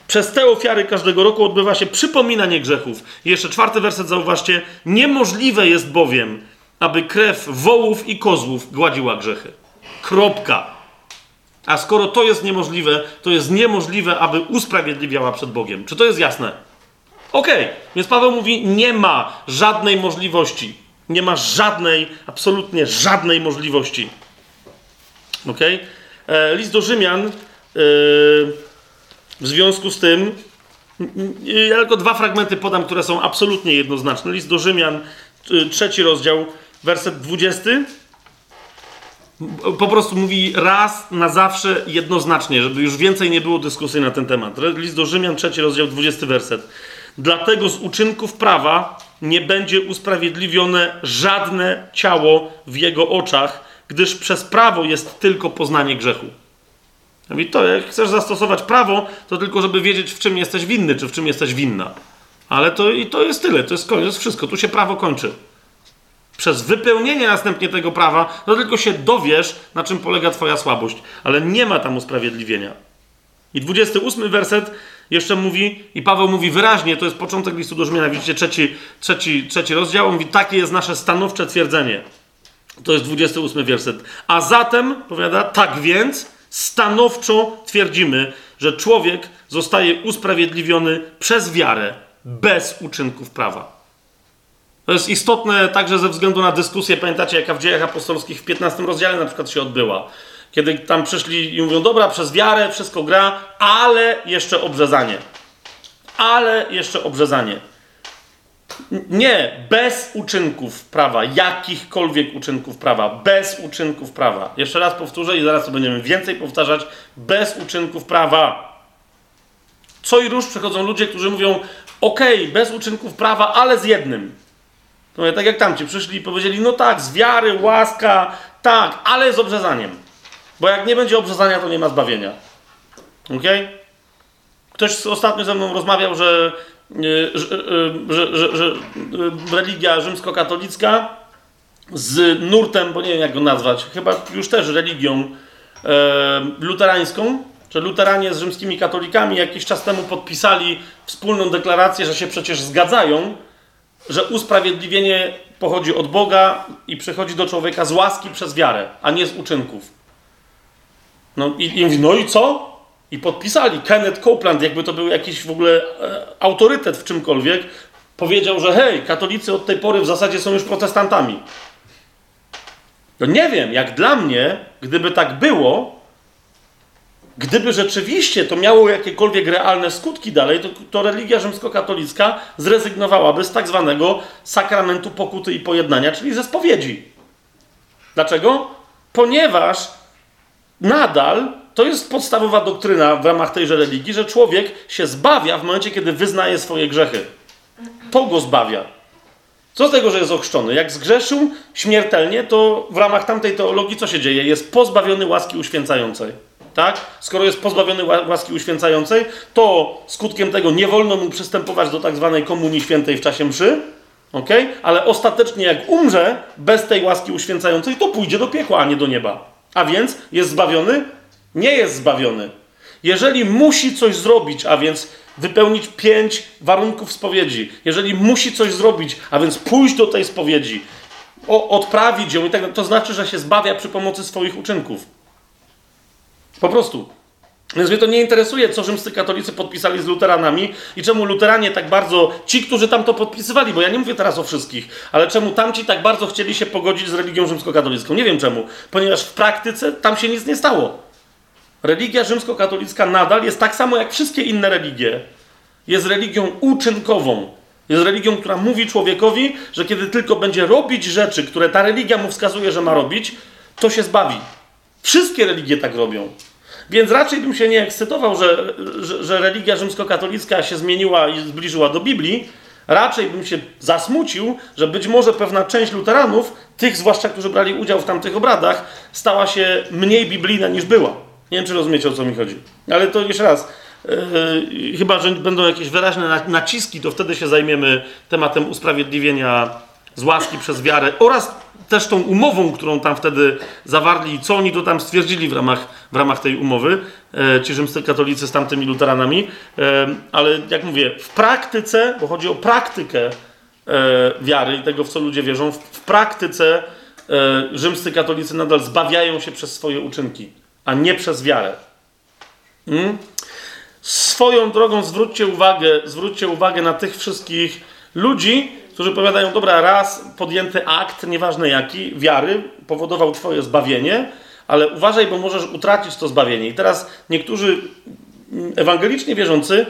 Przez te ofiary każdego roku odbywa się przypominanie grzechów. Jeszcze czwarty werset, zauważcie. Niemożliwe jest bowiem, aby krew wołów i kozłów gładziła grzechy. Kropka. A skoro to jest niemożliwe, to jest niemożliwe, aby usprawiedliwiała przed Bogiem. Czy to jest jasne? Okej, okay. więc Paweł mówi: nie ma żadnej możliwości. Nie ma żadnej, absolutnie żadnej możliwości. Ok? E, list do Rzymian. E, w związku z tym, ja tylko dwa fragmenty podam, które są absolutnie jednoznaczne. List do Rzymian, e, trzeci rozdział, werset 20. Po prostu mówi raz na zawsze jednoznacznie, żeby już więcej nie było dyskusji na ten temat. List do Rzymian, trzeci rozdział, 20 werset. Dlatego z uczynków prawa nie będzie usprawiedliwione żadne ciało w jego oczach, gdyż przez prawo jest tylko poznanie grzechu. I to, jak chcesz zastosować prawo, to tylko, żeby wiedzieć, w czym jesteś winny, czy w czym jesteś winna. Ale to i to jest tyle, to jest, to jest wszystko, tu się prawo kończy. Przez wypełnienie następnie tego prawa, to tylko się dowiesz, na czym polega Twoja słabość, ale nie ma tam usprawiedliwienia. I 28 werset jeszcze mówi, i Paweł mówi wyraźnie, to jest początek listu do Rzymiana, widzicie, trzeci, trzeci, trzeci rozdział, on mówi, takie jest nasze stanowcze twierdzenie. To jest 28 werset. A zatem, powiada, tak więc, stanowczo twierdzimy, że człowiek zostaje usprawiedliwiony przez wiarę, bez uczynków prawa. To jest istotne także ze względu na dyskusję, pamiętacie, jaka w dziejach apostolskich w 15 rozdziale na przykład się odbyła kiedy tam przyszli i mówią, dobra, przez wiarę wszystko gra, ale jeszcze obrzezanie. Ale jeszcze obrzezanie. Nie, bez uczynków prawa, jakichkolwiek uczynków prawa, bez uczynków prawa. Jeszcze raz powtórzę i zaraz to będziemy więcej powtarzać. Bez uczynków prawa. Co i róż przychodzą ludzie, którzy mówią, ok, bez uczynków prawa, ale z jednym. To tak jak tamci przyszli i powiedzieli, no tak, z wiary, łaska, tak, ale z obrzezaniem. Bo jak nie będzie obrzezania, to nie ma zbawienia. Ok? Ktoś ostatnio ze mną rozmawiał, że, że, e, że, że, że e, religia rzymskokatolicka z nurtem, bo nie wiem jak go nazwać, chyba już też religią e, luterańską, że luteranie z rzymskimi katolikami jakiś czas temu podpisali wspólną deklarację, że się przecież zgadzają, że usprawiedliwienie pochodzi od Boga i przychodzi do człowieka z łaski przez wiarę, a nie z uczynków. No i, i mówi, no i co? I podpisali. Kenneth Copeland, jakby to był jakiś w ogóle e, autorytet w czymkolwiek, powiedział, że hej, katolicy od tej pory w zasadzie są już protestantami. No nie wiem, jak dla mnie, gdyby tak było, gdyby rzeczywiście to miało jakiekolwiek realne skutki dalej, to, to religia rzymskokatolicka zrezygnowałaby z tak zwanego sakramentu pokuty i pojednania, czyli ze spowiedzi. Dlaczego? Ponieważ nadal to jest podstawowa doktryna w ramach tejże religii, że człowiek się zbawia w momencie, kiedy wyznaje swoje grzechy. To go zbawia. Co z tego, że jest ochrzczony? Jak zgrzeszył śmiertelnie, to w ramach tamtej teologii co się dzieje? Jest pozbawiony łaski uświęcającej. Tak? Skoro jest pozbawiony łaski uświęcającej, to skutkiem tego nie wolno mu przystępować do tak zwanej komunii świętej w czasie mszy, okay? ale ostatecznie jak umrze bez tej łaski uświęcającej, to pójdzie do piekła, a nie do nieba. A więc jest zbawiony? Nie jest zbawiony. Jeżeli musi coś zrobić, a więc wypełnić pięć warunków spowiedzi, jeżeli musi coś zrobić, a więc pójść do tej spowiedzi, odprawić ją i tak to znaczy, że się zbawia przy pomocy swoich uczynków. Po prostu. Więc mnie to nie interesuje, co rzymscy katolicy podpisali z luteranami i czemu luteranie tak bardzo, ci, którzy tam to podpisywali, bo ja nie mówię teraz o wszystkich, ale czemu tamci tak bardzo chcieli się pogodzić z religią rzymskokatolicką. Nie wiem czemu, ponieważ w praktyce tam się nic nie stało. Religia rzymskokatolicka nadal jest tak samo jak wszystkie inne religie. Jest religią uczynkową. Jest religią, która mówi człowiekowi, że kiedy tylko będzie robić rzeczy, które ta religia mu wskazuje, że ma robić, to się zbawi. Wszystkie religie tak robią. Więc raczej bym się nie ekscytował, że, że, że religia rzymskokatolicka się zmieniła i zbliżyła do Biblii, Raczej bym się zasmucił, że być może pewna część luteranów, tych zwłaszcza, którzy brali udział w tamtych obradach, stała się mniej biblijna niż była. Nie wiem, czy rozumiecie, o co mi chodzi. Ale to jeszcze raz, yy, chyba, że będą jakieś wyraźne naciski, to wtedy się zajmiemy tematem usprawiedliwienia z łaski przez wiarę oraz też tą umową, którą tam wtedy zawarli, co oni to tam stwierdzili w ramach, w ramach tej umowy, e, ci rzymscy katolicy z tamtymi luteranami, e, ale jak mówię, w praktyce, bo chodzi o praktykę e, wiary i tego, w co ludzie wierzą, w, w praktyce e, rzymscy katolicy nadal zbawiają się przez swoje uczynki, a nie przez wiarę. Hmm? Swoją drogą zwróćcie uwagę, zwróćcie uwagę na tych wszystkich ludzi, którzy powiadają, dobra, raz podjęty akt, nieważne jaki, wiary, powodował twoje zbawienie, ale uważaj, bo możesz utracić to zbawienie. I teraz niektórzy ewangelicznie wierzący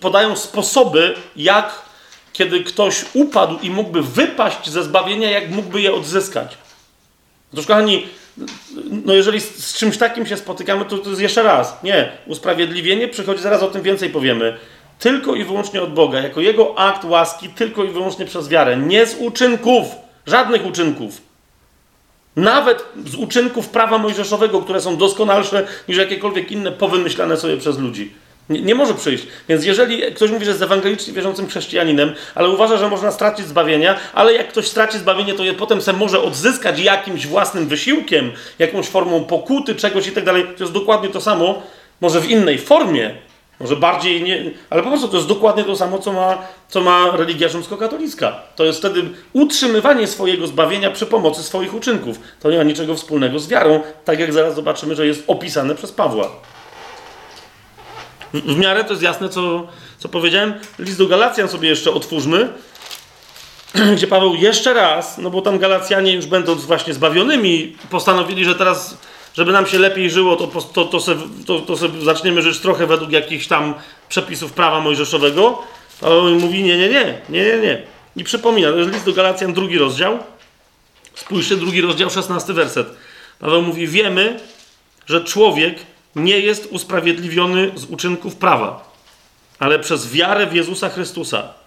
podają sposoby, jak kiedy ktoś upadł i mógłby wypaść ze zbawienia, jak mógłby je odzyskać. Otóż, kochani, no jeżeli z czymś takim się spotykamy, to, to jest jeszcze raz. Nie, usprawiedliwienie przychodzi, zaraz o tym więcej powiemy tylko i wyłącznie od Boga, jako Jego akt łaski, tylko i wyłącznie przez wiarę. Nie z uczynków, żadnych uczynków. Nawet z uczynków prawa mojżeszowego, które są doskonalsze niż jakiekolwiek inne powymyślane sobie przez ludzi. Nie, nie, może przyjść. Więc jeżeli ktoś mówi, że jest ewangelicznie wierzącym chrześcijaninem, ale uważa, że można stracić zbawienia, ale jak ktoś straci zbawienie, to je potem se może odzyskać jakimś własnym wysiłkiem, jakąś formą pokuty, czegoś i tak dalej. To jest dokładnie to samo, może w innej formie, może bardziej nie, ale po prostu to jest dokładnie to samo, co ma, co ma religia rzymskokatolicka. To jest wtedy utrzymywanie swojego zbawienia przy pomocy swoich uczynków. To nie ma niczego wspólnego z wiarą, tak jak zaraz zobaczymy, że jest opisane przez Pawła. W, w miarę to jest jasne, co, co powiedziałem. List do Galacjan sobie jeszcze otwórzmy, gdzie Paweł jeszcze raz, no bo tam Galacjanie już będąc właśnie zbawionymi, postanowili, że teraz żeby nam się lepiej żyło, to, to, to, se, to, to sobie zaczniemy żyć trochę według jakichś tam przepisów prawa mojżeszowego. A on mówi, nie, nie, nie, nie, nie, nie. I przypomina, to jest list do Galacjan, drugi rozdział. Spójrzcie, drugi rozdział, szesnasty werset. Paweł mówi, wiemy, że człowiek nie jest usprawiedliwiony z uczynków prawa, ale przez wiarę w Jezusa Chrystusa.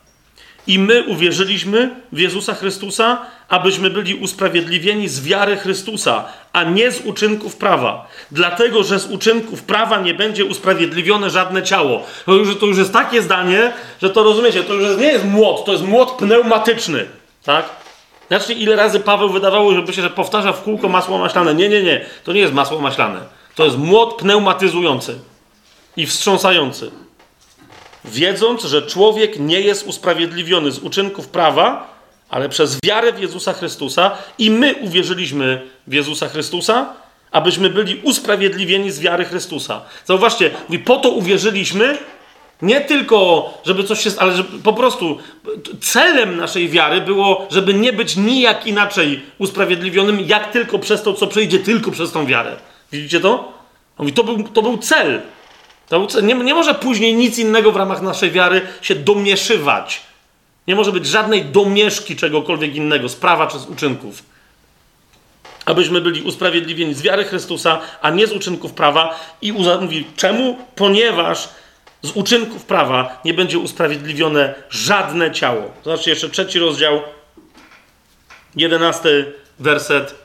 I my uwierzyliśmy w Jezusa Chrystusa, abyśmy byli usprawiedliwieni z wiary Chrystusa, a nie z uczynków prawa. Dlatego, że z uczynków prawa nie będzie usprawiedliwione żadne ciało. To już, to już jest takie zdanie, że to rozumiecie, to już nie jest młot, to jest młot pneumatyczny. Tak? Znaczy, ile razy Paweł wydawało, żeby się że powtarza w kółko masło maślane. Nie, nie, nie. To nie jest masło maślane. To jest młot pneumatyzujący i wstrząsający wiedząc, że człowiek nie jest usprawiedliwiony z uczynków prawa, ale przez wiarę w Jezusa Chrystusa i my uwierzyliśmy w Jezusa Chrystusa, abyśmy byli usprawiedliwieni z wiary Chrystusa. Zauważcie, mówi, po to uwierzyliśmy, nie tylko, żeby coś się, ale żeby po prostu celem naszej wiary było, żeby nie być nijak inaczej usprawiedliwionym, jak tylko przez to, co przyjdzie tylko przez tą wiarę. Widzicie to? Mówi, to był, to był cel. Nie, nie może później nic innego w ramach naszej wiary się domieszywać. Nie może być żadnej domieszki czegokolwiek innego, z prawa czy z uczynków. Abyśmy byli usprawiedliwieni z wiary Chrystusa, a nie z uczynków prawa. I mówi, czemu? Ponieważ z uczynków prawa nie będzie usprawiedliwione żadne ciało. Zobaczcie jeszcze trzeci rozdział, jedenasty werset.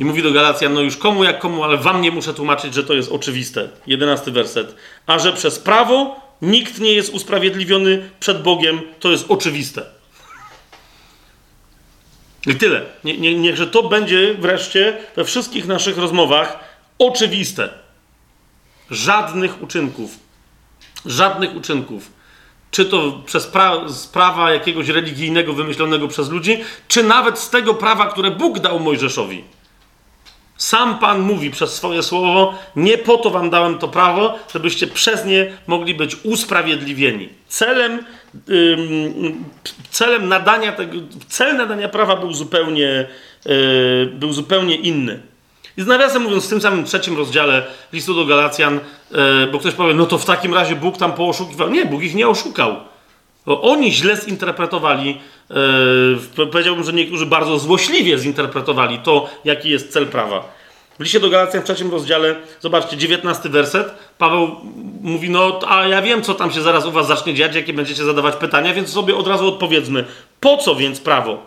I mówi do Galacjan, no już komu jak komu, ale wam nie muszę tłumaczyć, że to jest oczywiste. Jedenasty werset. A że przez prawo nikt nie jest usprawiedliwiony przed Bogiem, to jest oczywiste. I tyle. Nie, nie, niechże to będzie wreszcie we wszystkich naszych rozmowach oczywiste. Żadnych uczynków. Żadnych uczynków. Czy to przez pra prawa jakiegoś religijnego wymyślonego przez ludzi, czy nawet z tego prawa, które Bóg dał Mojżeszowi. Sam Pan mówi przez swoje słowo: Nie po to wam dałem to prawo, żebyście przez nie mogli być usprawiedliwieni. Celem, celem nadania tego, cel nadania prawa był zupełnie, yy, był zupełnie inny. I nawiasem mówiąc, w tym samym trzecim rozdziale listu do Galacjan, yy, bo ktoś powie, no to w takim razie Bóg tam pooszukiwał. Nie, Bóg ich nie oszukał. Bo oni źle zinterpretowali, powiedziałbym, że niektórzy bardzo złośliwie zinterpretowali to, jaki jest cel prawa. W liście do Galacjan w trzecim rozdziale, zobaczcie, dziewiętnasty werset, Paweł mówi, no a ja wiem, co tam się zaraz u was zacznie dziać, jakie będziecie zadawać pytania, więc sobie od razu odpowiedzmy. Po co więc prawo?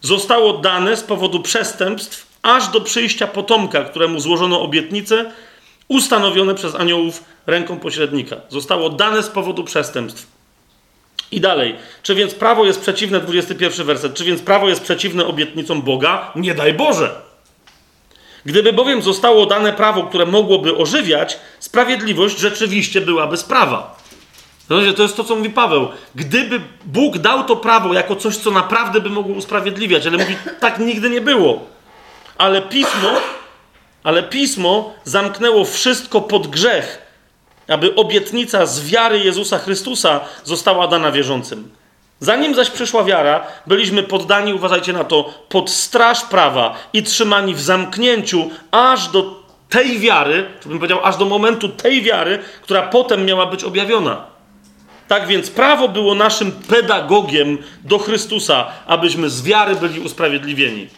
Zostało dane z powodu przestępstw aż do przyjścia potomka, któremu złożono obietnice ustanowione przez aniołów ręką pośrednika. Zostało dane z powodu przestępstw. I dalej. Czy więc prawo jest przeciwne, 21 werset, czy więc prawo jest przeciwne obietnicom Boga? Nie daj Boże! Gdyby bowiem zostało dane prawo, które mogłoby ożywiać, sprawiedliwość rzeczywiście byłaby sprawa. To jest to, co mówi Paweł. Gdyby Bóg dał to prawo jako coś, co naprawdę by mogło usprawiedliwiać, ale mówi, tak nigdy nie było. Ale pismo, ale pismo zamknęło wszystko pod grzech, aby obietnica z wiary Jezusa Chrystusa została dana wierzącym. Zanim zaś przyszła wiara, byliśmy poddani, uważajcie na to, pod straż prawa i trzymani w zamknięciu aż do tej wiary, to bym powiedział, aż do momentu tej wiary, która potem miała być objawiona. Tak więc prawo było naszym pedagogiem do Chrystusa, abyśmy z wiary byli usprawiedliwieni.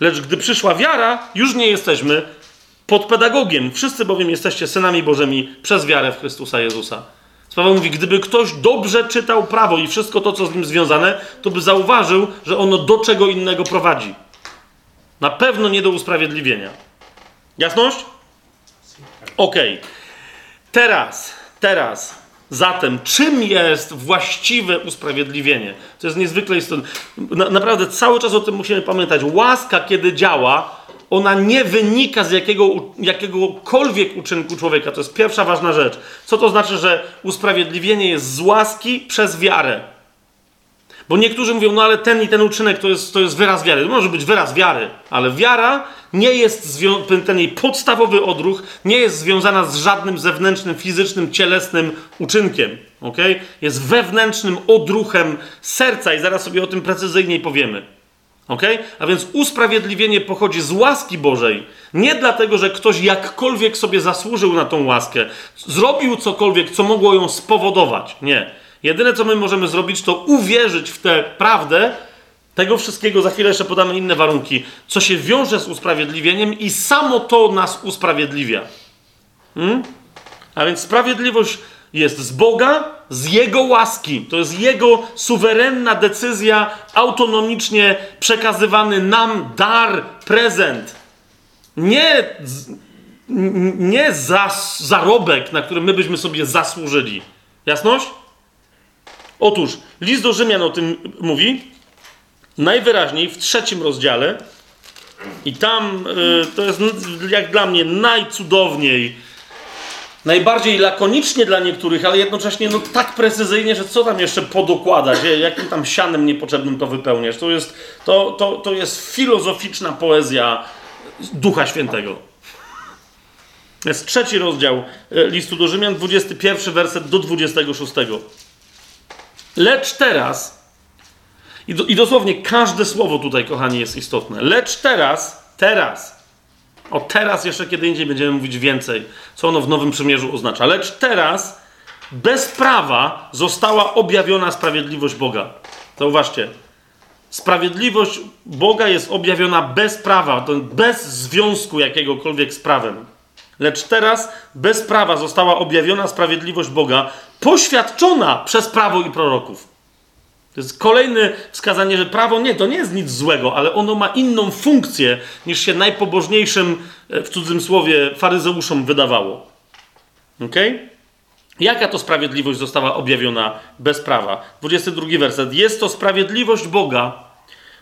Lecz gdy przyszła wiara, już nie jesteśmy pod pedagogiem. Wszyscy bowiem jesteście synami Bożymi przez wiarę w Chrystusa Jezusa. Sprawa mówi, gdyby ktoś dobrze czytał prawo i wszystko to, co z nim związane, to by zauważył, że ono do czego innego prowadzi. Na pewno nie do usprawiedliwienia. Jasność? Okej. Okay. Teraz, teraz Zatem, czym jest właściwe usprawiedliwienie? To jest niezwykle istotne. Na, naprawdę cały czas o tym musimy pamiętać. Łaska, kiedy działa, ona nie wynika z jakiego, jakiegokolwiek uczynku człowieka. To jest pierwsza ważna rzecz. Co to znaczy, że usprawiedliwienie jest z łaski przez wiarę? Bo niektórzy mówią, no ale ten i ten uczynek to jest, to jest wyraz wiary. To może być wyraz wiary, ale wiara nie jest, ten jej podstawowy odruch nie jest związana z żadnym zewnętrznym, fizycznym, cielesnym uczynkiem. Okay? Jest wewnętrznym odruchem serca i zaraz sobie o tym precyzyjniej powiemy. Okay? A więc usprawiedliwienie pochodzi z łaski Bożej. Nie dlatego, że ktoś jakkolwiek sobie zasłużył na tą łaskę, zrobił cokolwiek, co mogło ją spowodować. Nie. Jedyne, co my możemy zrobić, to uwierzyć w tę prawdę. Tego wszystkiego za chwilę jeszcze podamy inne warunki, co się wiąże z usprawiedliwieniem, i samo to nas usprawiedliwia. Hmm? A więc sprawiedliwość jest z Boga, z Jego łaski. To jest Jego suwerenna decyzja, autonomicznie przekazywany nam dar, prezent. Nie, nie za, zarobek, na który my byśmy sobie zasłużyli. Jasność? Otóż list do Rzymian o tym mówi najwyraźniej w trzecim rozdziale, i tam y, to jest jak dla mnie najcudowniej, najbardziej lakonicznie dla niektórych, ale jednocześnie no, tak precyzyjnie, że co tam jeszcze podokładać, jakim tam sianem niepotrzebnym to wypełniasz. To jest, to, to, to jest filozoficzna poezja Ducha Świętego. To jest trzeci rozdział y, listu do Rzymian, 21 werset do 26. Lecz teraz, i, do, i dosłownie każde słowo tutaj, kochani, jest istotne. Lecz teraz, teraz, o teraz jeszcze kiedy indziej będziemy mówić więcej, co ono w Nowym Przymierzu oznacza. Lecz teraz bez prawa została objawiona sprawiedliwość Boga. Zauważcie. Sprawiedliwość Boga jest objawiona bez prawa, bez związku jakiegokolwiek z prawem. Lecz teraz bez prawa została objawiona sprawiedliwość Boga, poświadczona przez prawo i proroków. To jest kolejne wskazanie, że prawo nie, to nie jest nic złego, ale ono ma inną funkcję niż się najpobożniejszym, e, w cudzym słowie, faryzeuszom wydawało. Ok? Jaka to sprawiedliwość została objawiona bez prawa? 22 werset. Jest to sprawiedliwość Boga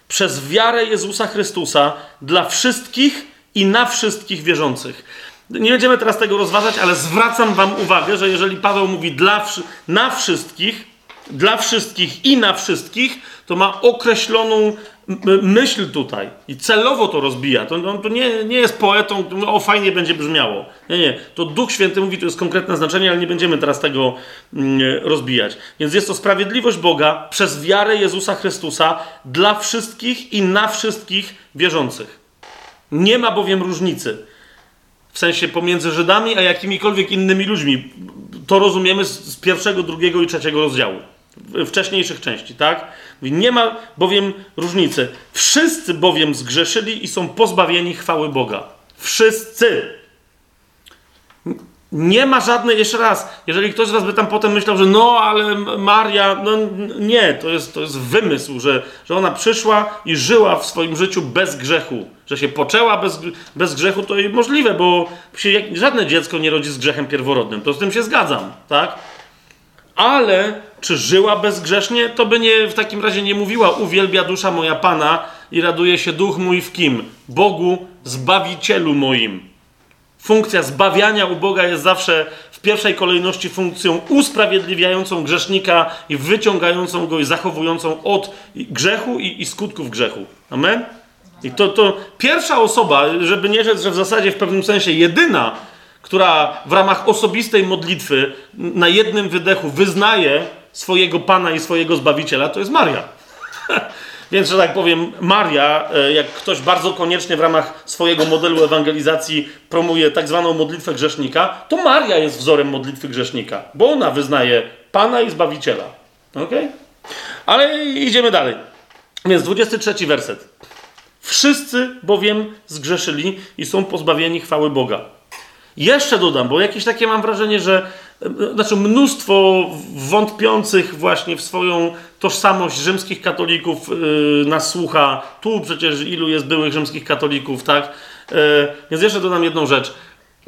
przez wiarę Jezusa Chrystusa dla wszystkich i na wszystkich wierzących. Nie będziemy teraz tego rozważać, ale zwracam Wam uwagę, że jeżeli Paweł mówi dla, na wszystkich, dla wszystkich i na wszystkich, to ma określoną myśl tutaj i celowo to rozbija. To, to nie, nie jest poetą, o fajnie będzie brzmiało. Nie, nie. To Duch Święty mówi, to jest konkretne znaczenie, ale nie będziemy teraz tego mm, rozbijać. Więc jest to sprawiedliwość Boga przez wiarę Jezusa Chrystusa dla wszystkich i na wszystkich wierzących. Nie ma bowiem różnicy w sensie pomiędzy Żydami a jakimikolwiek innymi ludźmi. To rozumiemy z pierwszego, drugiego i trzeciego rozdziału, wcześniejszych części, tak? Nie ma bowiem różnicy. Wszyscy bowiem zgrzeszyli i są pozbawieni chwały Boga. Wszyscy. Nie ma żadnej, jeszcze raz, jeżeli ktoś z Was by tam potem myślał, że no, ale Maria, no nie, to jest, to jest wymysł, że, że ona przyszła i żyła w swoim życiu bez grzechu. Że się poczęła bez, bez grzechu, to i możliwe, bo się jak, żadne dziecko nie rodzi z grzechem pierworodnym. To z tym się zgadzam, tak? Ale czy żyła bezgrzesznie, to by nie, w takim razie nie mówiła uwielbia dusza moja Pana i raduje się duch mój w kim? Bogu, Zbawicielu moim. Funkcja zbawiania u Boga jest zawsze w pierwszej kolejności funkcją usprawiedliwiającą grzesznika i wyciągającą go i zachowującą od grzechu i, i skutków grzechu. Amen? I to, to pierwsza osoba, żeby nie rzec, że w zasadzie w pewnym sensie jedyna, która w ramach osobistej modlitwy na jednym wydechu wyznaje swojego Pana i swojego Zbawiciela, to jest Maria. Więc, że tak powiem, Maria, e, jak ktoś bardzo koniecznie w ramach swojego modelu ewangelizacji promuje tak zwaną modlitwę grzesznika, to Maria jest wzorem modlitwy grzesznika, bo ona wyznaje Pana i Zbawiciela. Ok? Ale idziemy dalej. Więc 23 werset. Wszyscy bowiem zgrzeszyli i są pozbawieni chwały Boga. Jeszcze dodam, bo jakieś takie mam wrażenie, że znaczy mnóstwo wątpiących właśnie w swoją tożsamość rzymskich katolików yy, nas słucha. Tu przecież ilu jest byłych rzymskich katolików, tak? Yy, więc jeszcze dodam jedną rzecz.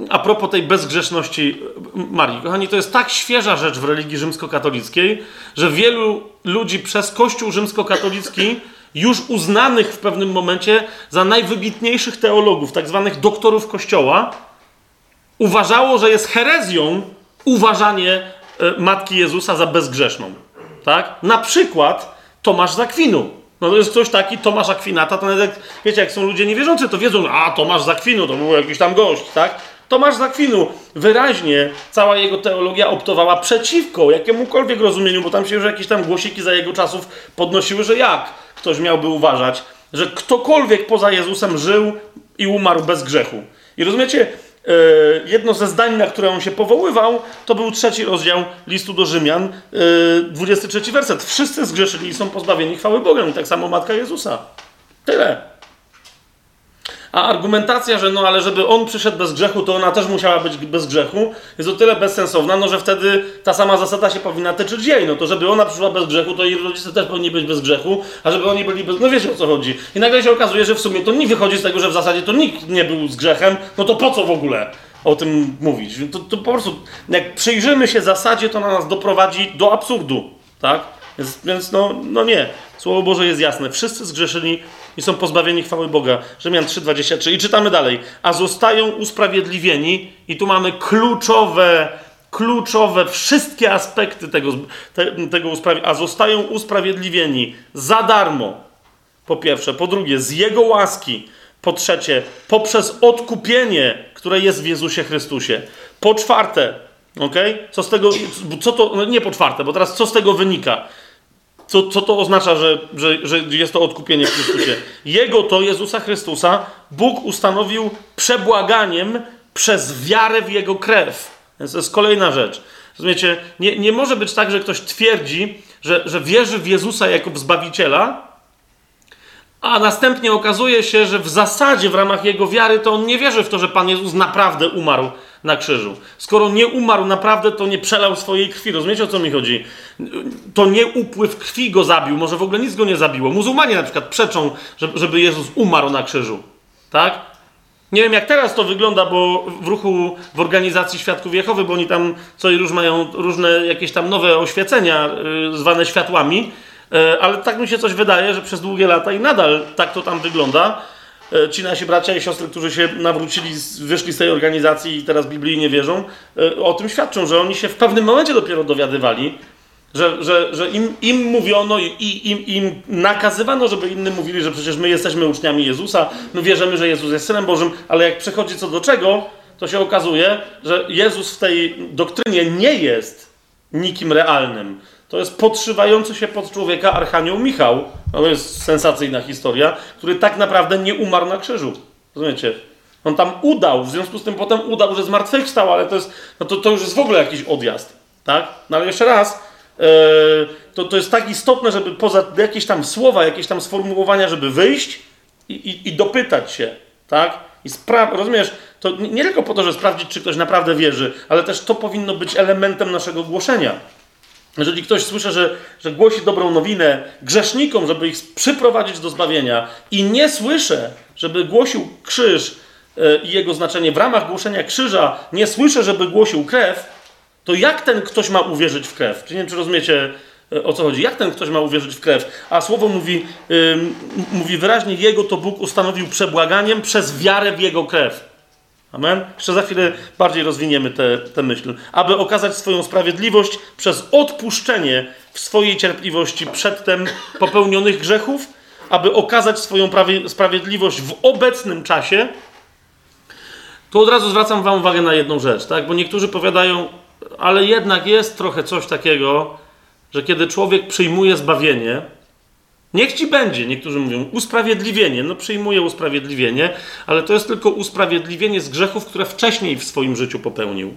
A propos tej bezgrzeszności Marii. Kochani, to jest tak świeża rzecz w religii rzymskokatolickiej, że wielu ludzi przez Kościół rzymskokatolicki już uznanych w pewnym momencie za najwybitniejszych teologów, tak zwanych doktorów Kościoła, uważało, że jest herezją uważanie e, Matki Jezusa za bezgrzeszną. Tak? Na przykład Tomasz Zakwinu. No to jest ktoś taki, Tomasz Akwinata, to nawet wiecie, jak są ludzie niewierzący, to wiedzą, a Tomasz Zakwinu to był jakiś tam gość, tak? Tomasz Zakwinu wyraźnie cała jego teologia optowała przeciwko jakiemukolwiek rozumieniu, bo tam się już jakieś tam głosiki za jego czasów podnosiły, że jak ktoś miałby uważać, że ktokolwiek poza Jezusem żył i umarł bez grzechu. I rozumiecie, jedno ze zdań, na które on się powoływał, to był trzeci rozdział listu do Rzymian, 23 e, werset. Wszyscy zgrzeszyli i są pozbawieni chwały Boga. I tak samo Matka Jezusa. Tyle. A argumentacja, że no ale żeby on przyszedł bez grzechu, to ona też musiała być bez grzechu, jest o tyle bezsensowna, no że wtedy ta sama zasada się powinna tyczyć jej. No to żeby ona przyszła bez grzechu, to jej rodzice też powinni być bez grzechu, a żeby oni byli bez... No wiecie o co chodzi. I nagle się okazuje, że w sumie to nie wychodzi z tego, że w zasadzie to nikt nie był z grzechem, no to po co w ogóle o tym mówić? To, to po prostu, jak przyjrzymy się zasadzie, to na nas doprowadzi do absurdu, tak? Więc, więc no, no nie. Słowo Boże jest jasne. Wszyscy zgrzeszyli i są pozbawieni chwały Boga. Rzymian 3,23. I czytamy dalej. A zostają usprawiedliwieni, i tu mamy kluczowe, kluczowe wszystkie aspekty tego, te, tego usprawiedliwienia. A zostają usprawiedliwieni za darmo. Po pierwsze. Po drugie, z Jego łaski. Po trzecie, poprzez odkupienie, które jest w Jezusie Chrystusie. Po czwarte, ok? Co z tego, co to, no nie po czwarte, bo teraz co z tego wynika? Co, co to oznacza, że, że, że jest to odkupienie w Chrystusie? Jego to, Jezusa Chrystusa, Bóg ustanowił przebłaganiem przez wiarę w Jego krew. Więc to jest kolejna rzecz. Rozumiecie? Nie, nie może być tak, że ktoś twierdzi, że, że wierzy w Jezusa jako Zbawiciela, a następnie okazuje się, że w zasadzie w ramach jego wiary to on nie wierzy w to, że Pan Jezus naprawdę umarł na krzyżu. Skoro nie umarł naprawdę, to nie przelał swojej krwi. Rozumiecie o co mi chodzi? To nie upływ krwi go zabił, może w ogóle nic go nie zabiło. Muzułmanie na przykład przeczą, żeby Jezus umarł na krzyżu. Tak? Nie wiem jak teraz to wygląda, bo w ruchu, w organizacji Świadków Jehowy, bo oni tam co i róż mają różne jakieś tam nowe oświecenia, yy, zwane światłami, yy, ale tak mi się coś wydaje, że przez długie lata i nadal tak to tam wygląda, ci nasi bracia i siostry, którzy się nawrócili, wyszli z tej organizacji i teraz Biblii nie wierzą, e, o tym świadczą, że oni się w pewnym momencie dopiero dowiadywali, że, że, że im, im mówiono i im, im nakazywano, żeby innym mówili, że przecież my jesteśmy uczniami Jezusa, my wierzymy, że Jezus jest Synem Bożym, ale jak przechodzi co do czego, to się okazuje, że Jezus w tej doktrynie nie jest nikim realnym. To jest podszywający się pod człowieka Archanioł Michał. To jest sensacyjna historia, który tak naprawdę nie umarł na krzyżu. Rozumiecie? On tam udał, w związku z tym potem udał, że zmartwychwstał, ale to, jest, no to, to już jest w ogóle jakiś odjazd. Tak? No ale jeszcze raz, yy, to, to jest tak istotne, żeby poza jakieś tam słowa, jakieś tam sformułowania, żeby wyjść i, i, i dopytać się. Tak? I rozumiesz, to nie tylko po to, żeby sprawdzić, czy ktoś naprawdę wierzy, ale też to powinno być elementem naszego głoszenia. Jeżeli ktoś słyszy, że, że głosi dobrą nowinę grzesznikom, żeby ich przyprowadzić do zbawienia, i nie słyszę, żeby głosił krzyż e, i jego znaczenie w ramach głoszenia krzyża, nie słyszę, żeby głosił krew, to jak ten ktoś ma uwierzyć w krew? Czy nie wiem, czy rozumiecie e, o co chodzi? Jak ten ktoś ma uwierzyć w krew? A słowo mówi, yy, mówi wyraźnie, jego to Bóg ustanowił przebłaganiem przez wiarę w jego krew. Amen? Jeszcze za chwilę bardziej rozwiniemy tę myśl. Aby okazać swoją sprawiedliwość przez odpuszczenie w swojej cierpliwości przedtem popełnionych grzechów, aby okazać swoją sprawiedliwość w obecnym czasie, to od razu zwracam Wam uwagę na jedną rzecz, tak? Bo niektórzy powiadają, ale jednak jest trochę coś takiego, że kiedy człowiek przyjmuje zbawienie, Niech ci będzie, niektórzy mówią, usprawiedliwienie. No przyjmuję usprawiedliwienie, ale to jest tylko usprawiedliwienie z grzechów, które wcześniej w swoim życiu popełnił.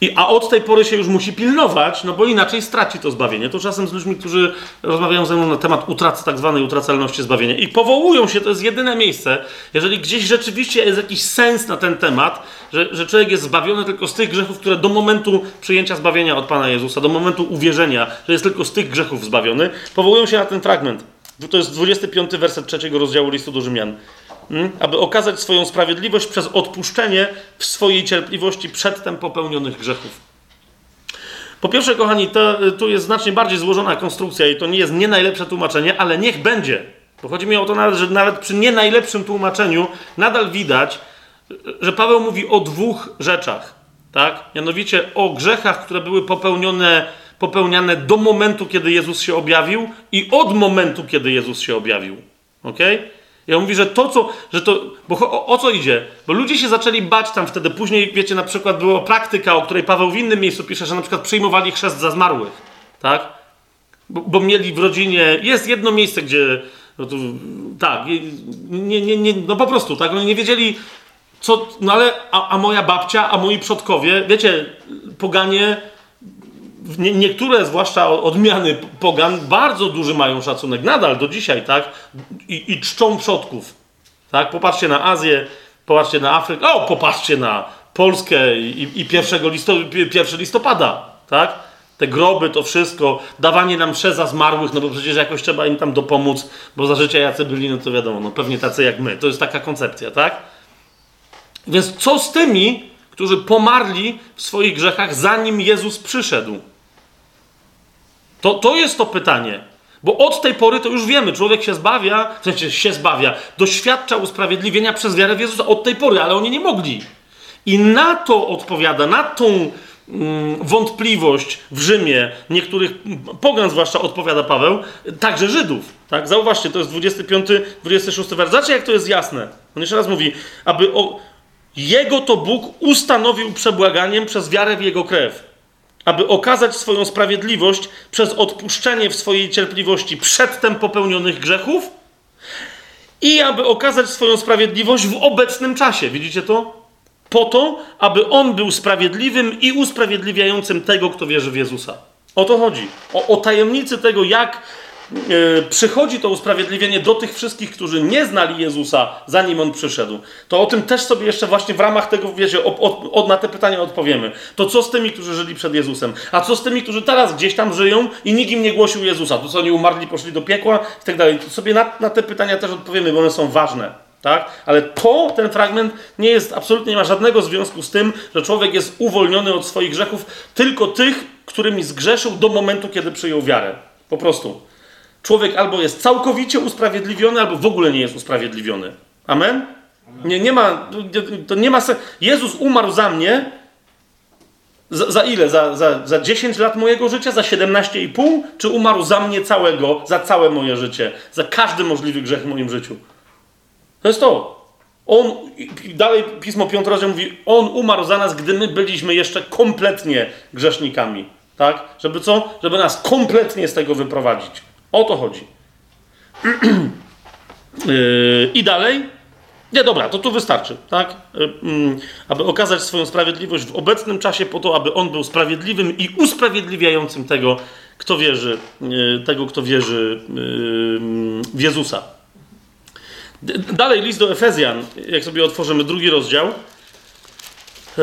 I, a od tej pory się już musi pilnować, no bo inaczej straci to zbawienie. To czasem z ludźmi, którzy rozmawiają ze mną na temat utraty, tak zwanej utracalności zbawienia. I powołują się, to jest jedyne miejsce, jeżeli gdzieś rzeczywiście jest jakiś sens na ten temat, że, że człowiek jest zbawiony tylko z tych grzechów, które do momentu przyjęcia zbawienia od Pana Jezusa, do momentu uwierzenia, że jest tylko z tych grzechów zbawiony, powołują się na ten fragment. To jest 25 werset trzeciego rozdziału listu do Rzymian. Hmm? aby okazać swoją sprawiedliwość przez odpuszczenie w swojej cierpliwości przedtem popełnionych grzechów. Po pierwsze, kochani, to, tu jest znacznie bardziej złożona konstrukcja i to nie jest nie najlepsze tłumaczenie, ale niech będzie. Bo chodzi mi o to nawet, że nawet przy nie najlepszym tłumaczeniu nadal widać, że Paweł mówi o dwóch rzeczach. Tak? Mianowicie o grzechach, które były popełnione, popełniane do momentu, kiedy Jezus się objawił i od momentu, kiedy Jezus się objawił. Okay? Ja mówi, że to, co, że to, bo o, o, co idzie? Bo ludzie się zaczęli bać tam wtedy. Później, wiecie, na przykład była praktyka, o której Paweł w innym miejscu pisze, że na przykład przyjmowali chrzest za zmarłych, tak? Bo, bo mieli w rodzinie, jest jedno miejsce, gdzie, no to, tak, nie, nie, nie, no po prostu, tak, oni nie wiedzieli, co, no ale, a, a moja babcia, a moi przodkowie, wiecie, poganie, nie, niektóre, zwłaszcza odmiany pogan, bardzo duży mają szacunek, nadal do dzisiaj, tak? I, i czczą przodków, tak? Popatrzcie na Azję, popatrzcie na Afrykę, o, popatrzcie na Polskę i, i 1, listop 1 listopada, tak? Te groby, to wszystko, dawanie nam za zmarłych, no bo przecież jakoś trzeba im tam dopomóc, bo za życia jacy byli, no to wiadomo, no pewnie tacy jak my. To jest taka koncepcja, tak? Więc co z tymi, którzy pomarli w swoich grzechach, zanim Jezus przyszedł? To, to jest to pytanie. Bo od tej pory to już wiemy, człowiek się zbawia, w sensie się zbawia, doświadcza usprawiedliwienia przez wiarę w Jezusa od tej pory, ale oni nie mogli. I na to odpowiada, na tą mm, wątpliwość w Rzymie, niektórych pogan zwłaszcza odpowiada Paweł, także Żydów. Tak? Zauważcie, to jest 25, 26 wers. Zobaczcie, jak to jest jasne. On jeszcze raz mówi, aby o, jego to Bóg ustanowił przebłaganiem przez wiarę w jego krew aby okazać swoją sprawiedliwość przez odpuszczenie w swojej cierpliwości przedtem popełnionych grzechów i aby okazać swoją sprawiedliwość w obecnym czasie. Widzicie to? Po to, aby on był sprawiedliwym i usprawiedliwiającym tego, kto wierzy w Jezusa. O to chodzi. O, o tajemnicy tego, jak przychodzi to usprawiedliwienie do tych wszystkich, którzy nie znali Jezusa, zanim On przyszedł, to o tym też sobie jeszcze właśnie w ramach tego, wiecie, o, o, na te pytania odpowiemy. To co z tymi, którzy żyli przed Jezusem? A co z tymi, którzy teraz gdzieś tam żyją i nikt im nie głosił Jezusa? To co oni umarli, poszli do piekła i tak dalej. To sobie na, na te pytania też odpowiemy, bo one są ważne. Tak? Ale to, ten fragment nie jest, absolutnie nie ma żadnego związku z tym, że człowiek jest uwolniony od swoich grzechów, tylko tych, którymi zgrzeszył do momentu, kiedy przyjął wiarę. Po prostu człowiek albo jest całkowicie usprawiedliwiony, albo w ogóle nie jest usprawiedliwiony. Amen? Nie, nie ma, to nie ma sensu. Jezus umarł za mnie. Za, za ile? Za, za, za 10 lat mojego życia? Za 17,5? Czy umarł za mnie całego, za całe moje życie? Za każdy możliwy grzech w moim życiu? To jest to. On, dalej Pismo Piątroże mówi, On umarł za nas, gdy my byliśmy jeszcze kompletnie grzesznikami. Tak? Żeby co? Żeby nas kompletnie z tego wyprowadzić. O to chodzi. Yy, I dalej. Nie, dobra, to tu wystarczy, tak? Yy, mm, aby okazać swoją sprawiedliwość w obecnym czasie, po to, aby on był sprawiedliwym i usprawiedliwiającym tego, kto wierzy, yy, tego, kto wierzy w Jezusa. Dalej list do Efezjan, jak sobie otworzymy drugi rozdział. E,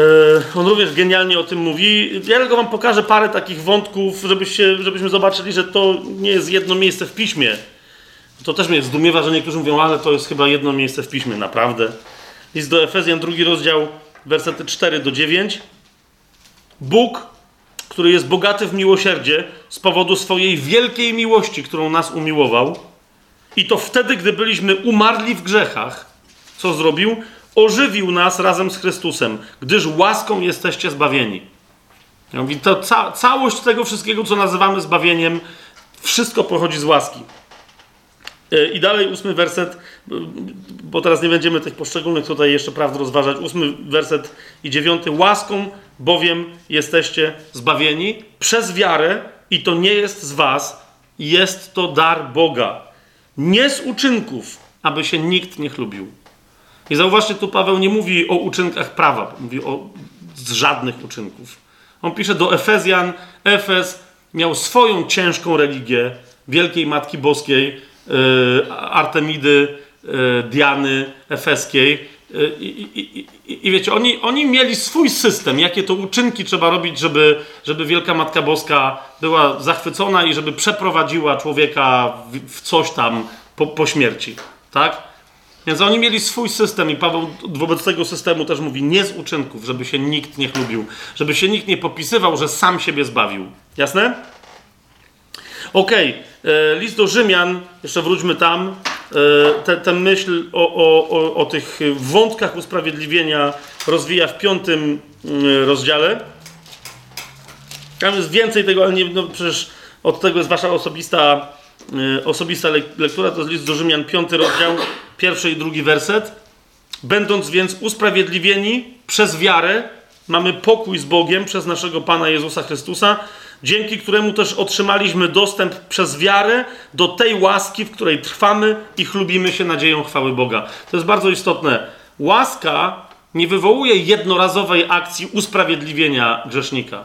on również genialnie o tym mówi. Ja tylko wam pokażę parę takich wątków, żebyście, żebyśmy zobaczyli, że to nie jest jedno miejsce w piśmie. To też mnie zdumiewa, że niektórzy mówią, ale to jest chyba jedno miejsce w piśmie, naprawdę. List do Efezjan, drugi rozdział, wersety 4 do 9. Bóg, który jest bogaty w miłosierdzie z powodu swojej wielkiej miłości, którą nas umiłował, i to wtedy, gdy byliśmy umarli w grzechach, co zrobił? Ożywił nas razem z Chrystusem, gdyż łaską jesteście zbawieni. Ja mówię, to ca całość tego wszystkiego, co nazywamy zbawieniem, wszystko pochodzi z łaski. E, I dalej ósmy werset, bo teraz nie będziemy tych poszczególnych tutaj jeszcze prawd rozważać. Ósmy werset i dziewiąty. Łaską bowiem jesteście zbawieni przez wiarę i to nie jest z was, jest to dar Boga. Nie z uczynków, aby się nikt nie chlubił. I zauważcie, tu Paweł nie mówi o uczynkach prawa, mówi o z żadnych uczynków. On pisze do Efezjan, Efez miał swoją ciężką religię Wielkiej Matki Boskiej, yy, Artemidy, yy, Diany Efeskiej. Yy, i, i, I wiecie, oni, oni mieli swój system, jakie to uczynki trzeba robić, żeby, żeby Wielka Matka Boska była zachwycona i żeby przeprowadziła człowieka w, w coś tam po, po śmierci. Tak? Więc oni mieli swój system i Paweł wobec tego systemu też mówi nie z uczynków, żeby się nikt nie chlubił, żeby się nikt nie popisywał, że sam siebie zbawił. Jasne? Okej, okay. list do Rzymian, jeszcze wróćmy tam. E, tę myśl o, o, o, o, tych wątkach usprawiedliwienia rozwija w piątym mm, rozdziale. Tam jest więcej tego, ale nie, no przecież od tego jest wasza osobista Y, osobista lektura, to jest list do Rzymian, piąty rozdział, pierwszy i drugi werset. Będąc więc usprawiedliwieni przez wiarę, mamy pokój z Bogiem przez naszego Pana Jezusa Chrystusa, dzięki któremu też otrzymaliśmy dostęp przez wiarę do tej łaski, w której trwamy i chlubimy się nadzieją chwały Boga. To jest bardzo istotne. Łaska nie wywołuje jednorazowej akcji usprawiedliwienia grzesznika.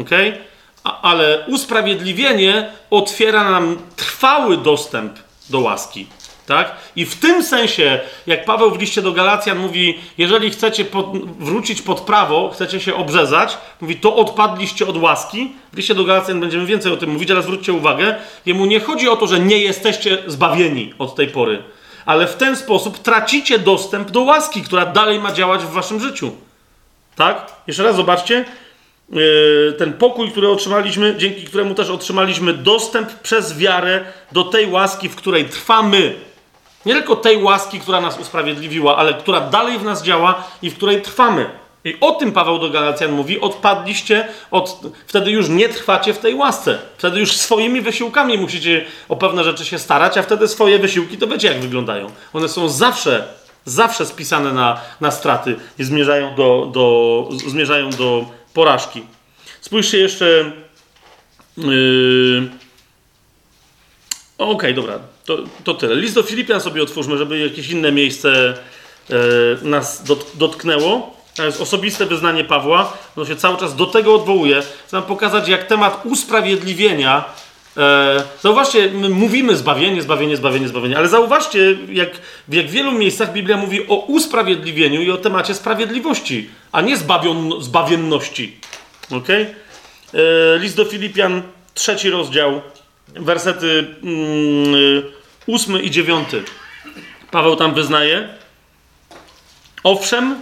Okay? ale usprawiedliwienie otwiera nam trwały dostęp do łaski. Tak? I w tym sensie, jak Paweł w liście do Galacjan mówi, jeżeli chcecie pod, wrócić pod prawo, chcecie się obrzezać, mówi, to odpadliście od łaski. W liście do Galacjan będziemy więcej o tym mówić, ale zwróćcie uwagę, jemu nie chodzi o to, że nie jesteście zbawieni od tej pory, ale w ten sposób tracicie dostęp do łaski, która dalej ma działać w waszym życiu. Tak? Jeszcze raz zobaczcie, E, ten pokój, który otrzymaliśmy, dzięki któremu też otrzymaliśmy dostęp przez wiarę do tej łaski, w której trwamy. Nie tylko tej łaski, która nas usprawiedliwiła, ale która dalej w nas działa i w której trwamy. I o tym Paweł do Galacjan mówi: odpadliście, od, wtedy już nie trwacie w tej łasce. Wtedy już swoimi wysiłkami musicie o pewne rzeczy się starać, a wtedy swoje wysiłki to wiecie, jak wyglądają. One są zawsze, zawsze spisane na, na straty i zmierzają do, do, zmierzają do porażki. Spójrzcie jeszcze. Yy... Okej, okay, dobra, to, to tyle. List do Filipian sobie otwórzmy, żeby jakieś inne miejsce yy, nas dot, dotknęło. To jest osobiste wyznanie Pawła. Ono się cały czas do tego odwołuje. Chcę pokazać, jak temat usprawiedliwienia. E, zauważcie, my mówimy zbawienie, zbawienie, zbawienie, zbawienie, ale zauważcie, jak, jak w wielu miejscach Biblia mówi o usprawiedliwieniu i o temacie sprawiedliwości a nie zbawion, zbawienności. Ok? E, list do Filipian, trzeci rozdział, wersety mm, ósmy i dziewiąty. Paweł tam wyznaje. Owszem,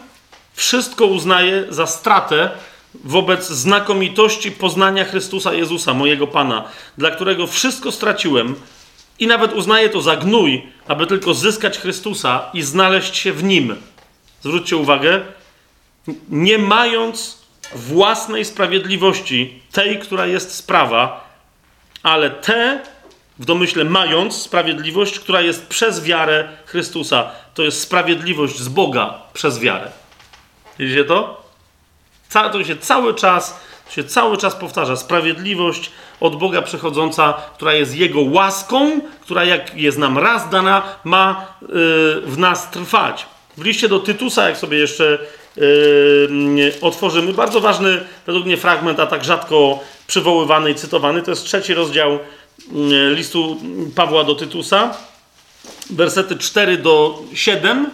wszystko uznaję za stratę wobec znakomitości poznania Chrystusa Jezusa, mojego Pana, dla którego wszystko straciłem i nawet uznaję to za gnój, aby tylko zyskać Chrystusa i znaleźć się w Nim. Zwróćcie uwagę, nie mając własnej sprawiedliwości, tej, która jest sprawa, ale te, w domyśle mając sprawiedliwość, która jest przez wiarę Chrystusa. To jest sprawiedliwość z Boga przez wiarę. Widzicie to? Ca to się cały czas, się cały czas powtarza. Sprawiedliwość od Boga przychodząca, która jest Jego łaską, która jak jest nam raz dana, ma yy, w nas trwać. W liście do Tytusa, jak sobie jeszcze otworzymy. Bardzo ważny według mnie fragment, a tak rzadko przywoływany i cytowany. To jest trzeci rozdział yy, listu Pawła do Tytusa. wersety 4 do 7,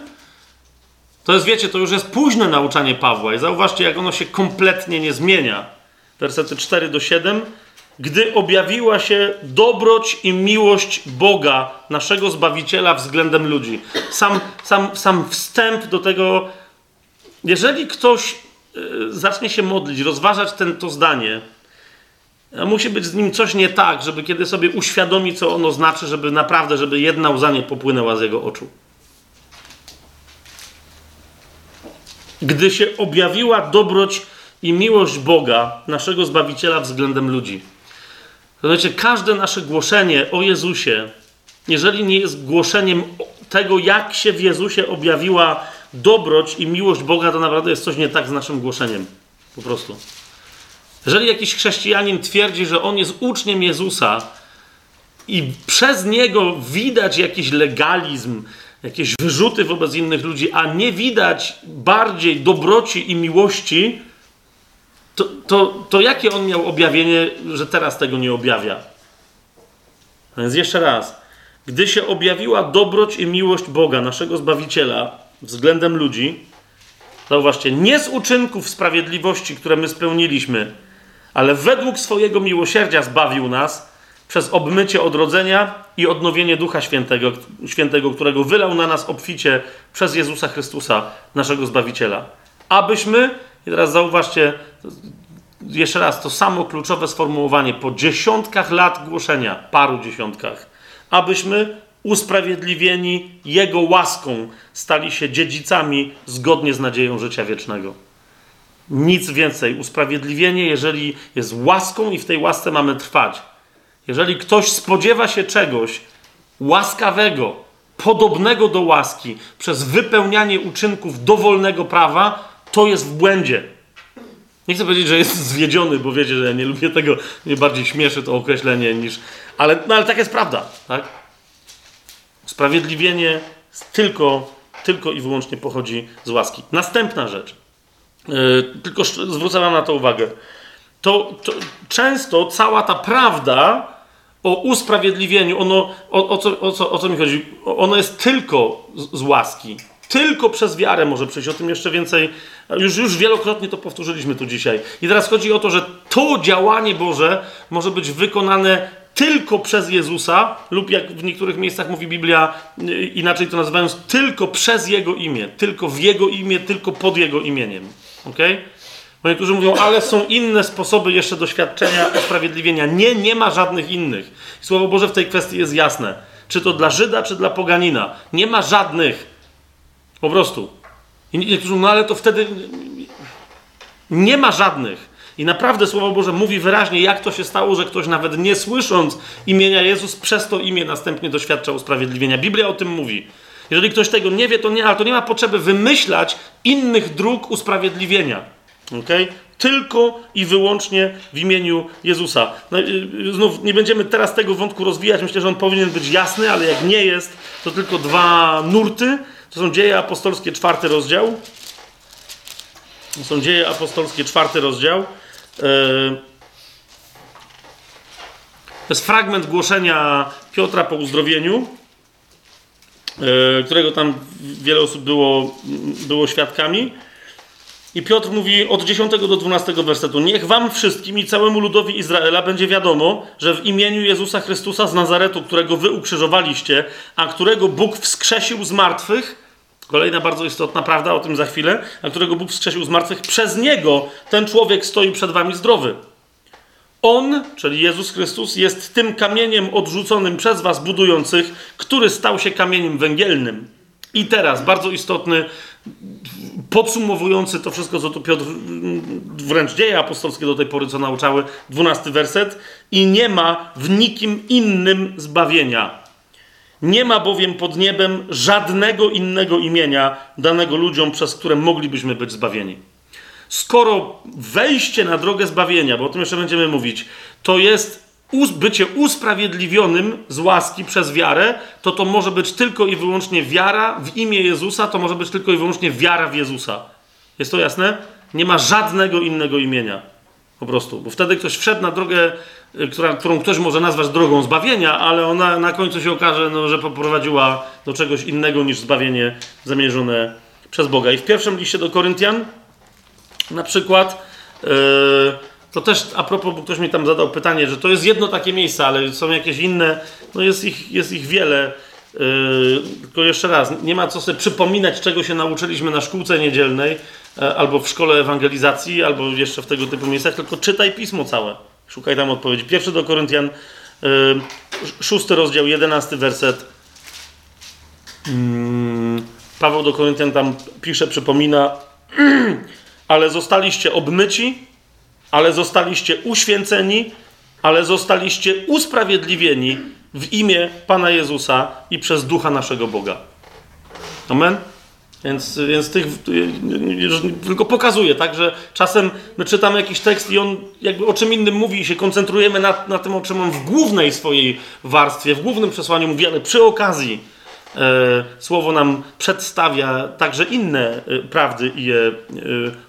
to jest, wiecie, to już jest późne nauczanie Pawła. I zauważcie, jak ono się kompletnie nie zmienia. Wersety 4 do 7. Gdy objawiła się dobroć i miłość Boga, naszego Zbawiciela względem ludzi. Sam, sam, sam wstęp do tego, jeżeli ktoś y, zacznie się modlić, rozważać ten, to zdanie, musi być z nim coś nie tak, żeby kiedy sobie uświadomi, co ono znaczy, żeby naprawdę, żeby jedna łza nie popłynęła z jego oczu. Gdy się objawiła dobroć i miłość Boga, naszego Zbawiciela względem ludzi. Zobaczcie, każde nasze głoszenie o Jezusie, jeżeli nie jest głoszeniem tego, jak się w Jezusie objawiła dobroć i miłość Boga, to naprawdę jest coś nie tak z naszym głoszeniem. Po prostu. Jeżeli jakiś chrześcijanin twierdzi, że on jest uczniem Jezusa i przez niego widać jakiś legalizm, jakieś wyrzuty wobec innych ludzi, a nie widać bardziej dobroci i miłości, to, to, to jakie on miał objawienie, że teraz tego nie objawia? A więc jeszcze raz. Gdy się objawiła dobroć i miłość Boga, naszego Zbawiciela, względem ludzi, zauważcie, nie z uczynków sprawiedliwości, które my spełniliśmy, ale według swojego miłosierdzia zbawił nas przez obmycie odrodzenia i odnowienie Ducha Świętego, Świętego, którego wylał na nas obficie przez Jezusa Chrystusa, naszego Zbawiciela. Abyśmy, i teraz zauważcie, jeszcze raz, to samo kluczowe sformułowanie, po dziesiątkach lat głoszenia, paru dziesiątkach, abyśmy usprawiedliwieni Jego łaską stali się dziedzicami zgodnie z nadzieją życia wiecznego. Nic więcej. Usprawiedliwienie, jeżeli jest łaską i w tej łasce mamy trwać. Jeżeli ktoś spodziewa się czegoś łaskawego, podobnego do łaski, przez wypełnianie uczynków dowolnego prawa, to jest w błędzie. Nie chcę powiedzieć, że jest zwiedziony, bo wiecie, że ja nie lubię tego, mnie bardziej śmieszy to określenie niż. Ale, no, ale tak jest prawda, tak? Sprawiedliwienie tylko, tylko i wyłącznie pochodzi z łaski. Następna rzecz. Yy, tylko zwrócę Wam na to uwagę. To, to, często cała ta prawda o usprawiedliwieniu, ono, o, o, co, o, co, o co mi chodzi? Ono jest tylko z, z łaski. Tylko przez wiarę może przyjść. O tym jeszcze więcej. Już, już wielokrotnie to powtórzyliśmy tu dzisiaj. I teraz chodzi o to, że to działanie Boże może być wykonane tylko przez Jezusa, lub jak w niektórych miejscach mówi Biblia, y, inaczej to nazywając, tylko przez Jego imię, tylko w Jego imię, tylko pod Jego imieniem. Ok? Bo niektórzy mówią, ale są inne sposoby jeszcze doświadczenia usprawiedliwienia. Nie, nie ma żadnych innych. Słowo Boże w tej kwestii jest jasne. Czy to dla Żyda, czy dla poganina. Nie ma żadnych. Po prostu. I niektórzy mówią, no ale to wtedy nie ma żadnych. I naprawdę Słowo Boże mówi wyraźnie, jak to się stało, że ktoś nawet nie słysząc imienia Jezus, przez to imię następnie doświadcza usprawiedliwienia. Biblia o tym mówi. Jeżeli ktoś tego nie wie, to nie, ale to nie ma potrzeby wymyślać innych dróg usprawiedliwienia. Okay? Tylko i wyłącznie w imieniu Jezusa. No, y, znów nie będziemy teraz tego wątku rozwijać. Myślę, że on powinien być jasny, ale jak nie jest, to tylko dwa nurty. To są dzieje apostolskie, czwarty rozdział. To są dzieje apostolskie, czwarty rozdział. E, to jest fragment głoszenia Piotra po uzdrowieniu, e, którego tam wiele osób było, było świadkami. I Piotr mówi od 10 do 12 wersetu: Niech wam wszystkim i całemu ludowi Izraela będzie wiadomo, że w imieniu Jezusa Chrystusa z Nazaretu, którego wy ukrzyżowaliście, a którego Bóg wskrzesił z martwych, kolejna bardzo istotna prawda, o tym za chwilę, a którego Bóg wskrzesił z martwych, przez niego ten człowiek stoi przed wami zdrowy. On, czyli Jezus Chrystus, jest tym kamieniem odrzuconym przez was budujących, który stał się kamieniem węgielnym. I teraz bardzo istotny podsumowujący to wszystko, co tu Piotr, wręcz dzieje apostolskie do tej pory, co nauczały, dwunasty werset. I nie ma w nikim innym zbawienia. Nie ma bowiem pod niebem żadnego innego imienia danego ludziom, przez które moglibyśmy być zbawieni. Skoro wejście na drogę zbawienia, bo o tym jeszcze będziemy mówić, to jest bycie usprawiedliwionym z łaski przez wiarę, to to może być tylko i wyłącznie wiara w imię Jezusa, to może być tylko i wyłącznie wiara w Jezusa. Jest to jasne? Nie ma żadnego innego imienia. Po prostu. Bo wtedy ktoś wszedł na drogę która, którą ktoś może nazwać drogą zbawienia, ale ona na końcu się okaże, no, że poprowadziła do czegoś innego niż zbawienie zamierzone przez Boga. I w pierwszym liście do Koryntian na przykład, yy, to też a propos, bo ktoś mi tam zadał pytanie, że to jest jedno takie miejsce, ale są jakieś inne, no jest ich, jest ich wiele. Yy, tylko jeszcze raz, nie ma co sobie przypominać, czego się nauczyliśmy na szkółce niedzielnej, yy, albo w szkole ewangelizacji, albo jeszcze w tego typu miejscach, tylko czytaj pismo całe. Szukaj tam odpowiedzi. Pierwszy do Koryntian, yy, szósty rozdział, jedenasty werset. Mm, Paweł do Koryntian tam pisze, przypomina, ale zostaliście obmyci, ale zostaliście uświęceni, ale zostaliście usprawiedliwieni w imię Pana Jezusa i przez Ducha naszego Boga. Amen? Więc, więc tych tylko pokazuje, tak, że czasem my czytamy jakiś tekst i on jakby o czym innym mówi i się koncentrujemy na, na tym, o czym on w głównej swojej warstwie, w głównym przesłaniu mówi, ale przy okazji e, słowo nam przedstawia także inne e, prawdy i je e,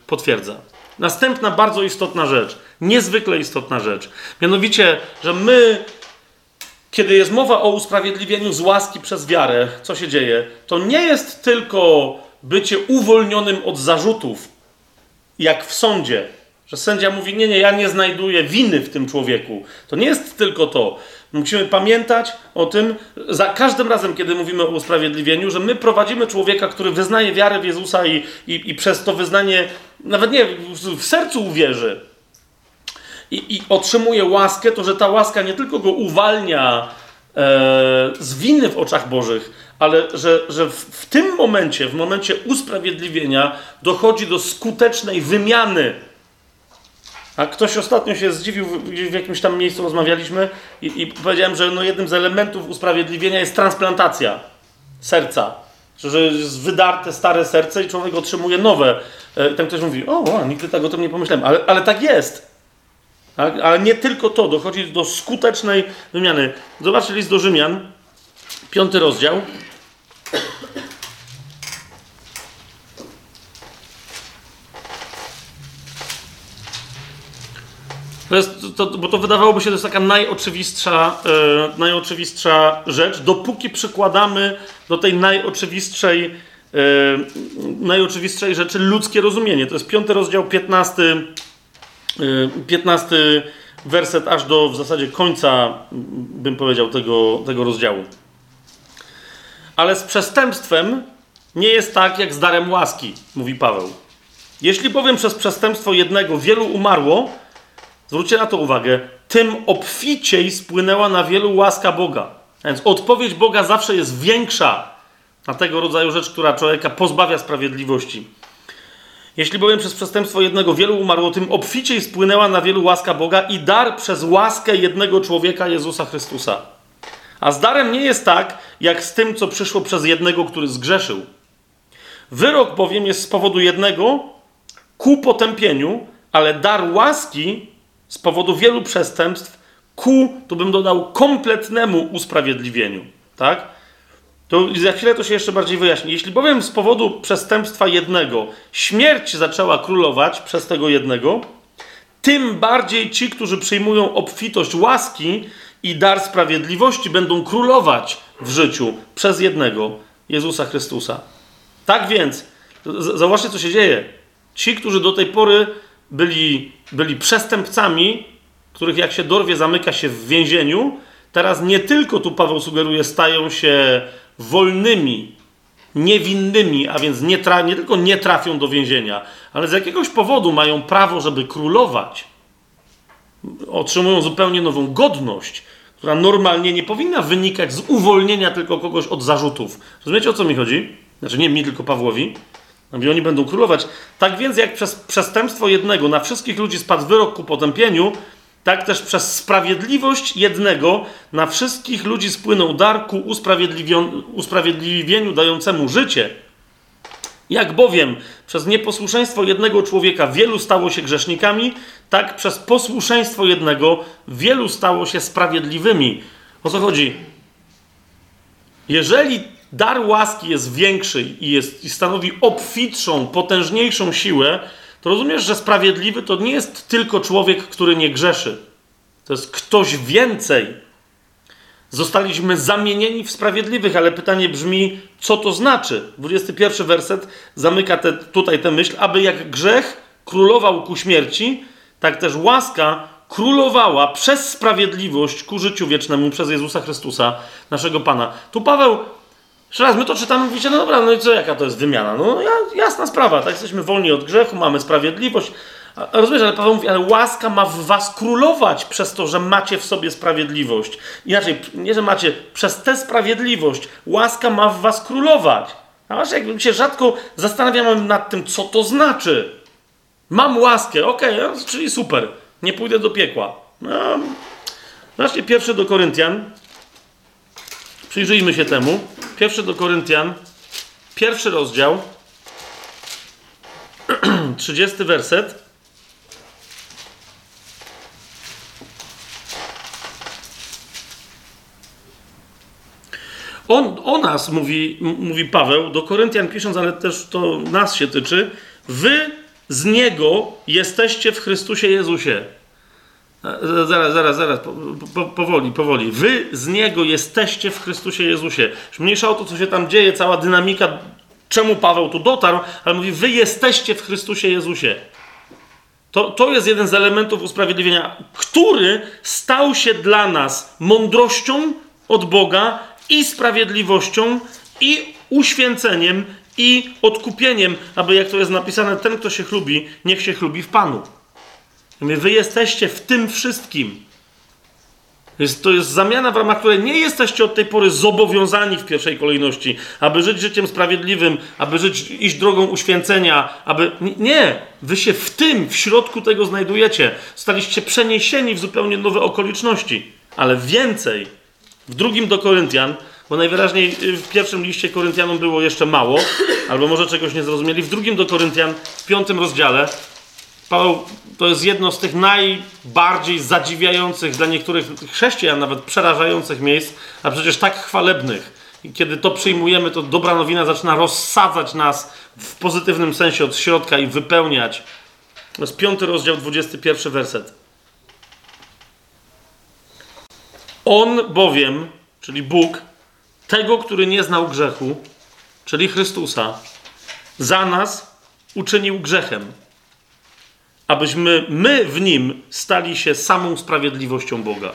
potwierdza. Następna bardzo istotna rzecz, niezwykle istotna rzecz, mianowicie, że my kiedy jest mowa o usprawiedliwieniu z łaski przez wiarę, co się dzieje? To nie jest tylko bycie uwolnionym od zarzutów, jak w sądzie, że sędzia mówi: Nie, nie, ja nie znajduję winy w tym człowieku. To nie jest tylko to. Musimy pamiętać o tym, za każdym razem, kiedy mówimy o usprawiedliwieniu, że my prowadzimy człowieka, który wyznaje wiarę w Jezusa i, i, i przez to wyznanie, nawet nie, w sercu uwierzy, i, i otrzymuje łaskę, to że ta łaska nie tylko go uwalnia e, z winy w oczach Bożych, ale że, że w, w tym momencie, w momencie usprawiedliwienia, dochodzi do skutecznej wymiany. A ktoś ostatnio się zdziwił, w, jakimś tam miejscu rozmawialiśmy i, i powiedziałem, że no jednym z elementów usprawiedliwienia jest transplantacja serca. Że jest wydarte stare serce i człowiek otrzymuje nowe. E, ten ktoś mówi, o, o nigdy tak o tym nie pomyślałem, ale, ale tak jest. Tak? Ale nie tylko to, dochodzi do skutecznej wymiany. Zobaczcie list do Rzymian, piąty rozdział. To jest, to, bo to wydawałoby się, to jest taka najoczywistsza, e, najoczywistsza rzecz, dopóki przykładamy do tej najoczywistszej, e, najoczywistszej rzeczy ludzkie rozumienie. To jest piąty rozdział, piętnasty 15 y, werset aż do w zasadzie końca, bym powiedział, tego, tego rozdziału. Ale z przestępstwem nie jest tak jak z darem łaski, mówi Paweł. Jeśli bowiem przez przestępstwo jednego wielu umarło, zwróćcie na to uwagę, tym obficiej spłynęła na wielu łaska Boga. A więc odpowiedź Boga zawsze jest większa na tego rodzaju rzecz, która człowieka pozbawia sprawiedliwości. Jeśli bowiem przez przestępstwo jednego wielu umarło, tym obficiej spłynęła na wielu łaska Boga i dar przez łaskę jednego człowieka, Jezusa Chrystusa. A z darem nie jest tak, jak z tym, co przyszło przez jednego, który zgrzeszył. Wyrok bowiem jest z powodu jednego ku potępieniu, ale dar łaski z powodu wielu przestępstw ku, tu bym dodał, kompletnemu usprawiedliwieniu. Tak? To za chwilę to się jeszcze bardziej wyjaśni. Jeśli bowiem z powodu przestępstwa jednego śmierć zaczęła królować przez tego jednego, tym bardziej ci, którzy przyjmują obfitość łaski i dar sprawiedliwości, będą królować w życiu przez jednego Jezusa Chrystusa. Tak więc, zauważcie, co się dzieje. Ci, którzy do tej pory byli, byli przestępcami, których jak się dorwie, zamyka się w więzieniu, teraz nie tylko tu Paweł sugeruje, stają się wolnymi, niewinnymi, a więc nie, tra- nie tylko nie trafią do więzienia, ale z jakiegoś powodu mają prawo, żeby królować, otrzymują zupełnie nową godność, która normalnie nie powinna wynikać z uwolnienia tylko kogoś od zarzutów. Rozumiecie o co mi chodzi? Znaczy nie mi, tylko Pawłowi. I oni będą królować. Tak więc, jak przez przestępstwo jednego na wszystkich ludzi spadł wyrok ku potępieniu, tak też przez sprawiedliwość jednego na wszystkich ludzi spłynął dar ku usprawiedliwieniu dającemu życie. Jak bowiem przez nieposłuszeństwo jednego człowieka wielu stało się grzesznikami, tak przez posłuszeństwo jednego wielu stało się sprawiedliwymi. O co chodzi? Jeżeli dar łaski jest większy i, jest, i stanowi obfitszą, potężniejszą siłę, to rozumiesz, że sprawiedliwy to nie jest tylko człowiek, który nie grzeszy. To jest ktoś więcej. Zostaliśmy zamienieni w sprawiedliwych, ale pytanie brzmi, co to znaczy? 21 werset zamyka te, tutaj tę myśl, aby jak grzech królował ku śmierci, tak też łaska królowała przez sprawiedliwość ku życiu wiecznemu przez Jezusa Chrystusa, naszego Pana. Tu Paweł, jeszcze raz, my to czytamy, mówicie, no dobra, no i co, jaka to jest wymiana? No jasna sprawa, tak, jesteśmy wolni od grzechu, mamy sprawiedliwość, Rozumiesz, ale Paweł mówi, ale łaska ma w was królować przez to, że macie w sobie sprawiedliwość. Inaczej, nie, że macie, przez tę sprawiedliwość łaska ma w was królować. A właśnie, jakbym się rzadko zastanawiam nad tym, co to znaczy. Mam łaskę, okej, okay, no, czyli super, nie pójdę do piekła. No, właśnie pierwszy do Koryntian. Przyjrzyjmy się temu. Pierwszy do Koryntian, pierwszy rozdział, 30 werset. On, o nas mówi, mówi Paweł do Koryntian pisząc, ale też to nas się tyczy. Wy z Niego jesteście w Chrystusie Jezusie. E, zaraz, zaraz, zaraz, po, po, powoli, powoli. Wy z Niego jesteście w Chrystusie Jezusie. Mniejsza o to, co się tam dzieje, cała dynamika, czemu Paweł tu dotarł, ale mówi, wy jesteście w Chrystusie Jezusie. To, to jest jeden z elementów usprawiedliwienia, który stał się dla nas mądrością od Boga i sprawiedliwością, i uświęceniem, i odkupieniem, aby jak to jest napisane, ten, kto się chlubi, niech się chlubi w Panu. Wy jesteście w tym wszystkim. Jest, to jest zamiana, w ramach której nie jesteście od tej pory zobowiązani w pierwszej kolejności, aby żyć życiem sprawiedliwym, aby żyć, iść drogą uświęcenia, aby. Nie! Wy się w tym, w środku tego znajdujecie. Staliście przeniesieni w zupełnie nowe okoliczności. Ale więcej, w drugim do Koryntian, bo najwyraźniej y, w pierwszym liście Koryntianom było jeszcze mało, albo może czegoś nie zrozumieli. W drugim do Koryntian, w piątym rozdziale, Paweł to jest jedno z tych najbardziej zadziwiających dla niektórych chrześcijan, nawet przerażających miejsc, a przecież tak chwalebnych. I kiedy to przyjmujemy, to dobra nowina zaczyna rozsadzać nas w pozytywnym sensie od środka i wypełniać. To jest piąty rozdział, 21 werset. On bowiem, czyli Bóg, tego, który nie znał grzechu, czyli Chrystusa, za nas uczynił grzechem, abyśmy my w nim stali się samą sprawiedliwością Boga.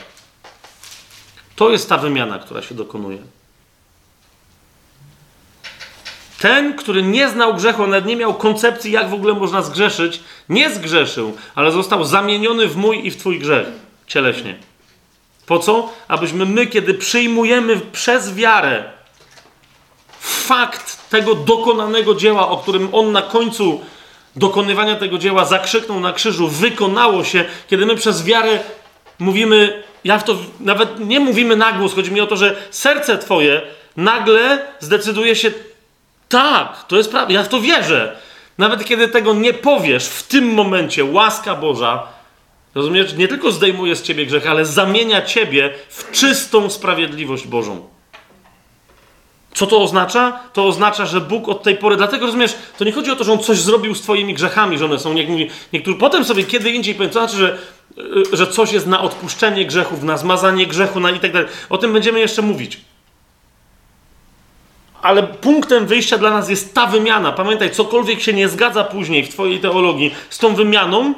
To jest ta wymiana, która się dokonuje. Ten, który nie znał grzechu, nawet nie miał koncepcji, jak w ogóle można zgrzeszyć, nie zgrzeszył, ale został zamieniony w mój i w twój grzech cieleśnie. Po co? Abyśmy my, kiedy przyjmujemy przez wiarę fakt tego dokonanego dzieła, o którym on na końcu dokonywania tego dzieła zakrzyknął na krzyżu, wykonało się, kiedy my przez wiarę mówimy, ja w to nawet nie mówimy na głos, chodzi mi o to, że serce Twoje nagle zdecyduje się, tak, to jest prawda, ja w to wierzę. Nawet kiedy tego nie powiesz, w tym momencie łaska Boża Rozumiesz? Nie tylko zdejmuje z ciebie grzech, ale zamienia ciebie w czystą sprawiedliwość Bożą. Co to oznacza? To oznacza, że Bóg od tej pory, dlatego rozumiesz, to nie chodzi o to, że On coś zrobił z twoimi grzechami, że one są, jak mówi, niektórzy potem sobie kiedy indziej powiem, to znaczy, że, y, że coś jest na odpuszczenie grzechów, na zmazanie grzechu, na i tak dalej. O tym będziemy jeszcze mówić. Ale punktem wyjścia dla nas jest ta wymiana. Pamiętaj, cokolwiek się nie zgadza później w twojej teologii z tą wymianą,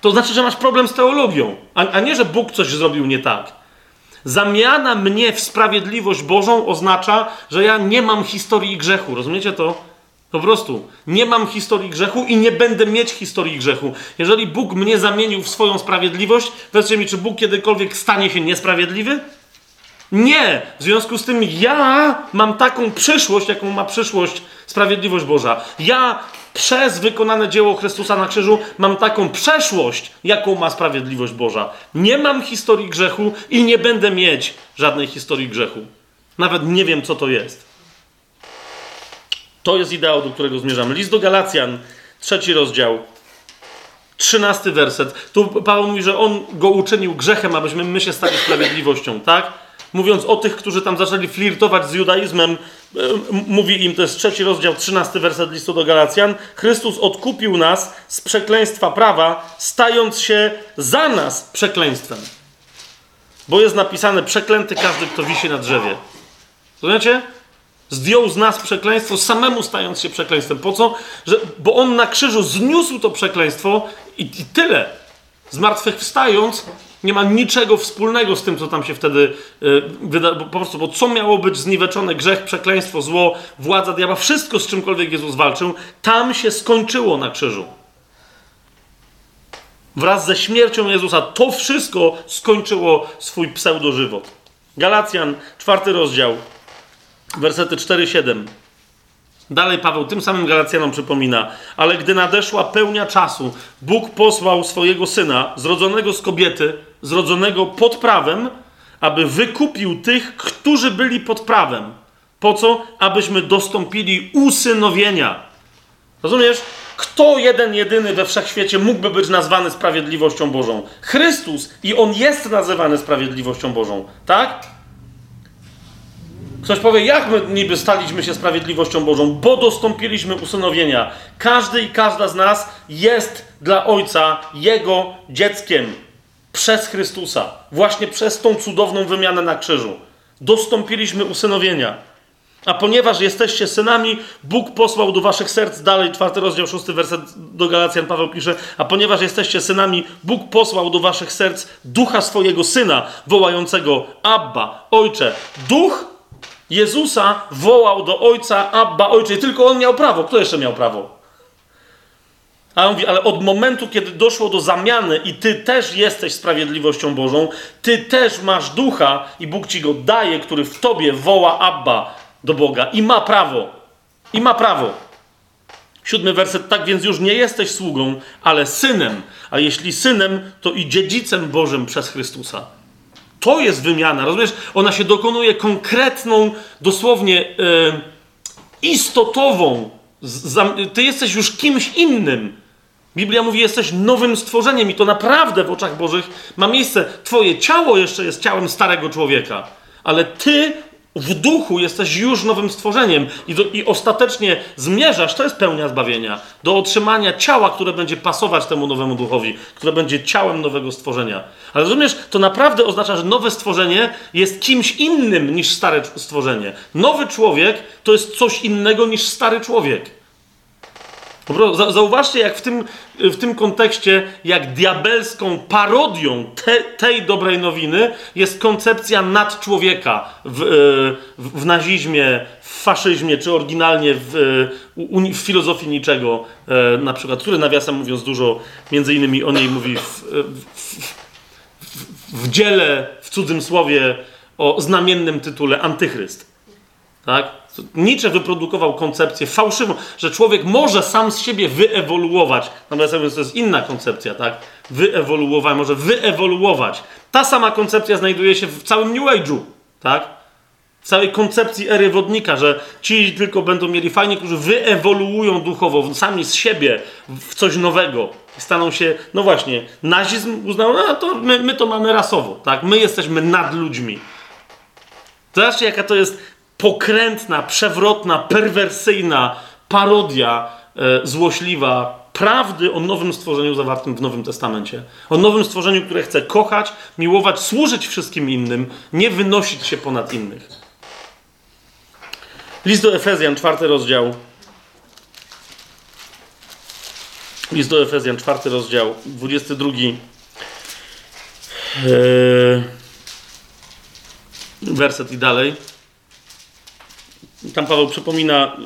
to znaczy, że masz problem z teologią, a, a nie, że Bóg coś zrobił nie tak. Zamiana mnie w sprawiedliwość Bożą oznacza, że ja nie mam historii grzechu. Rozumiecie to? Po prostu nie mam historii grzechu i nie będę mieć historii grzechu. Jeżeli Bóg mnie zamienił w swoją sprawiedliwość, powiedzcie mi, czy Bóg kiedykolwiek stanie się niesprawiedliwy? Nie! W związku z tym ja mam taką przyszłość, jaką ma przyszłość sprawiedliwość Boża. Ja przez wykonane dzieło Chrystusa na krzyżu mam taką przeszłość, jaką ma sprawiedliwość Boża. Nie mam historii grzechu i nie będę mieć żadnej historii grzechu. Nawet nie wiem, co to jest. To jest ideał, do którego zmierzamy. List do Galacjan, trzeci rozdział, trzynasty werset. Tu Paweł mówi, że on go uczynił grzechem, abyśmy my się stali sprawiedliwością, tak? Mówiąc o tych, którzy tam zaczęli flirtować z judaizmem, e, mówi im, to jest trzeci rozdział, trzynasty werset listu do Galacjan, Chrystus odkupił nas z przekleństwa prawa, stając się za nas przekleństwem. Bo jest napisane, przeklęty każdy, kto wisi na drzewie. Rozumiecie? Zdjął z nas przekleństwo, samemu stając się przekleństwem. Po co? Że, bo on na krzyżu zniósł to przekleństwo i, i tyle. Zmartwychwstając, nie ma niczego wspólnego z tym, co tam się wtedy yy, wyda. Po prostu, bo co miało być zniweczone? Grzech, przekleństwo, zło, władza diabła, wszystko z czymkolwiek Jezus walczył, tam się skończyło na krzyżu. Wraz ze śmiercią Jezusa to wszystko skończyło swój pseudożywot. Galacjan, czwarty rozdział, wersety 4-7. Dalej Paweł tym samym Galacjanom przypomina, ale gdy nadeszła pełnia czasu, Bóg posłał swojego syna, zrodzonego z kobiety, zrodzonego pod prawem, aby wykupił tych, którzy byli pod prawem. Po co? Abyśmy dostąpili usynowienia. Rozumiesz? Kto jeden, jedyny we wszechświecie mógłby być nazwany sprawiedliwością Bożą? Chrystus i on jest nazywany sprawiedliwością Bożą, tak? Ktoś powie, jak my niby staliśmy się sprawiedliwością Bożą? Bo dostąpiliśmy usynowienia. Każdy i każda z nas jest dla Ojca Jego dzieckiem przez Chrystusa. Właśnie przez tą cudowną wymianę na krzyżu. Dostąpiliśmy usynowienia. A ponieważ jesteście synami, Bóg posłał do waszych serc, dalej czwarty rozdział, szósty werset do Galacjan Paweł pisze, a ponieważ jesteście synami, Bóg posłał do waszych serc ducha swojego syna, wołającego Abba, Ojcze. Duch Jezusa wołał do Ojca Abba, Ojcze. Tylko On miał prawo. Kto jeszcze miał prawo? A on mówi, ale od momentu, kiedy doszło do zamiany i ty też jesteś sprawiedliwością Bożą, ty też masz ducha i Bóg ci go daje, który w tobie woła Abba do Boga i ma prawo. I ma prawo. Siódmy werset, tak więc już nie jesteś sługą, ale synem, a jeśli synem, to i dziedzicem Bożym przez Chrystusa. To jest wymiana, rozumiesz? Ona się dokonuje konkretną, dosłownie yy, istotową. Ty jesteś już kimś innym. Biblia mówi, jesteś nowym stworzeniem i to naprawdę w oczach Bożych ma miejsce. Twoje ciało jeszcze jest ciałem starego człowieka, ale ty w duchu jesteś już nowym stworzeniem i, do, i ostatecznie zmierzasz, to jest pełnia zbawienia, do otrzymania ciała, które będzie pasować temu nowemu duchowi, które będzie ciałem nowego stworzenia. Ale rozumiesz, to naprawdę oznacza, że nowe stworzenie jest kimś innym niż stare stworzenie. Nowy człowiek to jest coś innego niż stary człowiek. Zauważcie, jak w tym, w tym kontekście, jak diabelską parodią te, tej dobrej nowiny jest koncepcja nadczłowieka w, e, w, w nazizmie, w faszyzmie, czy oryginalnie w, w filozofii niczego, e, na przykład, który nawiasem mówiąc dużo, między innymi o niej mówi w, w dziele, w cudzym słowie, o znamiennym tytule Antychryst. Tak? Nietzsche wyprodukował koncepcję fałszywą, że człowiek może sam z siebie wyewoluować. Natomiast to jest inna koncepcja, tak? Wyewoluować, może wyewoluować. Ta sama koncepcja znajduje się w całym New Age'u, tak? W całej koncepcji ery wodnika, że ci tylko będą mieli fajnie, którzy wyewoluują duchowo, sami z siebie w coś nowego. Staną się, no właśnie, nazizm uznał, no to my, my to mamy rasowo, tak? My jesteśmy nad ludźmi. Zobaczcie, jaka to jest pokrętna, przewrotna, perwersyjna parodia e, złośliwa prawdy o nowym stworzeniu zawartym w Nowym Testamencie. O nowym stworzeniu, które chce kochać, miłować, służyć wszystkim innym, nie wynosić się ponad innych. List do Efezjan, czwarty rozdział. List do Efezjan, czwarty rozdział, 22. Yy, werset i dalej. Tam Paweł przypomina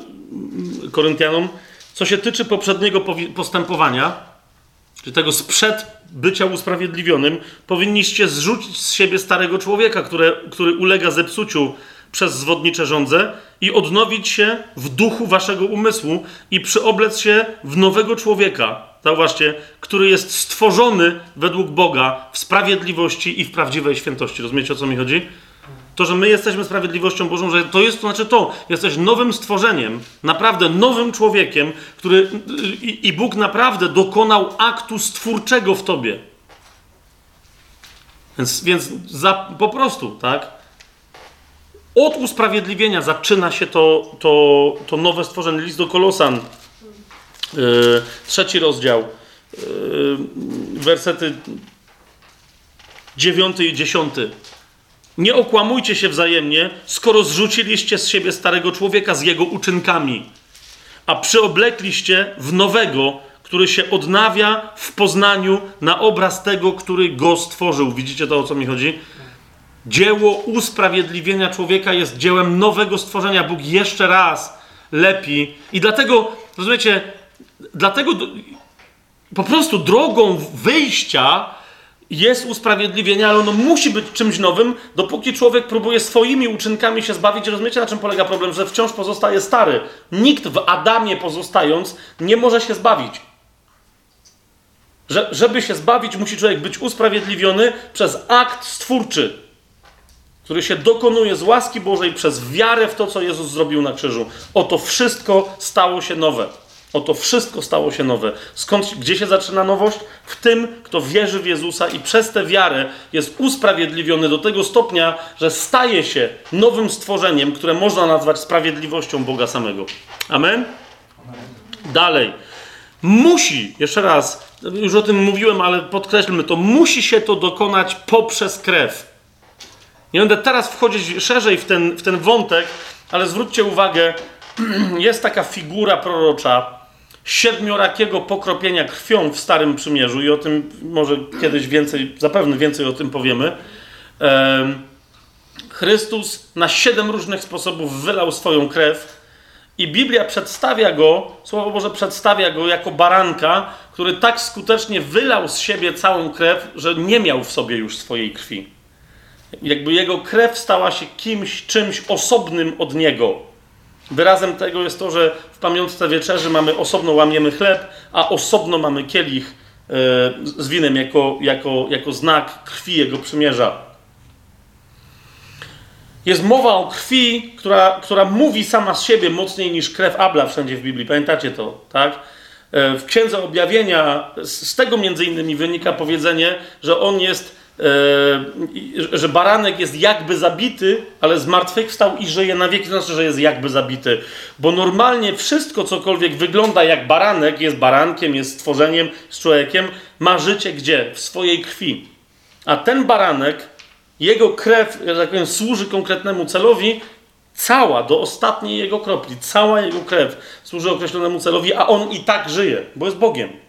Koryntianom, co się tyczy poprzedniego postępowania, czy tego sprzed bycia usprawiedliwionym, powinniście zrzucić z siebie starego człowieka, które, który ulega zepsuciu przez zwodnicze żądze i odnowić się w duchu waszego umysłu i przyoblec się w nowego człowieka, zauważcie, który jest stworzony według Boga w sprawiedliwości i w prawdziwej świętości. Rozumiecie, o co mi chodzi? To, że my jesteśmy sprawiedliwością Bożą, że to jest, to znaczy to, jesteś nowym stworzeniem, naprawdę nowym człowiekiem, który i, i Bóg naprawdę dokonał aktu stwórczego w tobie. Więc, więc za, po prostu, tak? Od usprawiedliwienia zaczyna się to, to, to nowe stworzenie. List do Kolosan, yy, trzeci rozdział, yy, wersety dziewiąty i dziesiąty. Nie okłamujcie się wzajemnie, skoro zrzuciliście z siebie starego człowieka z jego uczynkami, a przyoblekliście w nowego, który się odnawia w poznaniu na obraz tego, który go stworzył. Widzicie to, o co mi chodzi? Dzieło usprawiedliwienia człowieka jest dziełem nowego stworzenia. Bóg jeszcze raz lepi. I dlatego, rozumiecie, dlatego po prostu drogą wyjścia jest usprawiedliwienie, ale ono musi być czymś nowym, dopóki człowiek próbuje swoimi uczynkami się zbawić. Rozumiecie, na czym polega problem? Że wciąż pozostaje stary. Nikt w Adamie pozostając nie może się zbawić. Że, żeby się zbawić, musi człowiek być usprawiedliwiony przez akt stwórczy, który się dokonuje z łaski Bożej przez wiarę w to, co Jezus zrobił na krzyżu. Oto wszystko stało się nowe. Oto wszystko stało się nowe. Skąd, gdzie się zaczyna nowość? W tym, kto wierzy w Jezusa i przez tę wiarę jest usprawiedliwiony do tego stopnia, że staje się nowym stworzeniem, które można nazwać sprawiedliwością Boga samego. Amen? Dalej. Musi, jeszcze raz, już o tym mówiłem, ale podkreślmy to, musi się to dokonać poprzez krew. Nie będę teraz wchodzić szerzej w ten, w ten wątek, ale zwróćcie uwagę, jest taka figura prorocza, siedmiorakiego pokropienia krwią w Starym Przymierzu i o tym może kiedyś więcej, zapewne więcej o tym powiemy. Chrystus na siedem różnych sposobów wylał swoją krew i Biblia przedstawia go, Słowo Boże przedstawia go jako baranka, który tak skutecznie wylał z siebie całą krew, że nie miał w sobie już swojej krwi. Jakby jego krew stała się kimś, czymś osobnym od niego. Wyrazem tego jest to, że w pamiątce wieczerzy mamy osobno łamiemy chleb, a osobno mamy kielich e, z winem jako, jako, jako znak krwi Jego przymierza. Jest mowa o krwi, która, która mówi sama z siebie mocniej niż krew Abla wszędzie w Biblii. Pamiętacie to, tak? E, w Księdze Objawienia z tego między innymi wynika powiedzenie, że on jest że baranek jest jakby zabity, ale zmartwychwstał i żyje na wieki, to znaczy, że jest jakby zabity. Bo normalnie wszystko, cokolwiek wygląda jak baranek, jest barankiem, jest stworzeniem, z człowiekiem, ma życie gdzie? W swojej krwi. A ten baranek, jego krew, że tak powiem, służy konkretnemu celowi, cała, do ostatniej jego kropli, cała jego krew służy określonemu celowi, a on i tak żyje, bo jest Bogiem.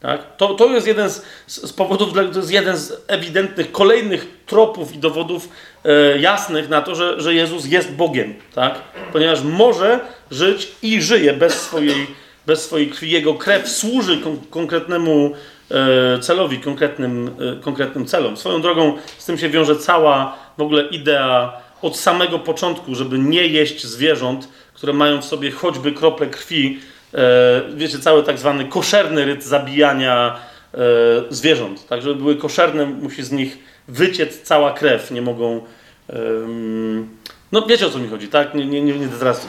Tak? To, to jest jeden z, z powodów, to jest jeden z ewidentnych, kolejnych tropów i dowodów e, jasnych na to, że, że Jezus jest Bogiem. Tak? Ponieważ może żyć i żyje bez swojej, bez swojej krwi. Jego krew służy kon, konkretnemu e, celowi, konkretnym, e, konkretnym celom. Swoją drogą z tym się wiąże cała w ogóle idea od samego początku, żeby nie jeść zwierząt, które mają w sobie choćby krople krwi, wiecie, cały tak zwany koszerny ryt zabijania e, zwierząt. Tak, żeby były koszerne, musi z nich wyciec cała krew. Nie mogą. No wiecie o co mi chodzi, tak? Nie, nie, nie, będę, teraz,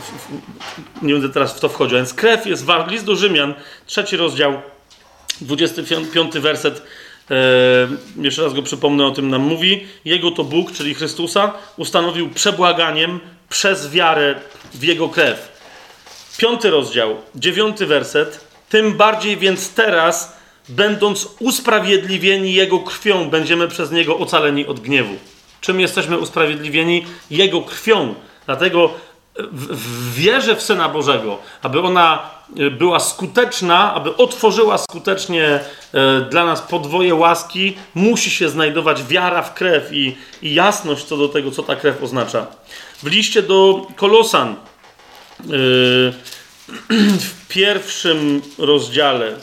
nie będę teraz w to wchodził. Więc krew jest war. List do Rzymian, trzeci rozdział, 25 werset. E, jeszcze raz go przypomnę, o tym nam mówi. Jego to Bóg, czyli Chrystusa, ustanowił przebłaganiem przez wiarę w Jego krew Piąty rozdział, dziewiąty werset. Tym bardziej więc teraz, będąc usprawiedliwieni Jego krwią, będziemy przez Niego ocaleni od gniewu. Czym jesteśmy usprawiedliwieni? Jego krwią. Dlatego w, w Syna Bożego, aby ona e, była skuteczna, aby otworzyła skutecznie e, dla nas podwoje łaski, musi się znajdować wiara w krew i, i jasność co do tego, co ta krew oznacza. W liście do Kolosan w pierwszym rozdziale,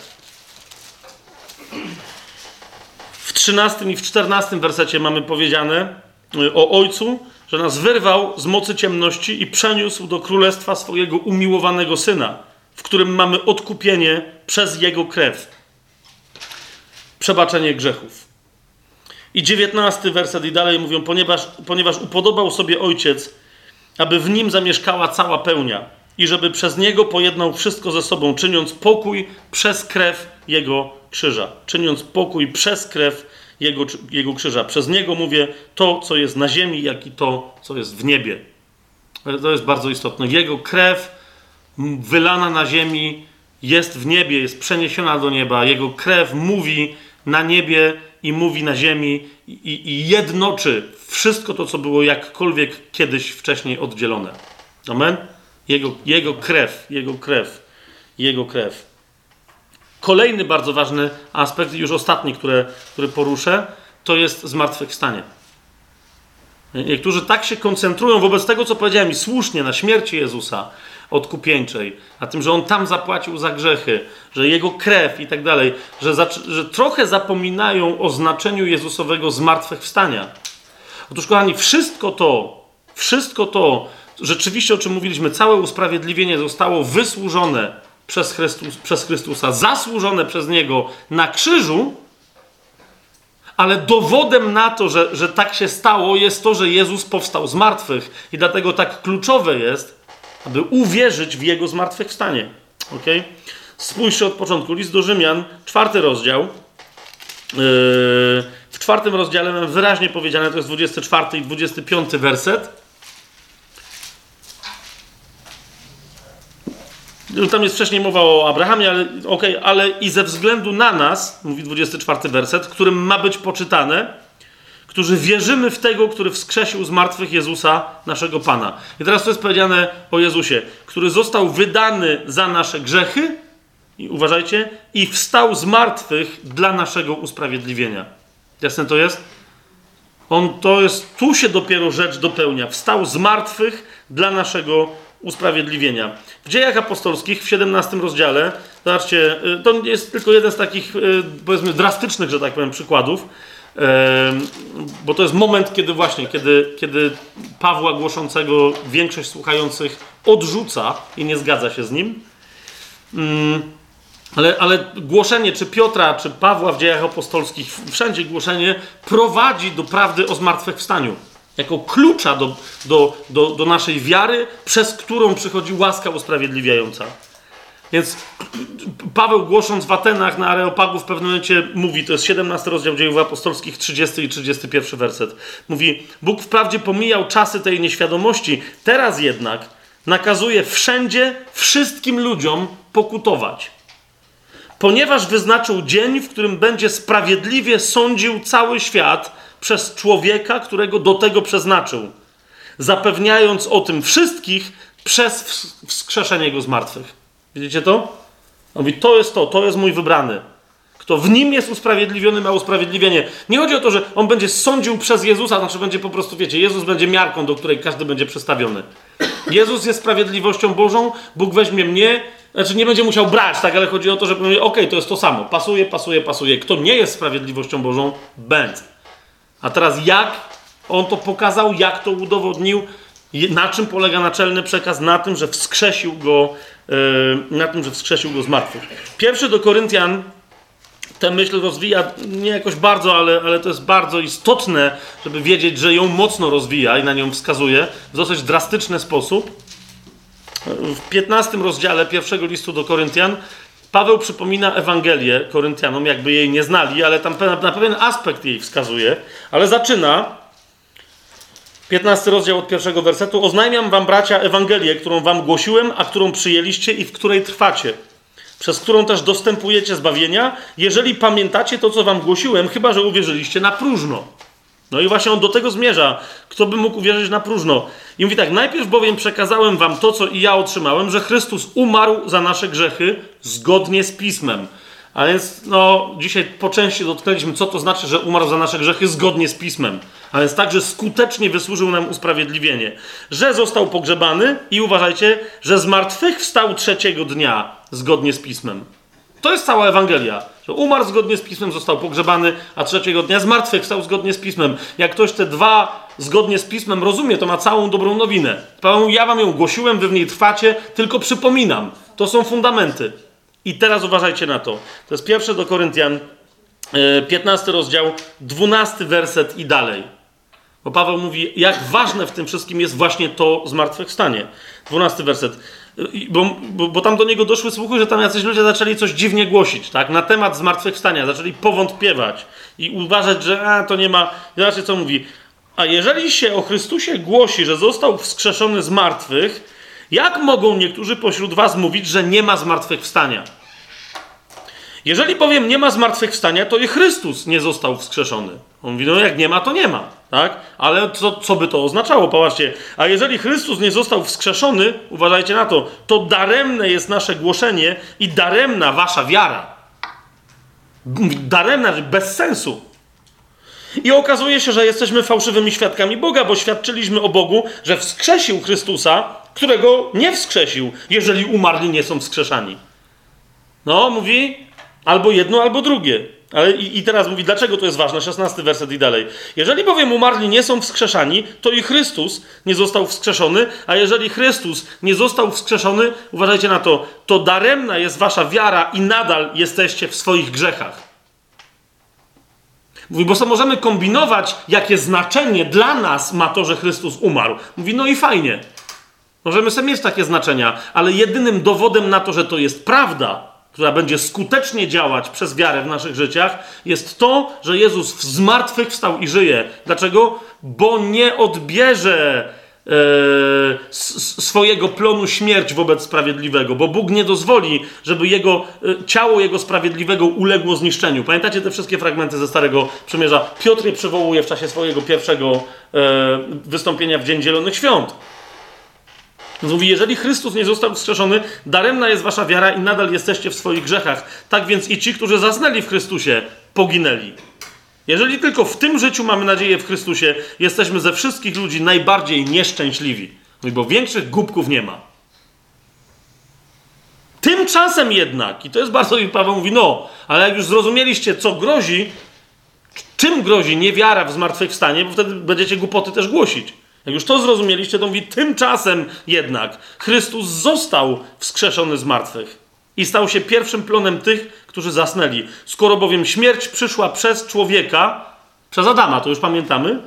w 13 i w 14 wersecie mamy powiedziane yy, o Ojcu, że nas wyrwał z mocy ciemności i przeniósł do królestwa swojego umiłowanego Syna, w którym mamy odkupienie przez Jego krew. Przebaczenie grzechów. I 19 werset i dalej mówią, ponieważ, ponieważ upodobał sobie Ojciec, aby w nim zamieszkała cała pełnia i żeby przez niego pojednał wszystko ze sobą, czyniąc pokój przez krew jego krzyża. Czyniąc pokój przez krew jego, jego krzyża. Przez niego mówię to, co jest na ziemi, jak i to, co jest w niebie. To jest bardzo istotne. Jego krew wylana na ziemi jest w niebie, jest przeniesiona do nieba. Jego krew mówi na niebie i mówi na ziemi i, i jednoczy wszystko to, co było jakkolwiek kiedyś wcześniej oddzielone. Amen? Jego, jego krew, jego krew, jego krew. Kolejny bardzo ważny aspekt, już ostatni, który, który poruszę, to jest zmartwychwstanie. Niektórzy tak się koncentrują wobec tego, co powiedziałem i słusznie, na śmierci Jezusa odkupieńczej, na tym, że On tam zapłacił za grzechy, że Jego krew i tak dalej, że, że trochę zapominają o znaczeniu Jezusowego zmartwychwstania. Otóż, kochani, wszystko to, wszystko to, rzeczywiście o czym mówiliśmy, całe usprawiedliwienie zostało wysłużone przez, Chrystus, przez Chrystusa, zasłużone przez Niego na krzyżu, ale dowodem na to, że, że tak się stało, jest to, że Jezus powstał z martwych. I dlatego tak kluczowe jest, aby uwierzyć w Jego zmartwychwstanie. Okay? Spójrzcie od początku. List do Rzymian, czwarty rozdział. Yy, w czwartym rozdziale mam wyraźnie powiedziane, to jest 24 i 25 werset. No, tam jest wcześniej mowa o Abrahamie, ale okay, ale i ze względu na nas, mówi 24 werset, którym ma być poczytane, którzy wierzymy w tego, który wskrzesił z martwych Jezusa, naszego Pana. I teraz to jest powiedziane o Jezusie, który został wydany za nasze grzechy, i uważajcie, i wstał z martwych dla naszego usprawiedliwienia. Jasne to jest? On to jest, tu się dopiero rzecz dopełnia. Wstał z martwych dla naszego usprawiedliwienia. W dziejach apostolskich w 17 rozdziale, zobaczcie, y, to jest tylko jeden z takich, y, powiedzmy, drastycznych, że tak powiem, przykładów, bo to jest moment, kiedy właśnie, kiedy, kiedy Pawła głoszącego większość słuchających odrzuca i nie zgadza się z nim. Mm, ale, ale głoszenie, czy Piotra, czy Pawła w dziejach apostolskich, wszędzie głoszenie prowadzi do prawdy o zmartwychwstaniu jako klucza do, do, do, do naszej wiary, przez którą przychodzi łaska usprawiedliwiająca. Więc Paweł głosząc w Atenach na Areopagu w pewnym momencie mówi, to jest 17 rozdział dziejów apostolskich, 30 i 31 werset. Mówi, Bóg wprawdzie pomijał czasy tej nieświadomości, teraz jednak nakazuje wszędzie wszystkim ludziom pokutować. Ponieważ wyznaczył dzień, w którym będzie sprawiedliwie sądził cały świat przez człowieka, którego do tego przeznaczył, zapewniając o tym wszystkich przez wskrzeszenie go z martwych. Widzicie to? On mówi, to jest to, to jest mój wybrany. Kto w nim jest usprawiedliwiony, ma usprawiedliwienie. Nie chodzi o to, że on będzie sądził przez Jezusa, znaczy będzie po prostu, wiecie, Jezus będzie miarką, do której każdy będzie przestawiony. Jezus jest sprawiedliwością Bożą, Bóg weźmie mnie, znaczy nie będzie musiał brać, tak, ale chodzi o to, że okej, okay, to jest to samo. Pasuje, pasuje, pasuje. Kto nie jest sprawiedliwością Bożą, będzie. A teraz jak on to pokazał, jak to udowodnił, na czym polega naczelny przekaz? Na tym, że wskrzesił go, na tym, że wskrzesił go z martwych. Pierwszy do Koryntian tę myśl rozwija nie jakoś bardzo, ale, ale to jest bardzo istotne, żeby wiedzieć, że ją mocno rozwija i na nią wskazuje w dosyć drastyczny sposób. W 15 rozdziale pierwszego listu do Koryntian Paweł przypomina Ewangelię Koryntianom, jakby jej nie znali, ale tam na pewien aspekt jej wskazuje, ale zaczyna 15 rozdział od pierwszego wersetu. Oznajmiam wam, bracia, Ewangelię, którą wam głosiłem, a którą przyjęliście i w której trwacie, przez którą też dostępujecie zbawienia, jeżeli pamiętacie to, co wam głosiłem, chyba że uwierzyliście na próżno. No i właśnie on do tego zmierza. Kto by mógł uwierzyć na próżno? I mówi tak: Najpierw bowiem przekazałem wam to, co i ja otrzymałem, że Chrystus umarł za nasze grzechy zgodnie z pismem. A więc, no, dzisiaj po części dotknęliśmy, co to znaczy, że umarł za nasze grzechy zgodnie z pismem. A więc także skutecznie wysłużył nam usprawiedliwienie. Że został pogrzebany i uważajcie, że z martwych wstał trzeciego dnia zgodnie z pismem. To jest cała Ewangelia. Że umarł zgodnie z pismem, został pogrzebany, a trzeciego dnia zmartwychwstał zgodnie z pismem. Jak ktoś te dwa zgodnie z pismem rozumie, to ma całą dobrą nowinę. Paweł, ja wam ją głosiłem, wy w niej trwacie, tylko przypominam. To są fundamenty. I teraz uważajcie na to. To jest pierwsze do Koryntian, 15 e, rozdział, 12 werset i dalej. Bo Paweł mówi, jak ważne w tym wszystkim jest właśnie to zmartwychwstanie. 12 werset. Bo, bo, bo, tam do niego doszły słuchy, że tam jacyś ludzie zaczęli coś dziwnie głosić, tak? Na temat zmartwychwstania, zaczęli powątpiewać i uważać, że a, to nie ma. Zobaczcie, co mówi. A jeżeli się o Chrystusie głosi, że został wskrzeszony z martwych, jak mogą niektórzy pośród was mówić, że nie ma zmartwychwstania? Jeżeli powiem nie ma zmartwychwstania, to i Chrystus nie został wskrzeszony. On mówi, no jak nie ma, to nie ma, tak? Ale co, co by to oznaczało? Popatrzcie, a jeżeli Chrystus nie został wskrzeszony, uważajcie na to, to daremne jest nasze głoszenie i daremna wasza wiara. Daremna, bez sensu. I okazuje się, że jesteśmy fałszywymi świadkami Boga, bo świadczyliśmy o Bogu, że wskrzesił Chrystusa, którego nie wskrzesił, jeżeli umarli nie są wskrzeszani. No, mówi albo jedno, albo drugie. Ale i, i, teraz mówi, dlaczego to jest ważne? 16 werset i dalej. Jeżeli bowiem umarli nie są wskrzeszani, to i Chrystus nie został wskrzeszony, a jeżeli Chrystus nie został wskrzeszony, uważajcie na to, to daremna jest wasza wiara i nadal jesteście w swoich grzechach. Mówi, bo co możemy kombinować, jakie znaczenie dla nas ma to, że Chrystus umarł. Mówi, no i fajnie. Możemy sobie mieć takie znaczenia, ale jedynym dowodem na to, że to jest prawda, która będzie skutecznie działać przez wiarę w naszych życiach, jest to, że Jezus zmartwychwstał i żyje. Dlaczego? Bo nie odbierze e, swojego plonu śmierć wobec sprawiedliwego, bo Bóg nie dozwoli, żeby jego e, ciało jego sprawiedliwego uległo zniszczeniu. Pamiętacie te wszystkie fragmenty ze Starego Przymierza? Piotr je przywołuje w czasie swojego pierwszego e, wystąpienia w Dzień Zielonych Świąt. Mówi, jeżeli Chrystus nie został wskrzeszony, daremna jest wasza wiara i nadal jesteście w swoich grzechach. Tak więc i ci, którzy zasnęli w Chrystusie, poginęli. Jeżeli tylko w tym życiu mamy nadzieję w Chrystusie, jesteśmy ze wszystkich ludzi najbardziej nieszczęśliwi. No bo większych głupków nie ma. Tymczasem jednak, i to jest bardzo, i Paweł mówi, no, ale jak już zrozumieliście, co grozi, czym grozi niewiara w zmartwychwstanie, bo wtedy będziecie głupoty też głosić. Jak już to zrozumieliście, to mówi, tymczasem jednak Chrystus został wskrzeszony z martwych i stał się pierwszym plonem tych, którzy zasnęli. Skoro bowiem śmierć przyszła przez człowieka, przez Adama, to już pamiętamy,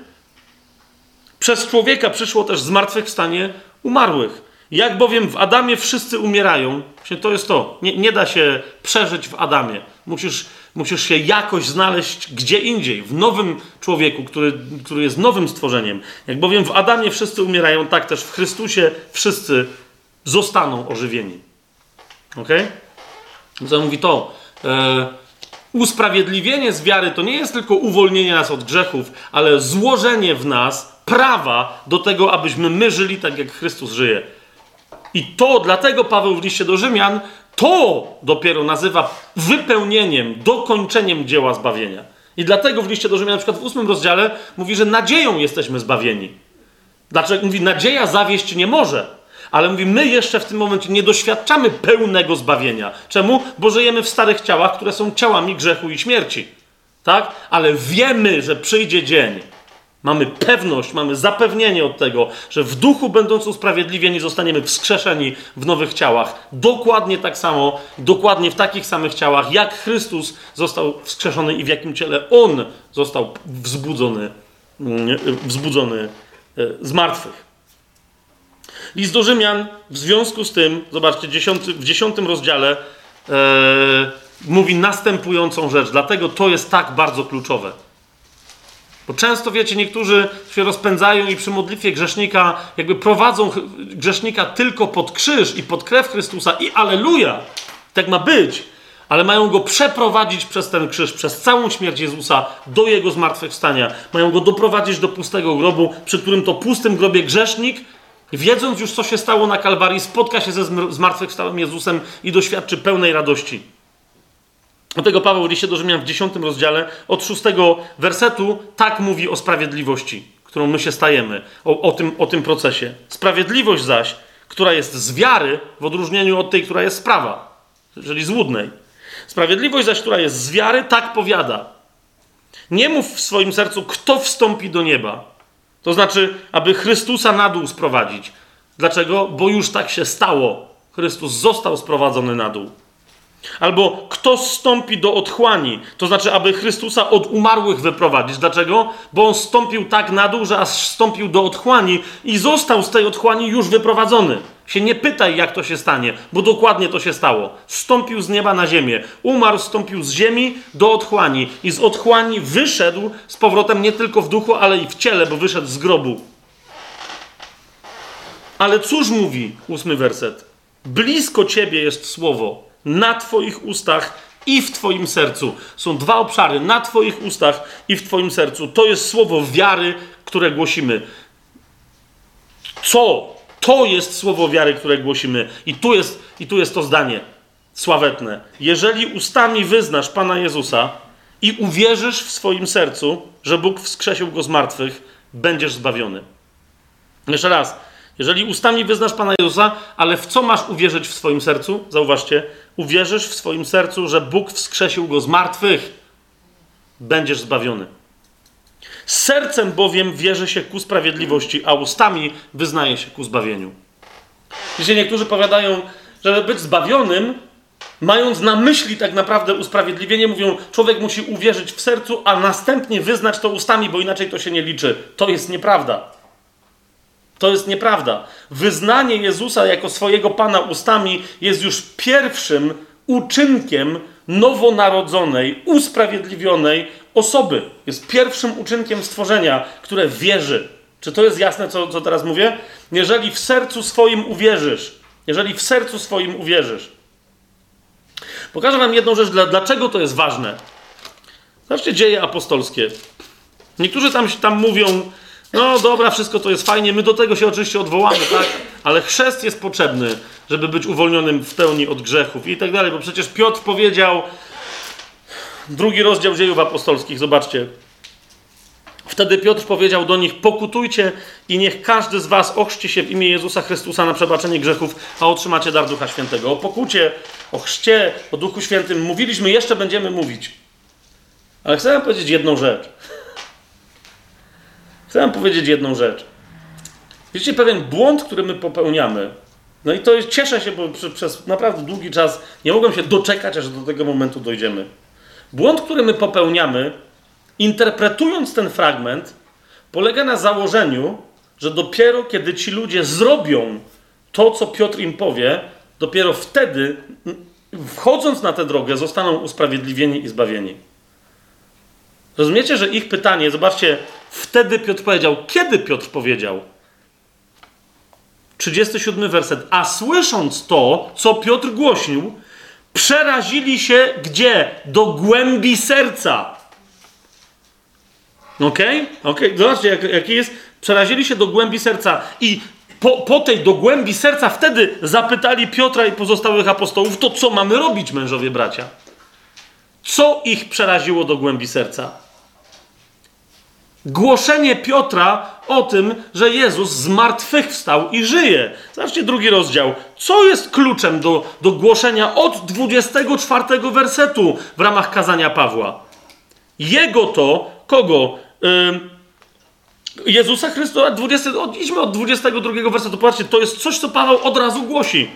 przez człowieka przyszło też zmartwychwstanie umarłych. Jak bowiem w Adamie wszyscy umierają, to jest to. Nie, nie da się przeżyć w Adamie. Musisz Musisz się jakoś znaleźć gdzie indziej, w nowym człowieku, który, który jest nowym stworzeniem. Jak bowiem w Adamie wszyscy umierają, tak też w Chrystusie wszyscy zostaną ożywieni. Ok? Co mówi to? E, usprawiedliwienie z wiary to nie jest tylko uwolnienie nas od grzechów, ale złożenie w nas prawa do tego, abyśmy my żyli tak, jak Chrystus żyje. I to dlatego Paweł w liście do Rzymian to dopiero nazywa wypełnieniem, dokończeniem dzieła zbawienia. I dlatego w liście do Rzymian, na przykład w ósmym rozdziale, mówi, że nadzieją jesteśmy zbawieni. Dlaczego? Mówi, nadzieja zawieść nie może. Ale mówi, my jeszcze w tym momencie nie doświadczamy pełnego zbawienia. Czemu? Bo żyjemy w starych ciałach, które są ciałami grzechu i śmierci. Tak? Ale wiemy, że przyjdzie dzień, Mamy pewność, mamy zapewnienie od tego, że w duchu będąc usprawiedliwieni zostaniemy wskrzeszeni w nowych ciałach. Dokładnie tak samo, dokładnie w takich samych ciałach, jak Chrystus został wskrzeszony i w jakim ciele On został wzbudzony, mm, wzbudzony e, z martwych. List do Rzymian w związku z tym, zobaczcie, w dziesiątym rozdziale e, mówi następującą rzecz, dlatego to jest tak bardzo kluczowe. Bo często, wiecie, niektórzy się rozpędzają i przy modlitwie grzesznika jakby prowadzą grzesznika tylko pod krzyż i pod krew Chrystusa i aleluja, tak ma być, ale mają go przeprowadzić przez ten krzyż, przez całą śmierć Jezusa do jego zmartwychwstania. Mają go doprowadzić do pustego grobu, przy którym to pustym grobie grzesznik, wiedząc już, co się stało na Kalwarii, spotka się ze zmartwychwstałym Jezusem i doświadczy pełnej radości. Dlatego Paweł liście do Rzymian w 10 rozdziale od 6 wersetu tak mówi o sprawiedliwości, którą my się stajemy, o, o, tym, o tym procesie. Sprawiedliwość zaś, która jest z wiary, w odróżnieniu od tej, która jest z prawa, czyli złudnej. Sprawiedliwość zaś, która jest z wiary, tak powiada. Nie mów w swoim sercu, kto wstąpi do nieba. To znaczy, aby Chrystusa na dół sprowadzić. Dlaczego? Bo już tak się stało. Chrystus został sprowadzony na dół. Albo kto zstąpi do otchłani, to znaczy, aby Chrystusa od umarłych wyprowadzić. Dlaczego? Bo on stąpił tak na dół, że aż wstąpił do otchłani i został z tej otchłani już wyprowadzony. Się nie pytaj, jak to się stanie, bo dokładnie to się stało. Stąpił z nieba na ziemię, umarł, stąpił z ziemi do otchłani i z otchłani wyszedł z powrotem nie tylko w duchu, ale i w ciele, bo wyszedł z grobu. Ale cóż mówi ósmy werset? Blisko ciebie jest słowo na Twoich ustach i w Twoim sercu. Są dwa obszary, na Twoich ustach i w Twoim sercu. To jest słowo wiary, które głosimy. Co? To jest słowo wiary, które głosimy. I tu jest, i tu jest to zdanie sławetne. Jeżeli ustami wyznasz Pana Jezusa i uwierzysz w swoim sercu, że Bóg wskrzesił go z martwych, będziesz zbawiony. Jeszcze raz. Jeżeli ustami wyznasz Pana Jezusa, ale w co masz uwierzyć w swoim sercu? Zauważcie, uwierzysz w swoim sercu, że Bóg wskrzesił go z martwych, będziesz zbawiony. Sercem bowiem wierzy się ku sprawiedliwości, a ustami wyznaje się ku zbawieniu. Jeśli niektórzy powiadają, żeby być zbawionym, mając na myśli tak naprawdę usprawiedliwienie, mówią, człowiek musi uwierzyć w sercu, a następnie wyznać to ustami, bo inaczej to się nie liczy. To jest nieprawda. To jest nieprawda. Wyznanie Jezusa jako swojego Pana ustami jest już pierwszym uczynkiem nowonarodzonej, usprawiedliwionej osoby. Jest pierwszym uczynkiem stworzenia, które wierzy. Czy to jest jasne, co, co teraz mówię? Jeżeli w sercu swoim uwierzysz, jeżeli w sercu swoim uwierzysz. Pokażę Wam jedną rzecz, dlaczego to jest ważne. Zobaczcie dzieje apostolskie. Niektórzy tam, tam mówią, no dobra, wszystko to jest fajnie, my do tego się oczywiście odwołamy, tak? Ale chrzest jest potrzebny, żeby być uwolnionym w pełni od grzechów i tak dalej, bo przecież Piotr powiedział, drugi rozdział dziejów apostolskich, zobaczcie. Wtedy Piotr powiedział do nich: Pokutujcie i niech każdy z was ochrzci się w imię Jezusa Chrystusa na przebaczenie grzechów, a otrzymacie dar Ducha Świętego. O pokucie, o chrzcie, o Duchu Świętym mówiliśmy, jeszcze będziemy mówić. Ale chcę wam powiedzieć jedną rzecz. Chcę wam powiedzieć jedną rzecz. Widzicie, pewien błąd, który my popełniamy, no i to cieszę się, bo przez naprawdę długi czas nie mogłem się doczekać, aż do tego momentu dojdziemy. Błąd, który my popełniamy, interpretując ten fragment, polega na założeniu, że dopiero kiedy ci ludzie zrobią to, co Piotr im powie, dopiero wtedy, wchodząc na tę drogę, zostaną usprawiedliwieni i zbawieni. Rozumiecie, że ich pytanie, zobaczcie, wtedy Piotr powiedział. Kiedy Piotr powiedział? 37 werset. A słysząc to, co Piotr głosił, przerazili się gdzie? Do głębi serca. Okej? Okay? Okay. zobaczcie, jak, jaki jest. Przerazili się do głębi serca i po, po tej do głębi serca wtedy zapytali Piotra i pozostałych apostołów, to co mamy robić, mężowie bracia? Co ich przeraziło do głębi serca? Głoszenie Piotra o tym, że Jezus zmartwychwstał i żyje. Zobaczcie drugi rozdział. Co jest kluczem do, do głoszenia od 24 wersetu w ramach kazania Pawła? Jego to, kogo? Jezusa Chrystusa, 20, idźmy od 22 wersetu, popatrzcie, to jest coś, co Paweł od razu głosi.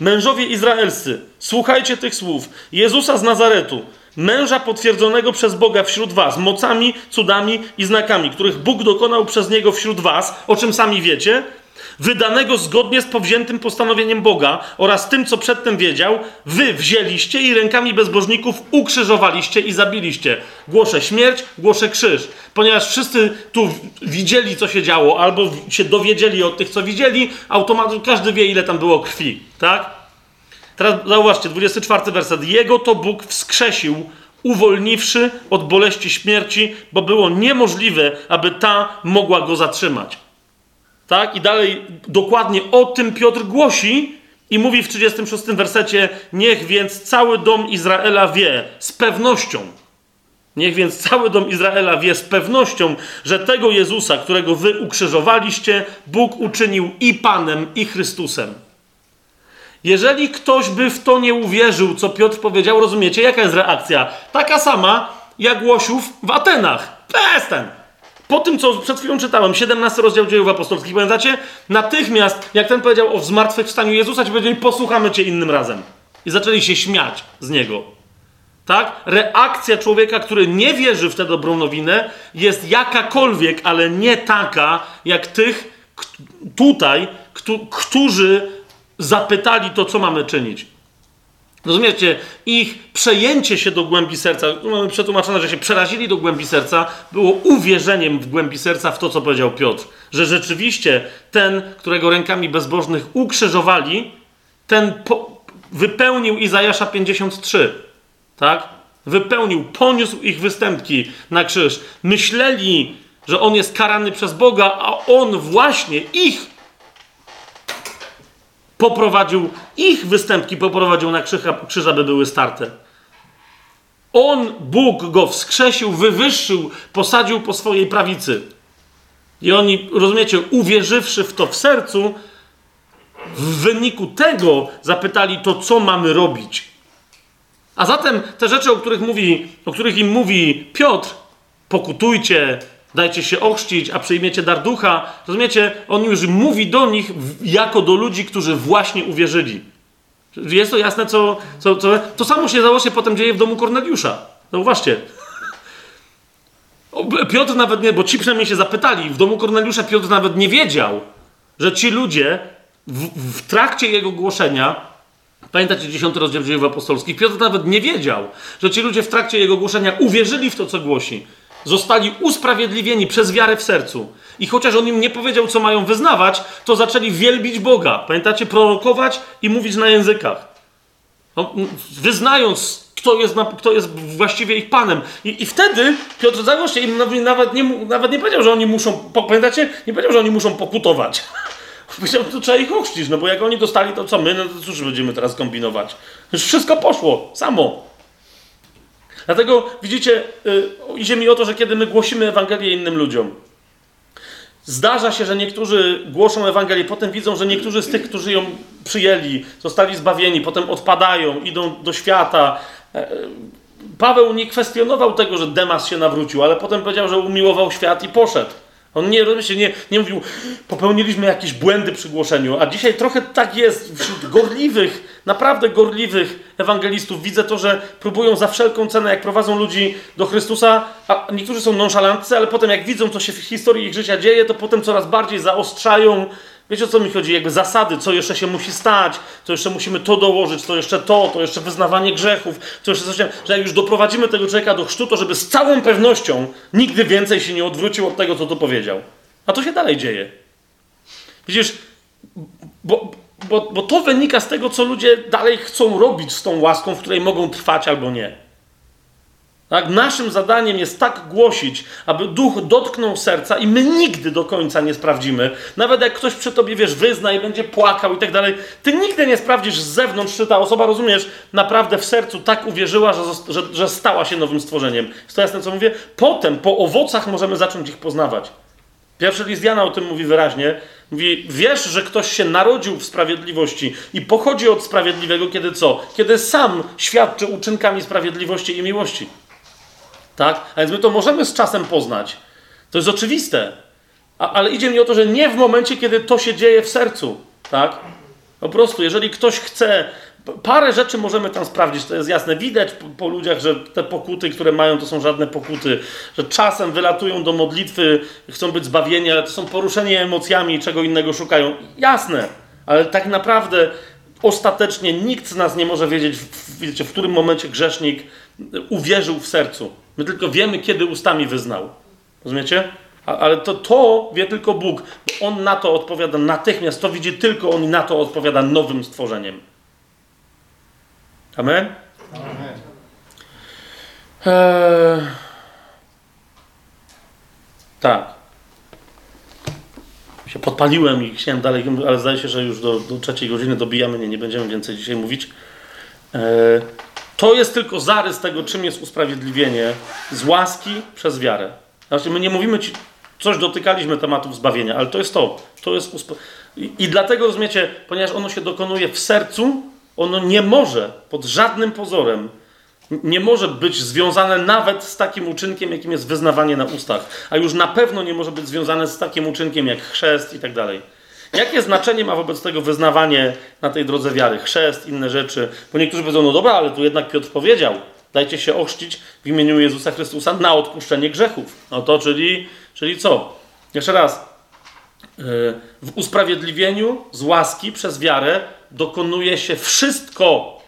Mężowie izraelscy, słuchajcie tych słów. Jezusa z Nazaretu, męża potwierdzonego przez Boga wśród was, mocami, cudami i znakami, których Bóg dokonał przez niego wśród was, o czym sami wiecie, wydanego zgodnie z powziętym postanowieniem Boga oraz tym, co przedtem wiedział, wy wzięliście i rękami bezbożników ukrzyżowaliście i zabiliście. Głoszę śmierć, głoszę krzyż. Ponieważ wszyscy tu widzieli, co się działo, albo się dowiedzieli od tych, co widzieli, automatycznie każdy wie, ile tam było krwi. Tak? Teraz zauważcie, 24 werset. Jego to Bóg wskrzesił, uwolniwszy od boleści śmierci, bo było niemożliwe, aby ta mogła go zatrzymać. Tak? I dalej dokładnie o tym Piotr głosi i mówi w 36 wersecie: Niech więc cały dom Izraela wie z pewnością. Niech więc cały dom Izraela wie z pewnością, że tego Jezusa, którego wy ukrzyżowaliście, Bóg uczynił i Panem, i Chrystusem. Jeżeli ktoś by w to nie uwierzył, co Piotr powiedział, rozumiecie, jaka jest reakcja? Taka sama jak Łosiów w Atenach. Przestań! Po tym, co przed chwilą czytałem, 17 rozdział dziejów apostolskich, pamiętacie? Natychmiast, jak ten powiedział o zmartwychwstaniu Jezusa, ci powiedzieli, posłuchamy cię innym razem. I zaczęli się śmiać z niego. Tak? Reakcja człowieka, który nie wierzy w tę dobrą nowinę, jest jakakolwiek, ale nie taka, jak tych tutaj, którzy zapytali to, co mamy czynić. Rozumiecie? Ich przejęcie się do głębi serca, mamy przetłumaczone, że się przerazili do głębi serca, było uwierzeniem w głębi serca w to, co powiedział Piotr. Że rzeczywiście ten, którego rękami bezbożnych ukrzyżowali, ten po, wypełnił Izajasza 53. tak? Wypełnił, poniósł ich występki na krzyż. Myśleli, że on jest karany przez Boga, a on właśnie ich poprowadził, ich występki poprowadził na krzyż, krzyż aby były starte. On, Bóg, go wskrzesił, wywyższył, posadził po swojej prawicy. I oni, rozumiecie, uwierzywszy w to w sercu, w wyniku tego zapytali to, co mamy robić. A zatem te rzeczy, o których, mówi, o których im mówi Piotr, pokutujcie, dajcie się ochrzcić, a przyjmiecie dar ducha, rozumiecie, on już mówi do nich jako do ludzi, którzy właśnie uwierzyli. Jest to jasne, co, co, co to samo się założy potem dzieje w domu Korneliusza. Zauważcie. Piotr nawet nie, bo ci przynajmniej się zapytali, w domu Korneliusza Piotr nawet nie wiedział, że ci ludzie w, w trakcie jego głoszenia, pamiętacie 10 rozdział dziejów apostolskich, Piotr nawet nie wiedział, że ci ludzie w trakcie jego głoszenia uwierzyli w to, co głosi. Zostali usprawiedliwieni przez wiarę w sercu. I chociaż on im nie powiedział, co mają wyznawać, to zaczęli wielbić Boga. Pamiętacie, prorokować i mówić na językach. No, wyznając, kto jest, kto jest właściwie ich panem. I, i wtedy Piotr Zagoście im nawet nie, nawet nie powiedział, że oni muszą, pamiętacie, nie powiedział, że oni muszą pokutować. Powiedział, to trzeba ich ochrzcić, no bo jak oni dostali, to co my, no to cóż będziemy teraz kombinować? Już wszystko poszło, samo. Dlatego widzicie, yy, idzie mi o to, że kiedy my głosimy Ewangelię innym ludziom, zdarza się, że niektórzy głoszą Ewangelię, potem widzą, że niektórzy z tych, którzy ją przyjęli, zostali zbawieni, potem odpadają, idą do świata. E, Paweł nie kwestionował tego, że Demas się nawrócił, ale potem powiedział, że umiłował świat i poszedł. On nie, nie, nie mówił, popełniliśmy jakieś błędy przy głoszeniu, a dzisiaj trochę tak jest wśród gorliwych, naprawdę gorliwych ewangelistów. Widzę to, że próbują za wszelką cenę, jak prowadzą ludzi do Chrystusa, a niektórzy są nonszalantcy, ale potem jak widzą, co się w historii ich życia dzieje, to potem coraz bardziej zaostrzają Wiecie o co mi chodzi? Jakby zasady, co jeszcze się musi stać, co jeszcze musimy to dołożyć, to jeszcze to, to jeszcze wyznawanie grzechów, co jeszcze coś, że jak już doprowadzimy tego człowieka do chrztu, to żeby z całą pewnością nigdy więcej się nie odwrócił od tego, co tu powiedział. A to się dalej dzieje. Widzisz, bo, bo, bo to wynika z tego, co ludzie dalej chcą robić z tą łaską, w której mogą trwać albo nie. Tak? Naszym zadaniem jest tak głosić, aby duch dotknął serca i my nigdy do końca nie sprawdzimy. Nawet jak ktoś przy tobie, wiesz, wyzna i będzie płakał i tak dalej, ty nigdy nie sprawdzisz z zewnątrz, czy ta osoba, rozumiesz, naprawdę w sercu tak uwierzyła, że, że, że stała się nowym stworzeniem. Jest to jasne, co mówię? Potem, po owocach możemy zacząć ich poznawać. Pierwszy list Jana o tym mówi wyraźnie. Mówi, wiesz, że ktoś się narodził w sprawiedliwości i pochodzi od sprawiedliwego, kiedy co? Kiedy sam świadczy uczynkami sprawiedliwości i miłości. Tak? A więc my to możemy z czasem poznać. To jest oczywiste. A, ale idzie mi o to, że nie w momencie, kiedy to się dzieje w sercu. Tak? Po prostu, jeżeli ktoś chce. Parę rzeczy możemy tam sprawdzić, to jest jasne. Widać po, po, ludziach, że te pokuty, które mają, to są żadne pokuty, że czasem wylatują do modlitwy, chcą być zbawieni, ale to są poruszeni emocjami, czego innego szukają. Jasne, ale tak naprawdę ostatecznie nikt z nas nie może wiedzieć, w, wiecie, w którym momencie grzesznik uwierzył w sercu. My tylko wiemy, kiedy ustami wyznał. Rozumiecie? Ale to, to wie tylko Bóg, bo On na to odpowiada natychmiast. To widzi tylko On i na to odpowiada nowym stworzeniem. Amen? Amen. Eee... Tak. Się podpaliłem i chciałem dalej, ale zdaje się, że już do, do trzeciej godziny dobijamy. Nie, nie będziemy więcej dzisiaj mówić. Eee... To jest tylko zarys tego, czym jest usprawiedliwienie z łaski przez wiarę. Znaczy, my nie mówimy ci, coś dotykaliśmy tematów zbawienia, ale to jest to. to jest. I, I dlatego rozumiecie, ponieważ ono się dokonuje w sercu, ono nie może pod żadnym pozorem nie może być związane nawet z takim uczynkiem, jakim jest wyznawanie na ustach, a już na pewno nie może być związane z takim uczynkiem jak chrzest i tak dalej. Jakie znaczenie ma wobec tego wyznawanie na tej drodze wiary? Chrzest, inne rzeczy. Bo niektórzy powiedzą, no dobra, ale tu jednak Piotr powiedział, dajcie się ochrzcić w imieniu Jezusa Chrystusa na odpuszczenie grzechów. No to czyli, czyli co? Jeszcze raz. Yy, w usprawiedliwieniu z łaski przez wiarę dokonuje się wszystko.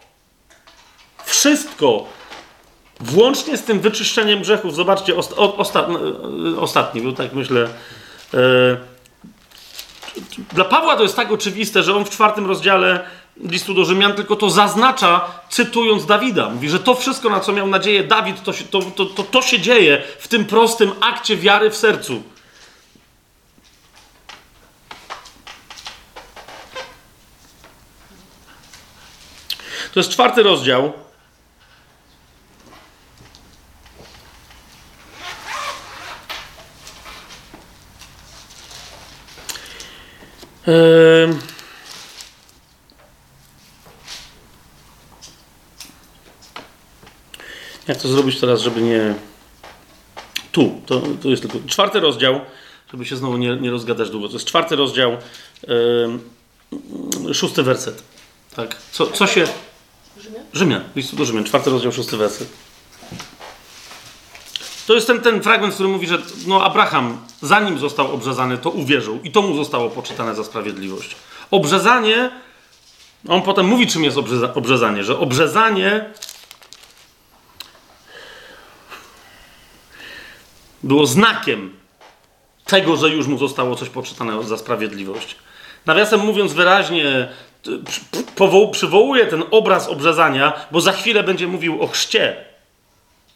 Wszystko. Włącznie z tym wyczyszczeniem grzechów. Zobaczcie, osta, osta, yy, ostatni był, tak myślę. Dla Pawła to jest tak oczywiste, że on w czwartym rozdziale listu do Rzymian, tylko to zaznacza, cytując Dawida. Mówi, że to wszystko, na co miał nadzieję Dawid, to się, to, to, to, to się dzieje w tym prostym akcie wiary w sercu. To jest czwarty rozdział. Jak to zrobić teraz, żeby nie. Tu, to, to jest tylko czwarty rozdział, żeby się znowu nie, nie rozgadać długo. To jest czwarty rozdział, yy, szósty werset. Tak. Co, co się. Rzymian? Rzymian, listu do Rzymian, czwarty rozdział, szósty werset. To jest ten, ten fragment, który mówi, że no Abraham, zanim został obrzezany, to uwierzył i to mu zostało poczytane za sprawiedliwość. Obrzezanie, on potem mówi, czym jest obrzeza, obrzezanie, że obrzezanie było znakiem tego, że już mu zostało coś poczytane za sprawiedliwość. Nawiasem mówiąc wyraźnie, przywołuje ten obraz obrzezania, bo za chwilę będzie mówił o chrzcie.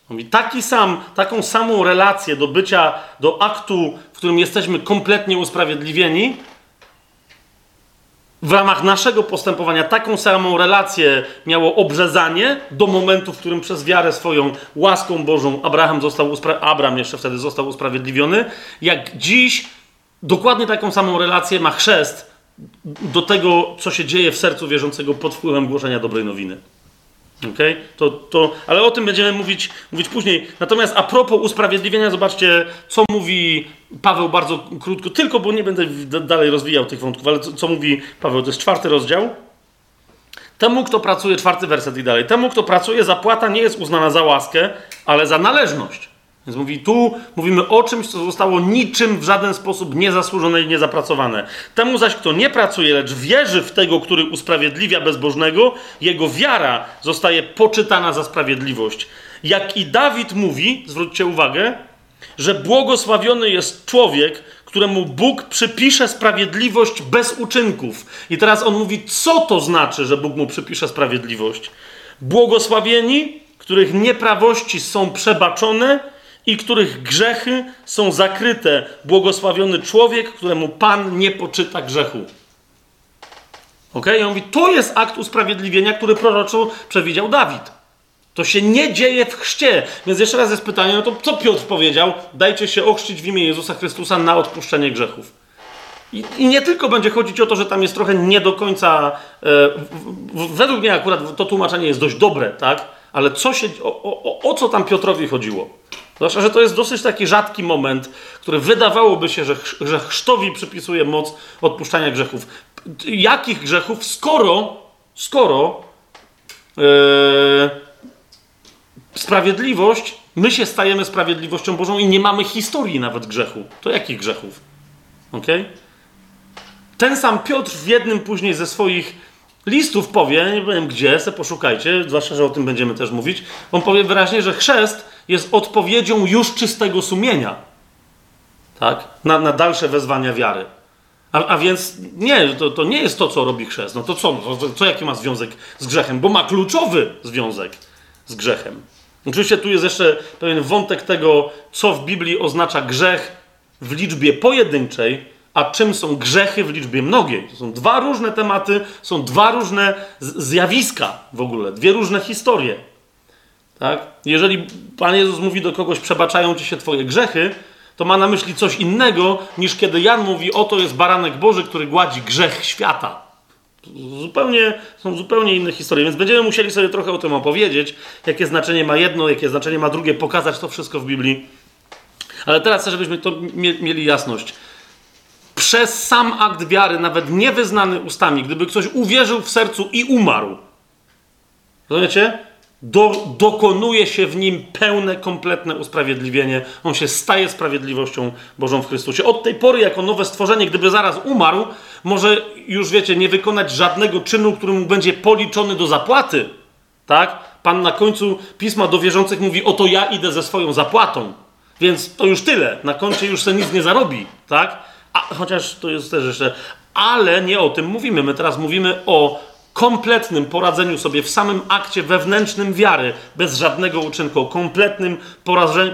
Mówi, taki sam, taką samą relację do bycia, do aktu, w którym jesteśmy kompletnie usprawiedliwieni, w ramach naszego postępowania taką samą relację miało obrzezanie do momentu, w którym przez wiarę swoją łaską Bożą Abraham został uspra- Abraham jeszcze wtedy został usprawiedliwiony, jak dziś dokładnie taką samą relację ma chrzest do tego, co się dzieje w sercu wierzącego pod wpływem głoszenia dobrej nowiny. Okay? To, to, ale o tym będziemy mówić, mówić później. Natomiast a propos usprawiedliwienia, zobaczcie, co mówi Paweł bardzo krótko, tylko bo nie będę dalej rozwijał tych wątków, ale co, co mówi Paweł, to jest czwarty rozdział. Temu, kto pracuje, czwarty werset i dalej. Temu, kto pracuje, zapłata nie jest uznana za łaskę, ale za należność. Więc mówi, tu mówimy o czymś, co zostało niczym w żaden sposób niezasłużone i niezapracowane. Temu zaś, kto nie pracuje, lecz wierzy w tego, który usprawiedliwia bezbożnego, jego wiara zostaje poczytana za sprawiedliwość. Jak i Dawid mówi, zwróćcie uwagę, że błogosławiony jest człowiek, któremu Bóg przypisze sprawiedliwość bez uczynków. I teraz on mówi, co to znaczy, że Bóg mu przypisze sprawiedliwość? Błogosławieni, których nieprawości są przebaczone i których grzechy są zakryte. Błogosławiony człowiek, któremu Pan nie poczyta grzechu. Ok? I on mówi, to jest akt usprawiedliwienia, który proroczo przewidział Dawid. To się nie dzieje w chrzcie. Więc jeszcze raz jest pytanie, no to co Piotr powiedział? Dajcie się ochrzcić w imię Jezusa Chrystusa na odpuszczenie grzechów. I, I, nie tylko będzie chodzić o to, że tam jest trochę nie do końca. E, w, według mnie akurat to tłumaczenie jest dość dobre, tak? Ale co się, o, o, o co tam Piotrowi chodziło? Zwłaszcza, że to jest dosyć taki rzadki moment, który wydawałoby się, że, że chrztowi przypisuje moc odpuszczania grzechów. Jakich grzechów? Skoro, skoro yy, sprawiedliwość, my się stajemy sprawiedliwością Bożą i nie mamy historii nawet grzechu. To jakich grzechów? Ok? Ten sam Piotr w jednym później ze swoich listów powie, nie wiem gdzie, se poszukajcie, zwłaszcza, że o tym będziemy też mówić, on powie wyraźnie, że chrzest jest odpowiedzią już czystego sumienia. Tak? Na, na dalsze wezwania wiary. A, a więc nie, to, to, nie jest to, co robi chrzest. No to co? No to, co jaki ma związek z grzechem? Bo ma kluczowy związek z grzechem. Oczywiście tu jest jeszcze pewien wątek tego, co w Biblii oznacza grzech w liczbie pojedynczej, a czym są grzechy w liczbie mnogiej. To są dwa różne tematy, są dwa różne zjawiska w ogóle, dwie różne historie. Tak? Jeżeli Pan Jezus mówi do kogoś, przebaczają ci się twoje grzechy, to ma na myśli coś innego, niż kiedy Jan mówi, oto jest baranek Boży, który gładzi grzech świata. Zupełnie, są zupełnie inne historie, więc będziemy musieli sobie trochę o tym opowiedzieć, jakie znaczenie ma jedno, jakie znaczenie ma drugie, pokazać to wszystko w Biblii. Ale teraz chcę, żebyśmy to mieli jasność. Przez sam akt wiary, nawet niewyznany ustami, gdyby ktoś uwierzył w sercu i umarł, rozumiecie? Do, dokonuje się w nim pełne, kompletne usprawiedliwienie. On się staje sprawiedliwością Bożą w Chrystusie. Od tej pory, jako nowe stworzenie, gdyby zaraz umarł, może już wiecie, nie wykonać żadnego czynu, który mu będzie policzony do zapłaty. Tak? Pan na końcu pisma do wierzących mówi: Oto ja idę ze swoją zapłatą. Więc to już tyle. Na koncie już se nic nie zarobi. Tak? A, chociaż to jest też jeszcze. Ale nie o tym mówimy. My teraz mówimy o kompletnym poradzeniu sobie w samym akcie wewnętrznym wiary, bez żadnego uczynku, kompletnym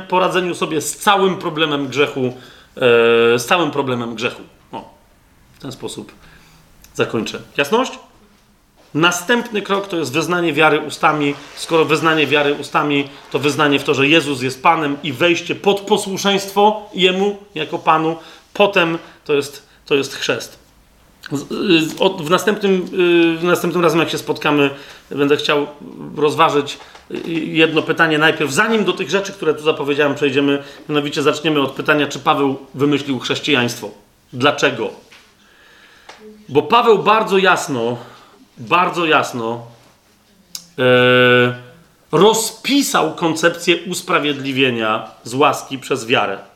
poradzeniu sobie z całym problemem grzechu, e, z całym problemem grzechu. O, w ten sposób zakończę. Jasność? Następny krok to jest wyznanie wiary ustami. Skoro wyznanie wiary ustami, to wyznanie w to, że Jezus jest Panem i wejście pod posłuszeństwo Jemu jako Panu. Potem to jest, to jest chrzest. W następnym, y, w następnym razem, jak się spotkamy, będę chciał rozważyć y, jedno pytanie najpierw, zanim do tych rzeczy, które tu zapowiedziałem, przejdziemy. Mianowicie zaczniemy od pytania, czy Paweł wymyślił chrześcijaństwo. Dlaczego? Bo Paweł bardzo jasno, bardzo jasno e, rozpisał koncepcję usprawiedliwienia z łaski przez wiarę.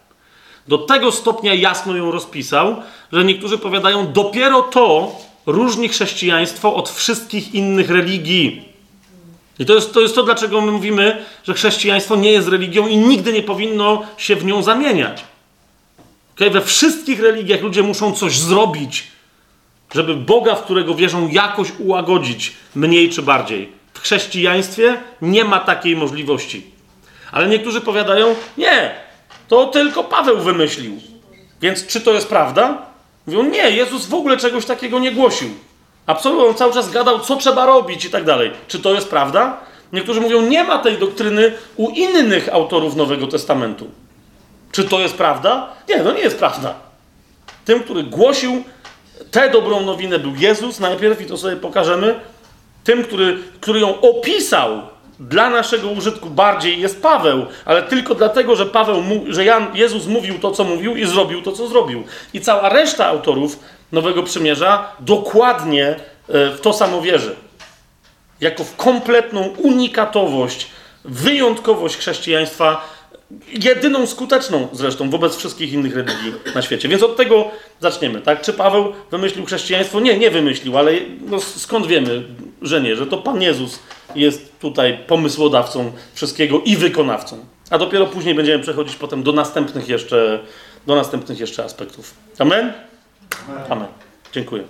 Do tego stopnia jasno ją rozpisał, że niektórzy powiadają, dopiero to różni chrześcijaństwo od wszystkich innych religii. I to jest, to jest to, dlaczego my mówimy, że chrześcijaństwo nie jest religią i nigdy nie powinno się w nią zamieniać. Okay? We wszystkich religiach ludzie muszą coś zrobić, żeby Boga, w którego wierzą, jakoś ułagodzić, mniej czy bardziej. W chrześcijaństwie nie ma takiej możliwości. Ale niektórzy powiadają, nie, to tylko Paweł wymyślił. Więc czy to jest prawda? Mówią, nie, Jezus w ogóle czegoś takiego nie głosił. Absolutnie, on cały czas gadał, co trzeba robić i tak dalej. Czy to jest prawda? Niektórzy mówią, nie ma tej doktryny u innych autorów Nowego Testamentu. Czy to jest prawda? Nie, to nie jest prawda. Tym, który głosił tę dobrą nowinę był Jezus najpierw i to sobie pokażemy. Tym, który, który ją opisał dla naszego użytku bardziej jest Paweł, ale tylko dlatego, że Paweł, że Jan, Jezus mówił to, co mówił i zrobił to, co zrobił. I cała reszta autorów Nowego Przymierza dokładnie e, w to samo wierzy. Jako w kompletną unikatowość, wyjątkowość chrześcijaństwa, jedyną skuteczną zresztą wobec wszystkich innych religii na świecie. Więc od tego zaczniemy, tak? Czy Paweł wymyślił chrześcijaństwo? Nie, nie wymyślił, ale no skąd wiemy, że nie? Że to Pan Jezus jest tutaj pomysłodawcą wszystkiego i wykonawcą. A dopiero później będziemy przechodzić potem do następnych jeszcze, do następnych jeszcze aspektów. Amen? Amen. Dziękuję.